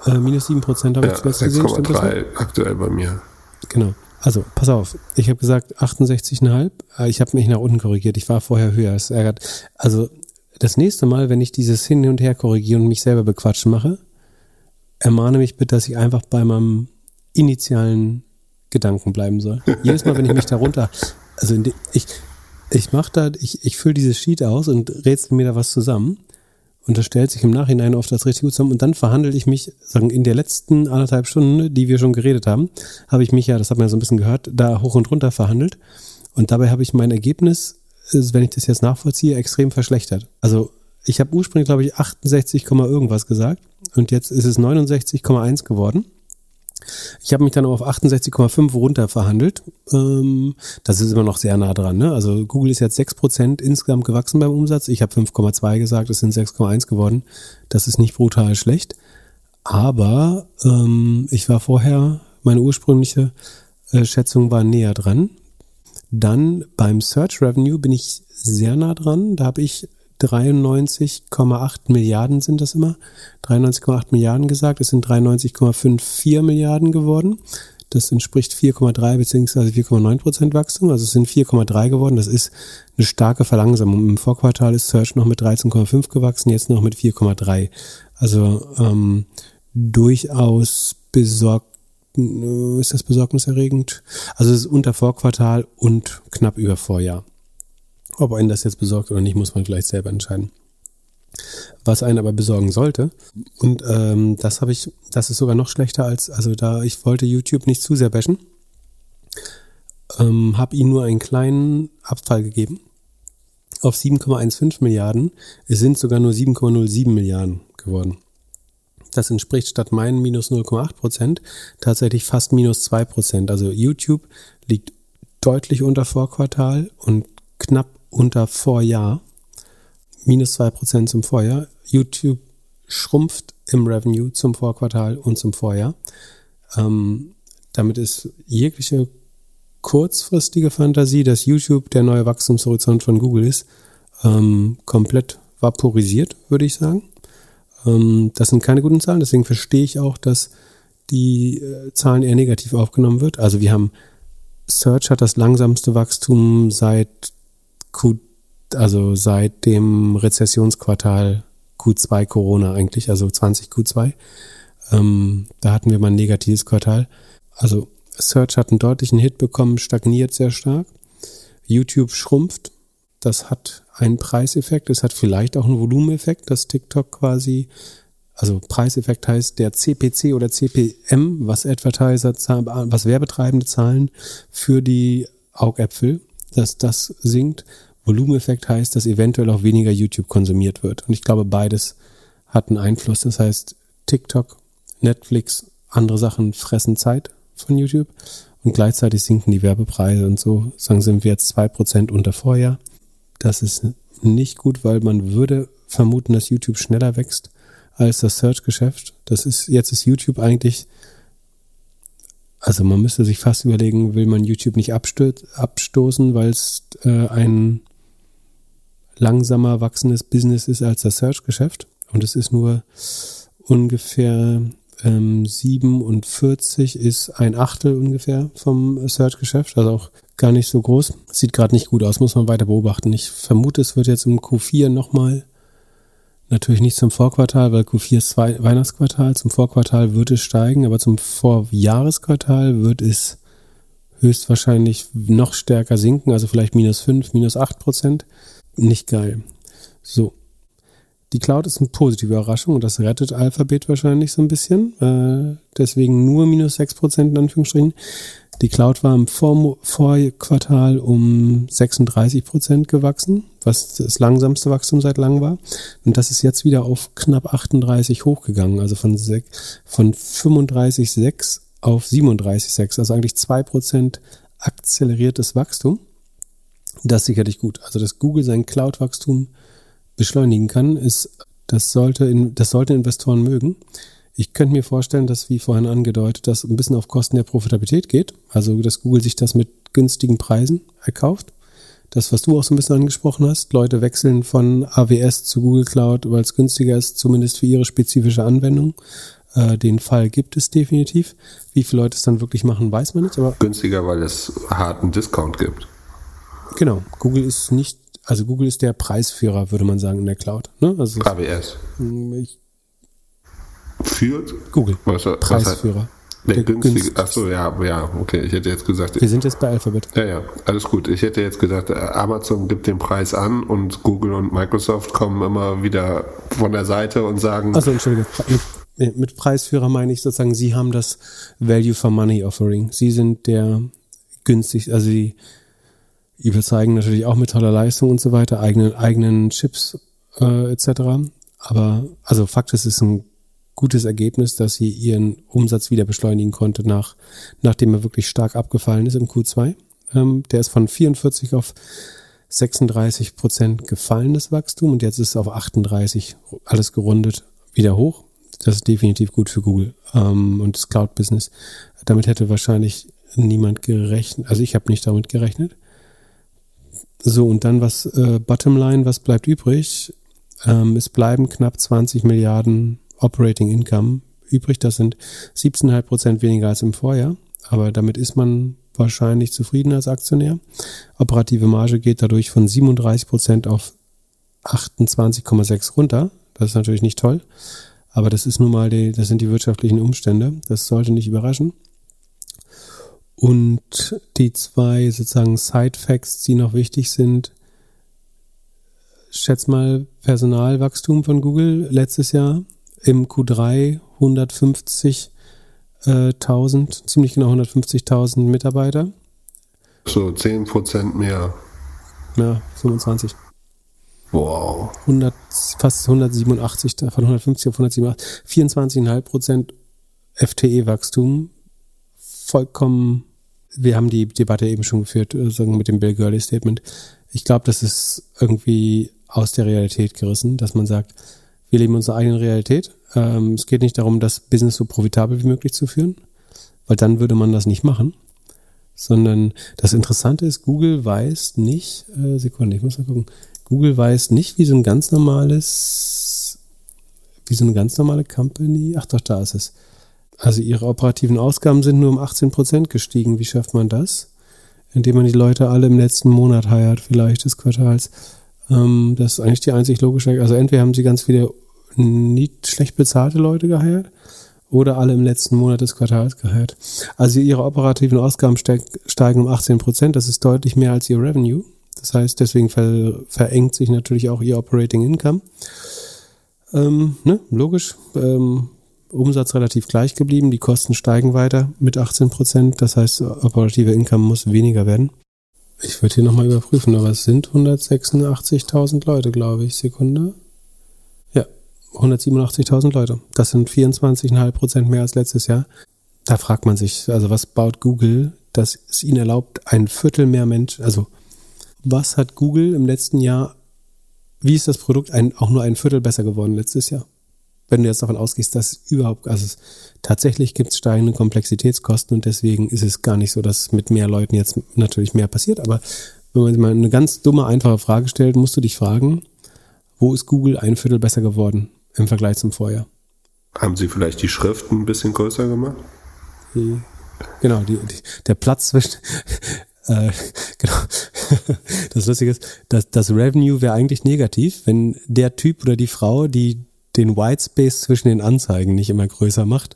Äh, minus 7% habe ja, ich zuletzt gesehen. 6,3 aktuell bei mir. Genau. Also, pass auf. Ich habe gesagt 68,5. Äh, ich habe mich nach unten korrigiert. Ich war vorher höher. Es ärgert. Also, das nächste Mal, wenn ich dieses Hin und Her korrigiere und mich selber bequatschen mache, ermahne mich bitte, dass ich einfach bei meinem initialen Gedanken bleiben soll. Jedes Mal, wenn ich mich darunter, also ich, ich mache da, ich, ich fülle dieses Sheet aus und rätsel mir da was zusammen. Und das stellt sich im Nachhinein oft als richtig gut zusammen. Und dann verhandle ich mich, sagen, in der letzten anderthalb Stunden, die wir schon geredet haben, habe ich mich ja, das hat man ja so ein bisschen gehört, da hoch und runter verhandelt. Und dabei habe ich mein Ergebnis, wenn ich das jetzt nachvollziehe, extrem verschlechtert. Also ich habe ursprünglich, glaube ich, 68, irgendwas gesagt und jetzt ist es 69,1 geworden. Ich habe mich dann auf 68,5 runter verhandelt. Das ist immer noch sehr nah dran. Ne? Also Google ist jetzt 6% insgesamt gewachsen beim Umsatz. Ich habe 5,2 gesagt, es sind 6,1 geworden. Das ist nicht brutal schlecht. Aber ähm, ich war vorher, meine ursprüngliche äh, Schätzung war näher dran. Dann beim Search Revenue bin ich sehr nah dran. Da habe ich 93,8 Milliarden sind das immer. 93,8 Milliarden gesagt. Es sind 93,54 Milliarden geworden. Das entspricht 4,3 bzw. 4,9 Prozent Wachstum. Also es sind 4,3 geworden. Das ist eine starke Verlangsamung. Im Vorquartal ist Search noch mit 13,5 gewachsen, jetzt noch mit 4,3. Also ähm, durchaus besorgt ist das besorgniserregend? Also es ist unter Vorquartal und knapp über Vorjahr. Ob einen das jetzt besorgt oder nicht, muss man vielleicht selber entscheiden. Was einen aber besorgen sollte, und ähm, das habe ich, das ist sogar noch schlechter als, also da ich wollte YouTube nicht zu sehr bashen, ähm, habe ihnen nur einen kleinen Abfall gegeben auf 7,15 Milliarden. Es sind sogar nur 7,07 Milliarden geworden. Das entspricht statt meinen minus 0,8 Prozent tatsächlich fast minus 2 Prozent. Also YouTube liegt deutlich unter Vorquartal und knapp unter Vorjahr, minus 2% zum Vorjahr. YouTube schrumpft im Revenue zum Vorquartal und zum Vorjahr. Ähm, damit ist jegliche kurzfristige Fantasie, dass YouTube der neue Wachstumshorizont von Google ist, ähm, komplett vaporisiert, würde ich sagen. Ähm, das sind keine guten Zahlen, deswegen verstehe ich auch, dass die äh, Zahlen eher negativ aufgenommen wird. Also wir haben Search hat das langsamste Wachstum seit Q, also seit dem Rezessionsquartal Q2 Corona eigentlich, also 20 Q2. Ähm, da hatten wir mal ein negatives Quartal. Also Search hat einen deutlichen Hit bekommen, stagniert sehr stark. YouTube schrumpft. Das hat einen Preiseffekt. Es hat vielleicht auch einen Volumeneffekt, dass TikTok quasi, also Preiseffekt heißt der CPC oder CPM, was Advertiser, was Werbetreibende zahlen für die Augäpfel, dass das sinkt. Volumeneffekt heißt, dass eventuell auch weniger YouTube konsumiert wird. Und ich glaube, beides hat einen Einfluss. Das heißt, TikTok, Netflix, andere Sachen fressen Zeit von YouTube und gleichzeitig sinken die Werbepreise und so sagen, sind wir jetzt zwei Prozent unter Vorjahr. Das ist nicht gut, weil man würde vermuten, dass YouTube schneller wächst als das Search-Geschäft. Das ist, jetzt ist YouTube eigentlich also man müsste sich fast überlegen, will man YouTube nicht abstoßen, weil es äh, ein langsamer wachsendes Business ist als das Search-Geschäft. Und es ist nur ungefähr ähm, 47 ist ein Achtel ungefähr vom Search-Geschäft, also auch gar nicht so groß. Sieht gerade nicht gut aus, muss man weiter beobachten. Ich vermute, es wird jetzt im Q4 nochmal Natürlich nicht zum Vorquartal, weil Q4 ist Weihnachtsquartal. Zum Vorquartal wird es steigen, aber zum Vorjahresquartal wird es höchstwahrscheinlich noch stärker sinken, also vielleicht minus fünf, minus acht Prozent. Nicht geil. So. Die Cloud ist eine positive Überraschung und das rettet Alphabet wahrscheinlich so ein bisschen. Äh, deswegen nur minus sechs Prozent in Anführungsstrichen. Die Cloud war im Vor Vorquartal um 36 Prozent gewachsen, was das langsamste Wachstum seit langem war. Und das ist jetzt wieder auf knapp 38 hochgegangen, also von, von 35,6 auf 37,6, also eigentlich zwei Prozent akzeleriertes Wachstum. Das ist sicherlich gut. Also, dass Google sein Cloud-Wachstum beschleunigen kann, ist, das sollte, das sollte Investoren mögen. Ich könnte mir vorstellen, dass, wie vorhin angedeutet, das ein bisschen auf Kosten der Profitabilität geht. Also, dass Google sich das mit günstigen Preisen erkauft. Das, was du auch so ein bisschen angesprochen hast. Leute wechseln von AWS zu Google Cloud, weil es günstiger ist, zumindest für ihre spezifische Anwendung. Äh, den Fall gibt es definitiv. Wie viele Leute es dann wirklich machen, weiß man nicht. Aber günstiger, weil es harten Discount gibt. Genau. Google ist nicht, also Google ist der Preisführer, würde man sagen, in der Cloud. Ne? Also AWS. Ich führt? Google. Was, was Preisführer. Hat, der, der günstige. Achso, ja, ja, okay. Ich hätte jetzt gesagt. Wir sind jetzt bei Alphabet. Ja, ja, alles gut. Ich hätte jetzt gesagt, äh, Amazon gibt den Preis an und Google und Microsoft kommen immer wieder von der Seite und sagen. Achso, Entschuldige. Mit, mit Preisführer meine ich sozusagen, Sie haben das Value for Money Offering. Sie sind der günstig, also Sie überzeugen natürlich auch mit toller Leistung und so weiter, eigenen, eigenen Chips äh, etc. Aber also Fakt ist, es ist ein gutes Ergebnis, dass sie ihren Umsatz wieder beschleunigen konnte, nach, nachdem er wirklich stark abgefallen ist im Q2. Ähm, der ist von 44 auf 36 Prozent gefallenes Wachstum und jetzt ist es auf 38, alles gerundet, wieder hoch. Das ist definitiv gut für Google ähm, und das Cloud-Business. Damit hätte wahrscheinlich niemand gerechnet, also ich habe nicht damit gerechnet. So, und dann was äh, Bottomline, was bleibt übrig? Ähm, es bleiben knapp 20 Milliarden Operating Income übrig. Das sind 17,5 Prozent weniger als im Vorjahr. Aber damit ist man wahrscheinlich zufrieden als Aktionär. Operative Marge geht dadurch von 37 Prozent auf 28,6 runter. Das ist natürlich nicht toll. Aber das ist nun mal die, das sind die wirtschaftlichen Umstände. Das sollte nicht überraschen. Und die zwei sozusagen Side Facts, die noch wichtig sind, schätz mal Personalwachstum von Google letztes Jahr im Q3 150.000, ziemlich genau 150.000 Mitarbeiter. So 10% mehr. Ja, 25. Wow. 100, fast 187, von 150 auf 187, 24,5% FTE-Wachstum. Vollkommen, wir haben die Debatte eben schon geführt, äh, sagen mit dem Bill Gurley Statement. Ich glaube, das ist irgendwie aus der Realität gerissen, dass man sagt, wir leben unsere eigene Realität. Ähm, es geht nicht darum, das Business so profitabel wie möglich zu führen, weil dann würde man das nicht machen. Sondern das Interessante ist, Google weiß nicht, äh, Sekunde, ich muss mal gucken. Google weiß nicht, wie so ein ganz normales, wie so eine ganz normale Company, ach doch, da ist es. Also ihre operativen Ausgaben sind nur um 18 Prozent gestiegen. Wie schafft man das? Indem man die Leute alle im letzten Monat heiert, vielleicht des Quartals. Ähm, das ist eigentlich die einzig logische. Also entweder haben sie ganz viele nicht schlecht bezahlte Leute geheiert oder alle im letzten Monat des Quartals geheiert. Also ihre operativen Ausgaben steigen um 18 Prozent. Das ist deutlich mehr als ihr Revenue. Das heißt, deswegen ver verengt sich natürlich auch ihr Operating Income. Ähm, ne? Logisch. Ähm, Umsatz relativ gleich geblieben. Die Kosten steigen weiter mit 18 Prozent. Das heißt, operative Income muss weniger werden. Ich würde hier nochmal überprüfen, aber es sind 186.000 Leute, glaube ich. Sekunde. Ja, 187.000 Leute. Das sind 24,5 Prozent mehr als letztes Jahr. Da fragt man sich, also was baut Google, dass es ihnen erlaubt, ein Viertel mehr Menschen, also was hat Google im letzten Jahr, wie ist das Produkt ein, auch nur ein Viertel besser geworden letztes Jahr? wenn du jetzt davon ausgehst, dass überhaupt, also es, tatsächlich gibt es steigende Komplexitätskosten und deswegen ist es gar nicht so, dass mit mehr Leuten jetzt natürlich mehr passiert. Aber wenn man mal eine ganz dumme, einfache Frage stellt, musst du dich fragen, wo ist Google ein Viertel besser geworden im Vergleich zum Vorjahr? Haben sie vielleicht die Schrift ein bisschen größer gemacht? Die, genau, die, die, der Platz zwischen, [laughs] äh, genau. [laughs] Das Lustige ist, dass das Revenue wäre eigentlich negativ, wenn der Typ oder die Frau, die den Whitespace zwischen den Anzeigen nicht immer größer macht.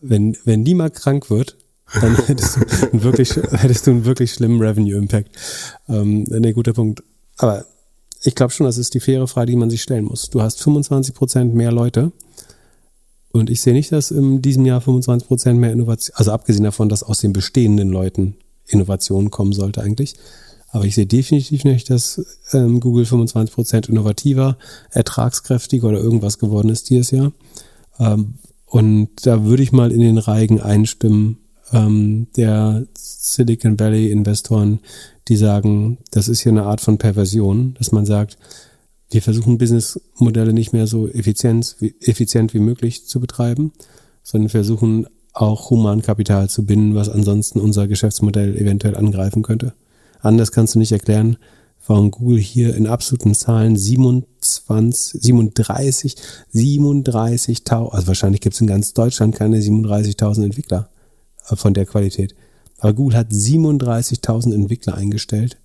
Wenn, wenn die mal krank wird, dann [laughs] hättest du einen wirklich, hättest du einen wirklich schlimmen Revenue-Impact. Ähm, ne, guter Punkt. Aber ich glaube schon, das ist die faire Frage, die man sich stellen muss. Du hast 25 Prozent mehr Leute. Und ich sehe nicht, dass in diesem Jahr 25 Prozent mehr Innovation, also abgesehen davon, dass aus den bestehenden Leuten Innovation kommen sollte eigentlich. Aber ich sehe definitiv nicht, dass ähm, Google 25% innovativer, ertragskräftiger oder irgendwas geworden ist dieses Jahr. Ähm, und da würde ich mal in den Reigen einstimmen ähm, der Silicon Valley Investoren, die sagen, das ist hier eine Art von Perversion, dass man sagt, wir versuchen Businessmodelle nicht mehr so effizient, wie, effizient wie möglich zu betreiben, sondern versuchen auch Humankapital zu binden, was ansonsten unser Geschäftsmodell eventuell angreifen könnte. Anders kannst du nicht erklären, warum Google hier in absoluten Zahlen 27, 37, 37.000, also wahrscheinlich gibt es in ganz Deutschland keine 37.000 Entwickler äh, von der Qualität. Google hat 37.000 Entwickler eingestellt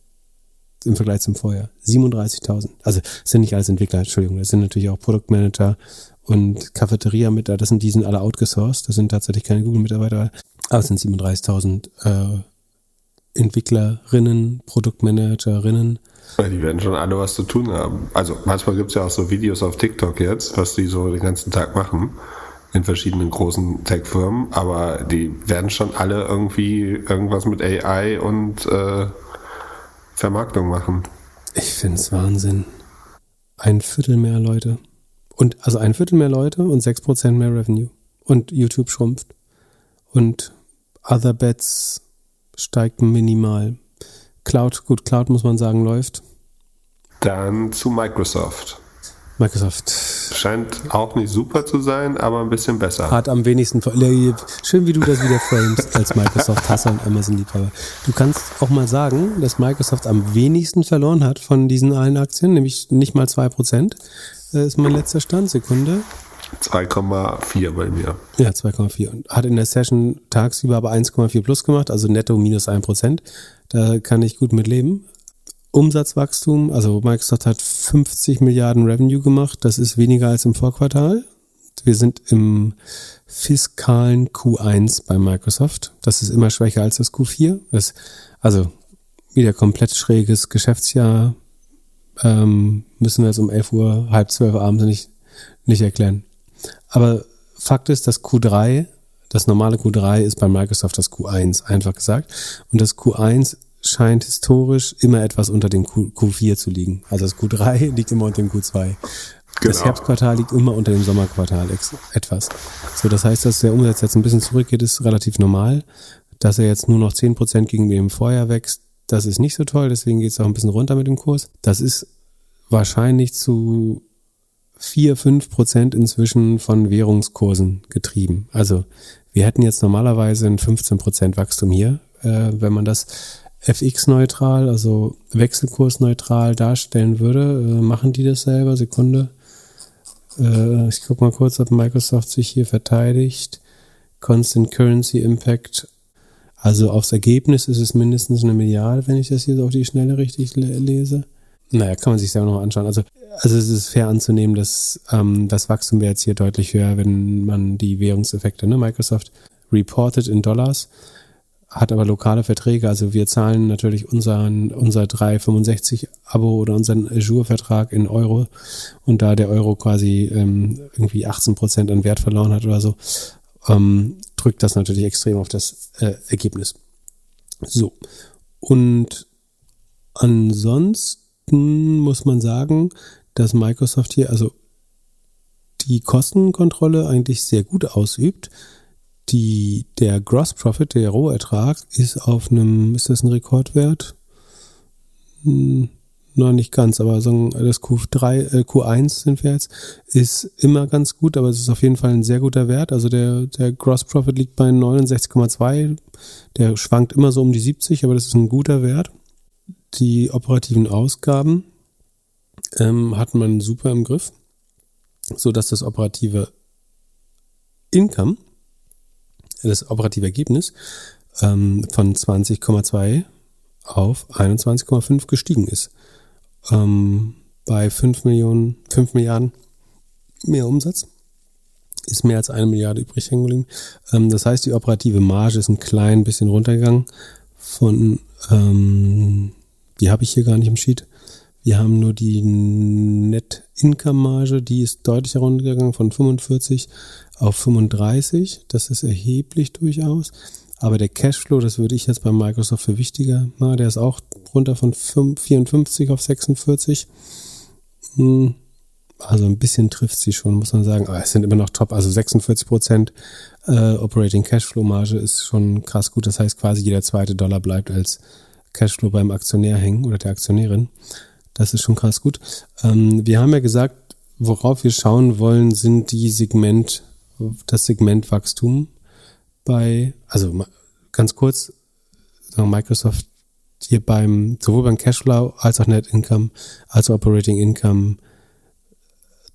im Vergleich zum Vorjahr. 37.000. Also sind nicht alles Entwickler, Entschuldigung, es sind natürlich auch Produktmanager und Cafeteria mit, das sind die sind alle outgesourced, das sind tatsächlich keine Google-Mitarbeiter, aber es sind 37.000 äh, Entwicklerinnen, Produktmanagerinnen. Die werden schon alle was zu tun haben. Also manchmal gibt es ja auch so Videos auf TikTok jetzt, was die so den ganzen Tag machen in verschiedenen großen Tech-Firmen, aber die werden schon alle irgendwie irgendwas mit AI und äh, Vermarktung machen. Ich finde es Wahnsinn. Ein Viertel mehr Leute. Und also ein Viertel mehr Leute und 6% mehr Revenue. Und YouTube schrumpft. Und Other Bets steigt minimal. Cloud, gut, Cloud muss man sagen, läuft. Dann zu Microsoft. Microsoft. Scheint auch nicht super zu sein, aber ein bisschen besser. Hat am wenigsten. Schön, wie du das wieder framest als Microsoft-Hasser und Amazon-Liebhaber. Du kannst auch mal sagen, dass Microsoft am wenigsten verloren hat von diesen allen Aktien, nämlich nicht mal 2%. Das ist mein letzter Stand. Sekunde. 2,4 bei mir. Ja, 2,4. Und hat in der Session tagsüber aber 1,4 plus gemacht, also netto minus 1%. Da kann ich gut mit leben. Umsatzwachstum, also Microsoft hat 50 Milliarden Revenue gemacht, das ist weniger als im Vorquartal. Wir sind im fiskalen Q1 bei Microsoft. Das ist immer schwächer als das Q4. Das, also wieder komplett schräges Geschäftsjahr. Ähm, müssen wir jetzt um 11 Uhr, halb 12 Uhr abends nicht, nicht erklären. Aber Fakt ist, dass Q3, das normale Q3 ist bei Microsoft das Q1, einfach gesagt. Und das Q1 scheint historisch immer etwas unter dem Q, 4 zu liegen. Also das Q3 [laughs] liegt immer unter dem Q2. Genau. Das Herbstquartal liegt immer unter dem Sommerquartal etwas. So, das heißt, dass der Umsatz jetzt ein bisschen zurückgeht, ist relativ normal. Dass er jetzt nur noch 10% gegenüber dem Vorjahr wächst, das ist nicht so toll, deswegen geht es auch ein bisschen runter mit dem Kurs. Das ist wahrscheinlich zu 4, 5 Prozent inzwischen von Währungskursen getrieben. Also wir hätten jetzt normalerweise ein 15 Prozent Wachstum hier, äh, wenn man das FX-neutral, also wechselkursneutral darstellen würde. Äh, machen die das selber? Sekunde. Äh, ich gucke mal kurz, ob Microsoft sich hier verteidigt. Constant Currency Impact. Also aufs Ergebnis ist es mindestens eine Milliarde, wenn ich das hier so auf die Schnelle richtig lese. Naja, kann man sich selber noch anschauen. Also, also es ist fair anzunehmen, dass ähm, das Wachstum wäre jetzt hier deutlich höher, wenn man die Währungseffekte, ne, Microsoft reported in Dollars, hat aber lokale Verträge. Also wir zahlen natürlich unseren, unser 365 Abo oder unseren Azure-Vertrag in Euro. Und da der Euro quasi ähm, irgendwie 18 Prozent an Wert verloren hat oder so, ähm, drückt das natürlich extrem auf das äh, Ergebnis. So. Und ansonsten muss man sagen, dass Microsoft hier also die Kostenkontrolle eigentlich sehr gut ausübt. Die, der Gross Profit, der Rohertrag, ist auf einem, ist das ein Rekordwert? Hm, noch nicht ganz, aber so das Q3, äh, Q1 sind wir jetzt, ist immer ganz gut, aber es ist auf jeden Fall ein sehr guter Wert. Also der, der Gross Profit liegt bei 69,2. Der schwankt immer so um die 70, aber das ist ein guter Wert die operativen Ausgaben ähm, hat man super im Griff, so dass das operative Income, das operative Ergebnis ähm, von 20,2 auf 21,5 gestiegen ist. Ähm, bei 5 Millionen, 5 Milliarden mehr Umsatz ist mehr als eine Milliarde übrig hängen geblieben. Ähm, das heißt, die operative Marge ist ein klein bisschen runtergegangen von ähm, die habe ich hier gar nicht im Sheet. Wir haben nur die Net-Income-Marge, die ist deutlich heruntergegangen von 45 auf 35. Das ist erheblich durchaus. Aber der Cashflow, das würde ich jetzt bei Microsoft für wichtiger machen, der ist auch runter von 54 auf 46. Hm, also ein bisschen trifft sie schon, muss man sagen. Aber es sind immer noch top. Also 46 Prozent äh, Operating Cashflow Marge ist schon krass gut. Das heißt, quasi jeder zweite Dollar bleibt als Cashflow beim Aktionär hängen oder der Aktionärin. Das ist schon krass gut. Ähm, wir haben ja gesagt, worauf wir schauen wollen, sind die Segment, das Segmentwachstum bei, also ganz kurz, Microsoft hier beim, sowohl beim Cashflow als auch Net Income, als auch Operating Income,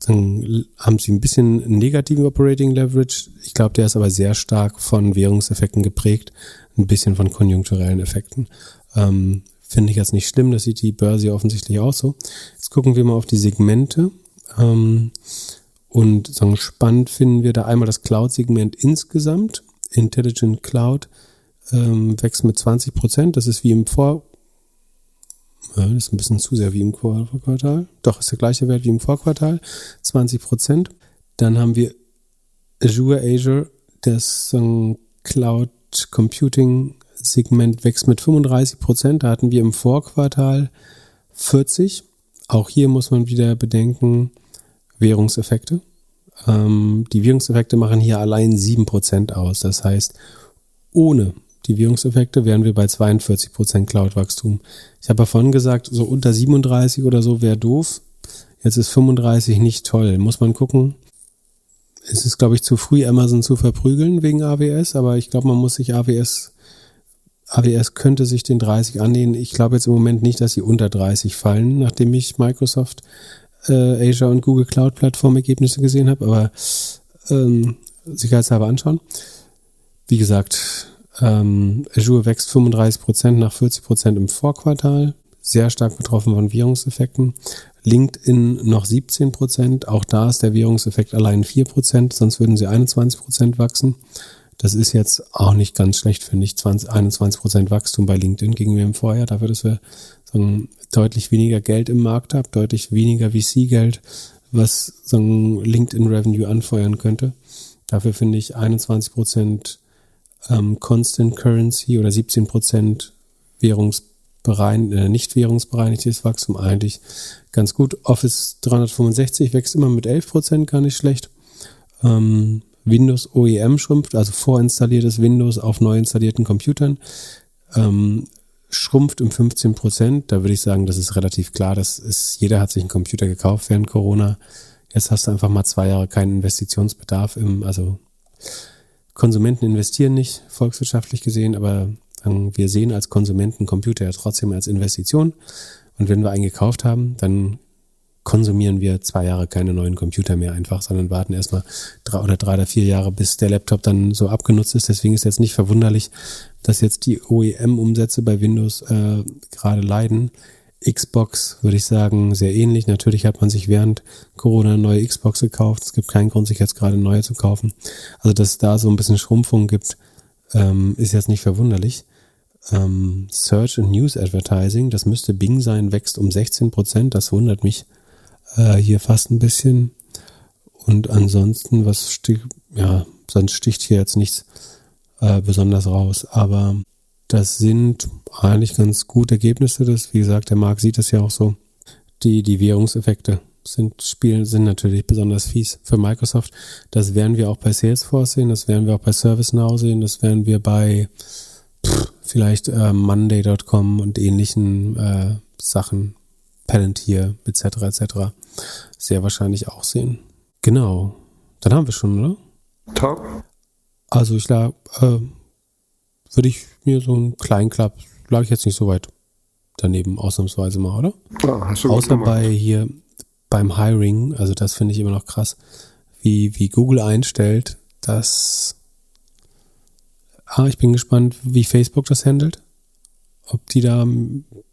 dann haben sie ein bisschen negativen Operating Leverage. Ich glaube, der ist aber sehr stark von Währungseffekten geprägt, ein bisschen von konjunkturellen Effekten. Ähm, Finde ich jetzt nicht schlimm, das sieht die Börse offensichtlich auch so. Jetzt gucken wir mal auf die Segmente. Ähm, Und sagen, spannend finden wir da einmal das Cloud-Segment insgesamt. Intelligent Cloud ähm, wächst mit 20 Prozent. Das ist wie im Vor... Das ist ein bisschen zu sehr wie im Vorquartal. Doch, ist der gleiche Wert wie im Vorquartal. 20 Prozent. Dann haben wir Azure Azure, das ähm, Cloud Computing Segment wächst mit 35 Prozent. Da hatten wir im Vorquartal 40. Auch hier muss man wieder bedenken, Währungseffekte. Ähm, die Währungseffekte machen hier allein 7% aus. Das heißt, ohne die Währungseffekte wären wir bei 42% Cloud-Wachstum. Ich habe ja vorhin gesagt, so unter 37 oder so wäre doof. Jetzt ist 35 nicht toll. Muss man gucken. Es ist, glaube ich, zu früh, Amazon zu verprügeln wegen AWS, aber ich glaube, man muss sich AWS, AWS könnte sich den 30 annehmen. Ich glaube jetzt im Moment nicht, dass sie unter 30 fallen, nachdem ich Microsoft äh, Azure und Google Cloud Plattform Ergebnisse gesehen habe, aber ähm, sicherheitshalber anschauen. Wie gesagt, ähm, Azure wächst 35% nach 40% im Vorquartal, sehr stark betroffen von Währungseffekten. LinkedIn noch 17%, auch da ist der Währungseffekt allein 4%, sonst würden sie 21% wachsen. Das ist jetzt auch nicht ganz schlecht, finde ich. 20, 21% Wachstum bei LinkedIn gegenüber dem Vorjahr, dafür, dass wir sagen, deutlich weniger Geld im Markt haben, deutlich weniger VC-Geld, was sagen, LinkedIn Revenue anfeuern könnte. Dafür finde ich 21% ähm, Constant Currency oder 17% Währungsberein, äh, nicht währungsbereinigtes Wachstum eigentlich ganz gut. Office 365 wächst immer mit 11%, gar nicht schlecht. Ähm, Windows OEM schrumpft, also vorinstalliertes Windows auf neu installierten Computern, ähm, schrumpft um 15 Prozent. Da würde ich sagen, das ist relativ klar. Das ist, jeder hat sich einen Computer gekauft während Corona. Jetzt hast du einfach mal zwei Jahre keinen Investitionsbedarf im, also Konsumenten investieren nicht, volkswirtschaftlich gesehen, aber wir sehen als Konsumenten Computer ja trotzdem als Investition. Und wenn wir einen gekauft haben, dann konsumieren wir zwei Jahre keine neuen Computer mehr einfach, sondern warten erstmal drei oder drei oder vier Jahre, bis der Laptop dann so abgenutzt ist. Deswegen ist jetzt nicht verwunderlich, dass jetzt die OEM-Umsätze bei Windows äh, gerade leiden. Xbox würde ich sagen sehr ähnlich. Natürlich hat man sich während Corona neue Xbox gekauft. Es gibt keinen Grund, sich jetzt gerade neue zu kaufen. Also dass es da so ein bisschen Schrumpfung gibt, ähm, ist jetzt nicht verwunderlich. Ähm, Search and News Advertising, das müsste Bing sein, wächst um 16 Prozent. Das wundert mich äh, hier fast ein bisschen. Und ansonsten, was sticht, ja, sonst sticht hier jetzt nichts äh, besonders raus. Aber das sind eigentlich ganz gute Ergebnisse. Das, wie gesagt, der Markt sieht das ja auch so. Die, die Währungseffekte sind, spielen, sind natürlich besonders fies für Microsoft. Das werden wir auch bei Salesforce sehen, das werden wir auch bei ServiceNow sehen, das werden wir bei pff, vielleicht äh, Monday.com und ähnlichen äh, Sachen Palantir etc. etc. sehr wahrscheinlich auch sehen. Genau. Dann haben wir schon, oder? Top. Also ich lag, äh, würde ich mir so einen kleinen Club, lag ich jetzt nicht so weit daneben, ausnahmsweise mal, oder? Ja, hast du Außer bei hier beim Hiring, also das finde ich immer noch krass, wie, wie Google einstellt, dass ah, ich bin gespannt, wie Facebook das handelt. Ob die da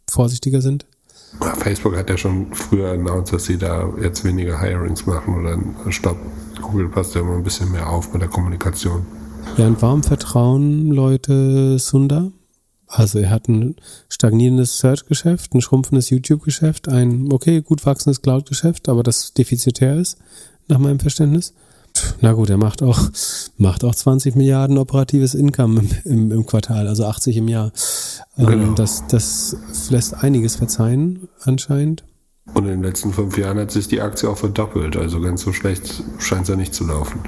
vorsichtiger sind. Facebook hat ja schon früher announced, dass sie da jetzt weniger Hirings machen oder Stopp. Google passt ja immer ein bisschen mehr auf mit der Kommunikation. Ja, und warum vertrauen Leute Sundar? Also er hat ein stagnierendes Search-Geschäft, ein schrumpfendes YouTube-Geschäft, ein okay, gut wachsendes Cloud-Geschäft, aber das defizitär ist, nach meinem Verständnis. Na gut, er macht auch, macht auch 20 Milliarden operatives Income im, im, im Quartal, also 80 im Jahr. Ähm, genau. das, das lässt einiges verzeihen, anscheinend. Und in den letzten fünf Jahren hat sich die Aktie auch verdoppelt, also ganz so schlecht scheint es ja nicht zu laufen.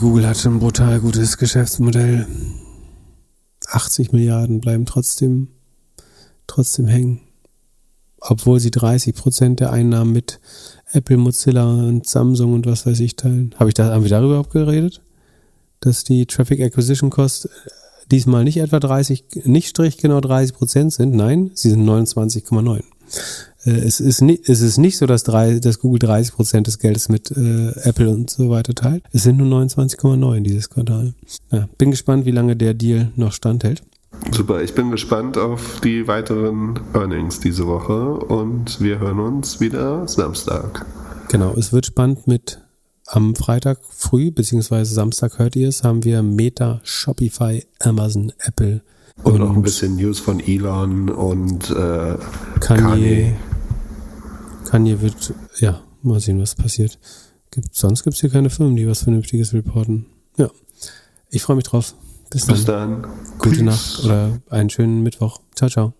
Google hat schon ein brutal gutes Geschäftsmodell. 80 Milliarden bleiben trotzdem, trotzdem hängen. Obwohl sie 30 Prozent der Einnahmen mit Apple, Mozilla und Samsung und was weiß ich teilen. Habe ich da, haben wir darüber überhaupt geredet? Dass die Traffic Acquisition Cost diesmal nicht etwa 30, nicht strich genau 30 Prozent sind. Nein, sie sind 29,9. Äh, es ist, nicht, es ist nicht so, dass, drei, dass Google 30 Prozent des Geldes mit äh, Apple und so weiter teilt. Es sind nur 29,9 dieses Quartal. Ja, bin gespannt, wie lange der Deal noch standhält. Super, ich bin gespannt auf die weiteren Earnings diese Woche und wir hören uns wieder Samstag. Genau, es wird spannend mit am Freitag früh, beziehungsweise Samstag hört ihr es, haben wir Meta, Shopify, Amazon, Apple. Und, und noch ein bisschen News von Elon und äh, Kanye. Kanye. Kanye wird, ja, mal sehen, was passiert. Gibt, sonst gibt es hier keine Firmen, die was Vernünftiges reporten. Ja, ich freue mich drauf. Bis dann. Bis dann. Gute Nacht oder einen schönen Mittwoch. Ciao, ciao.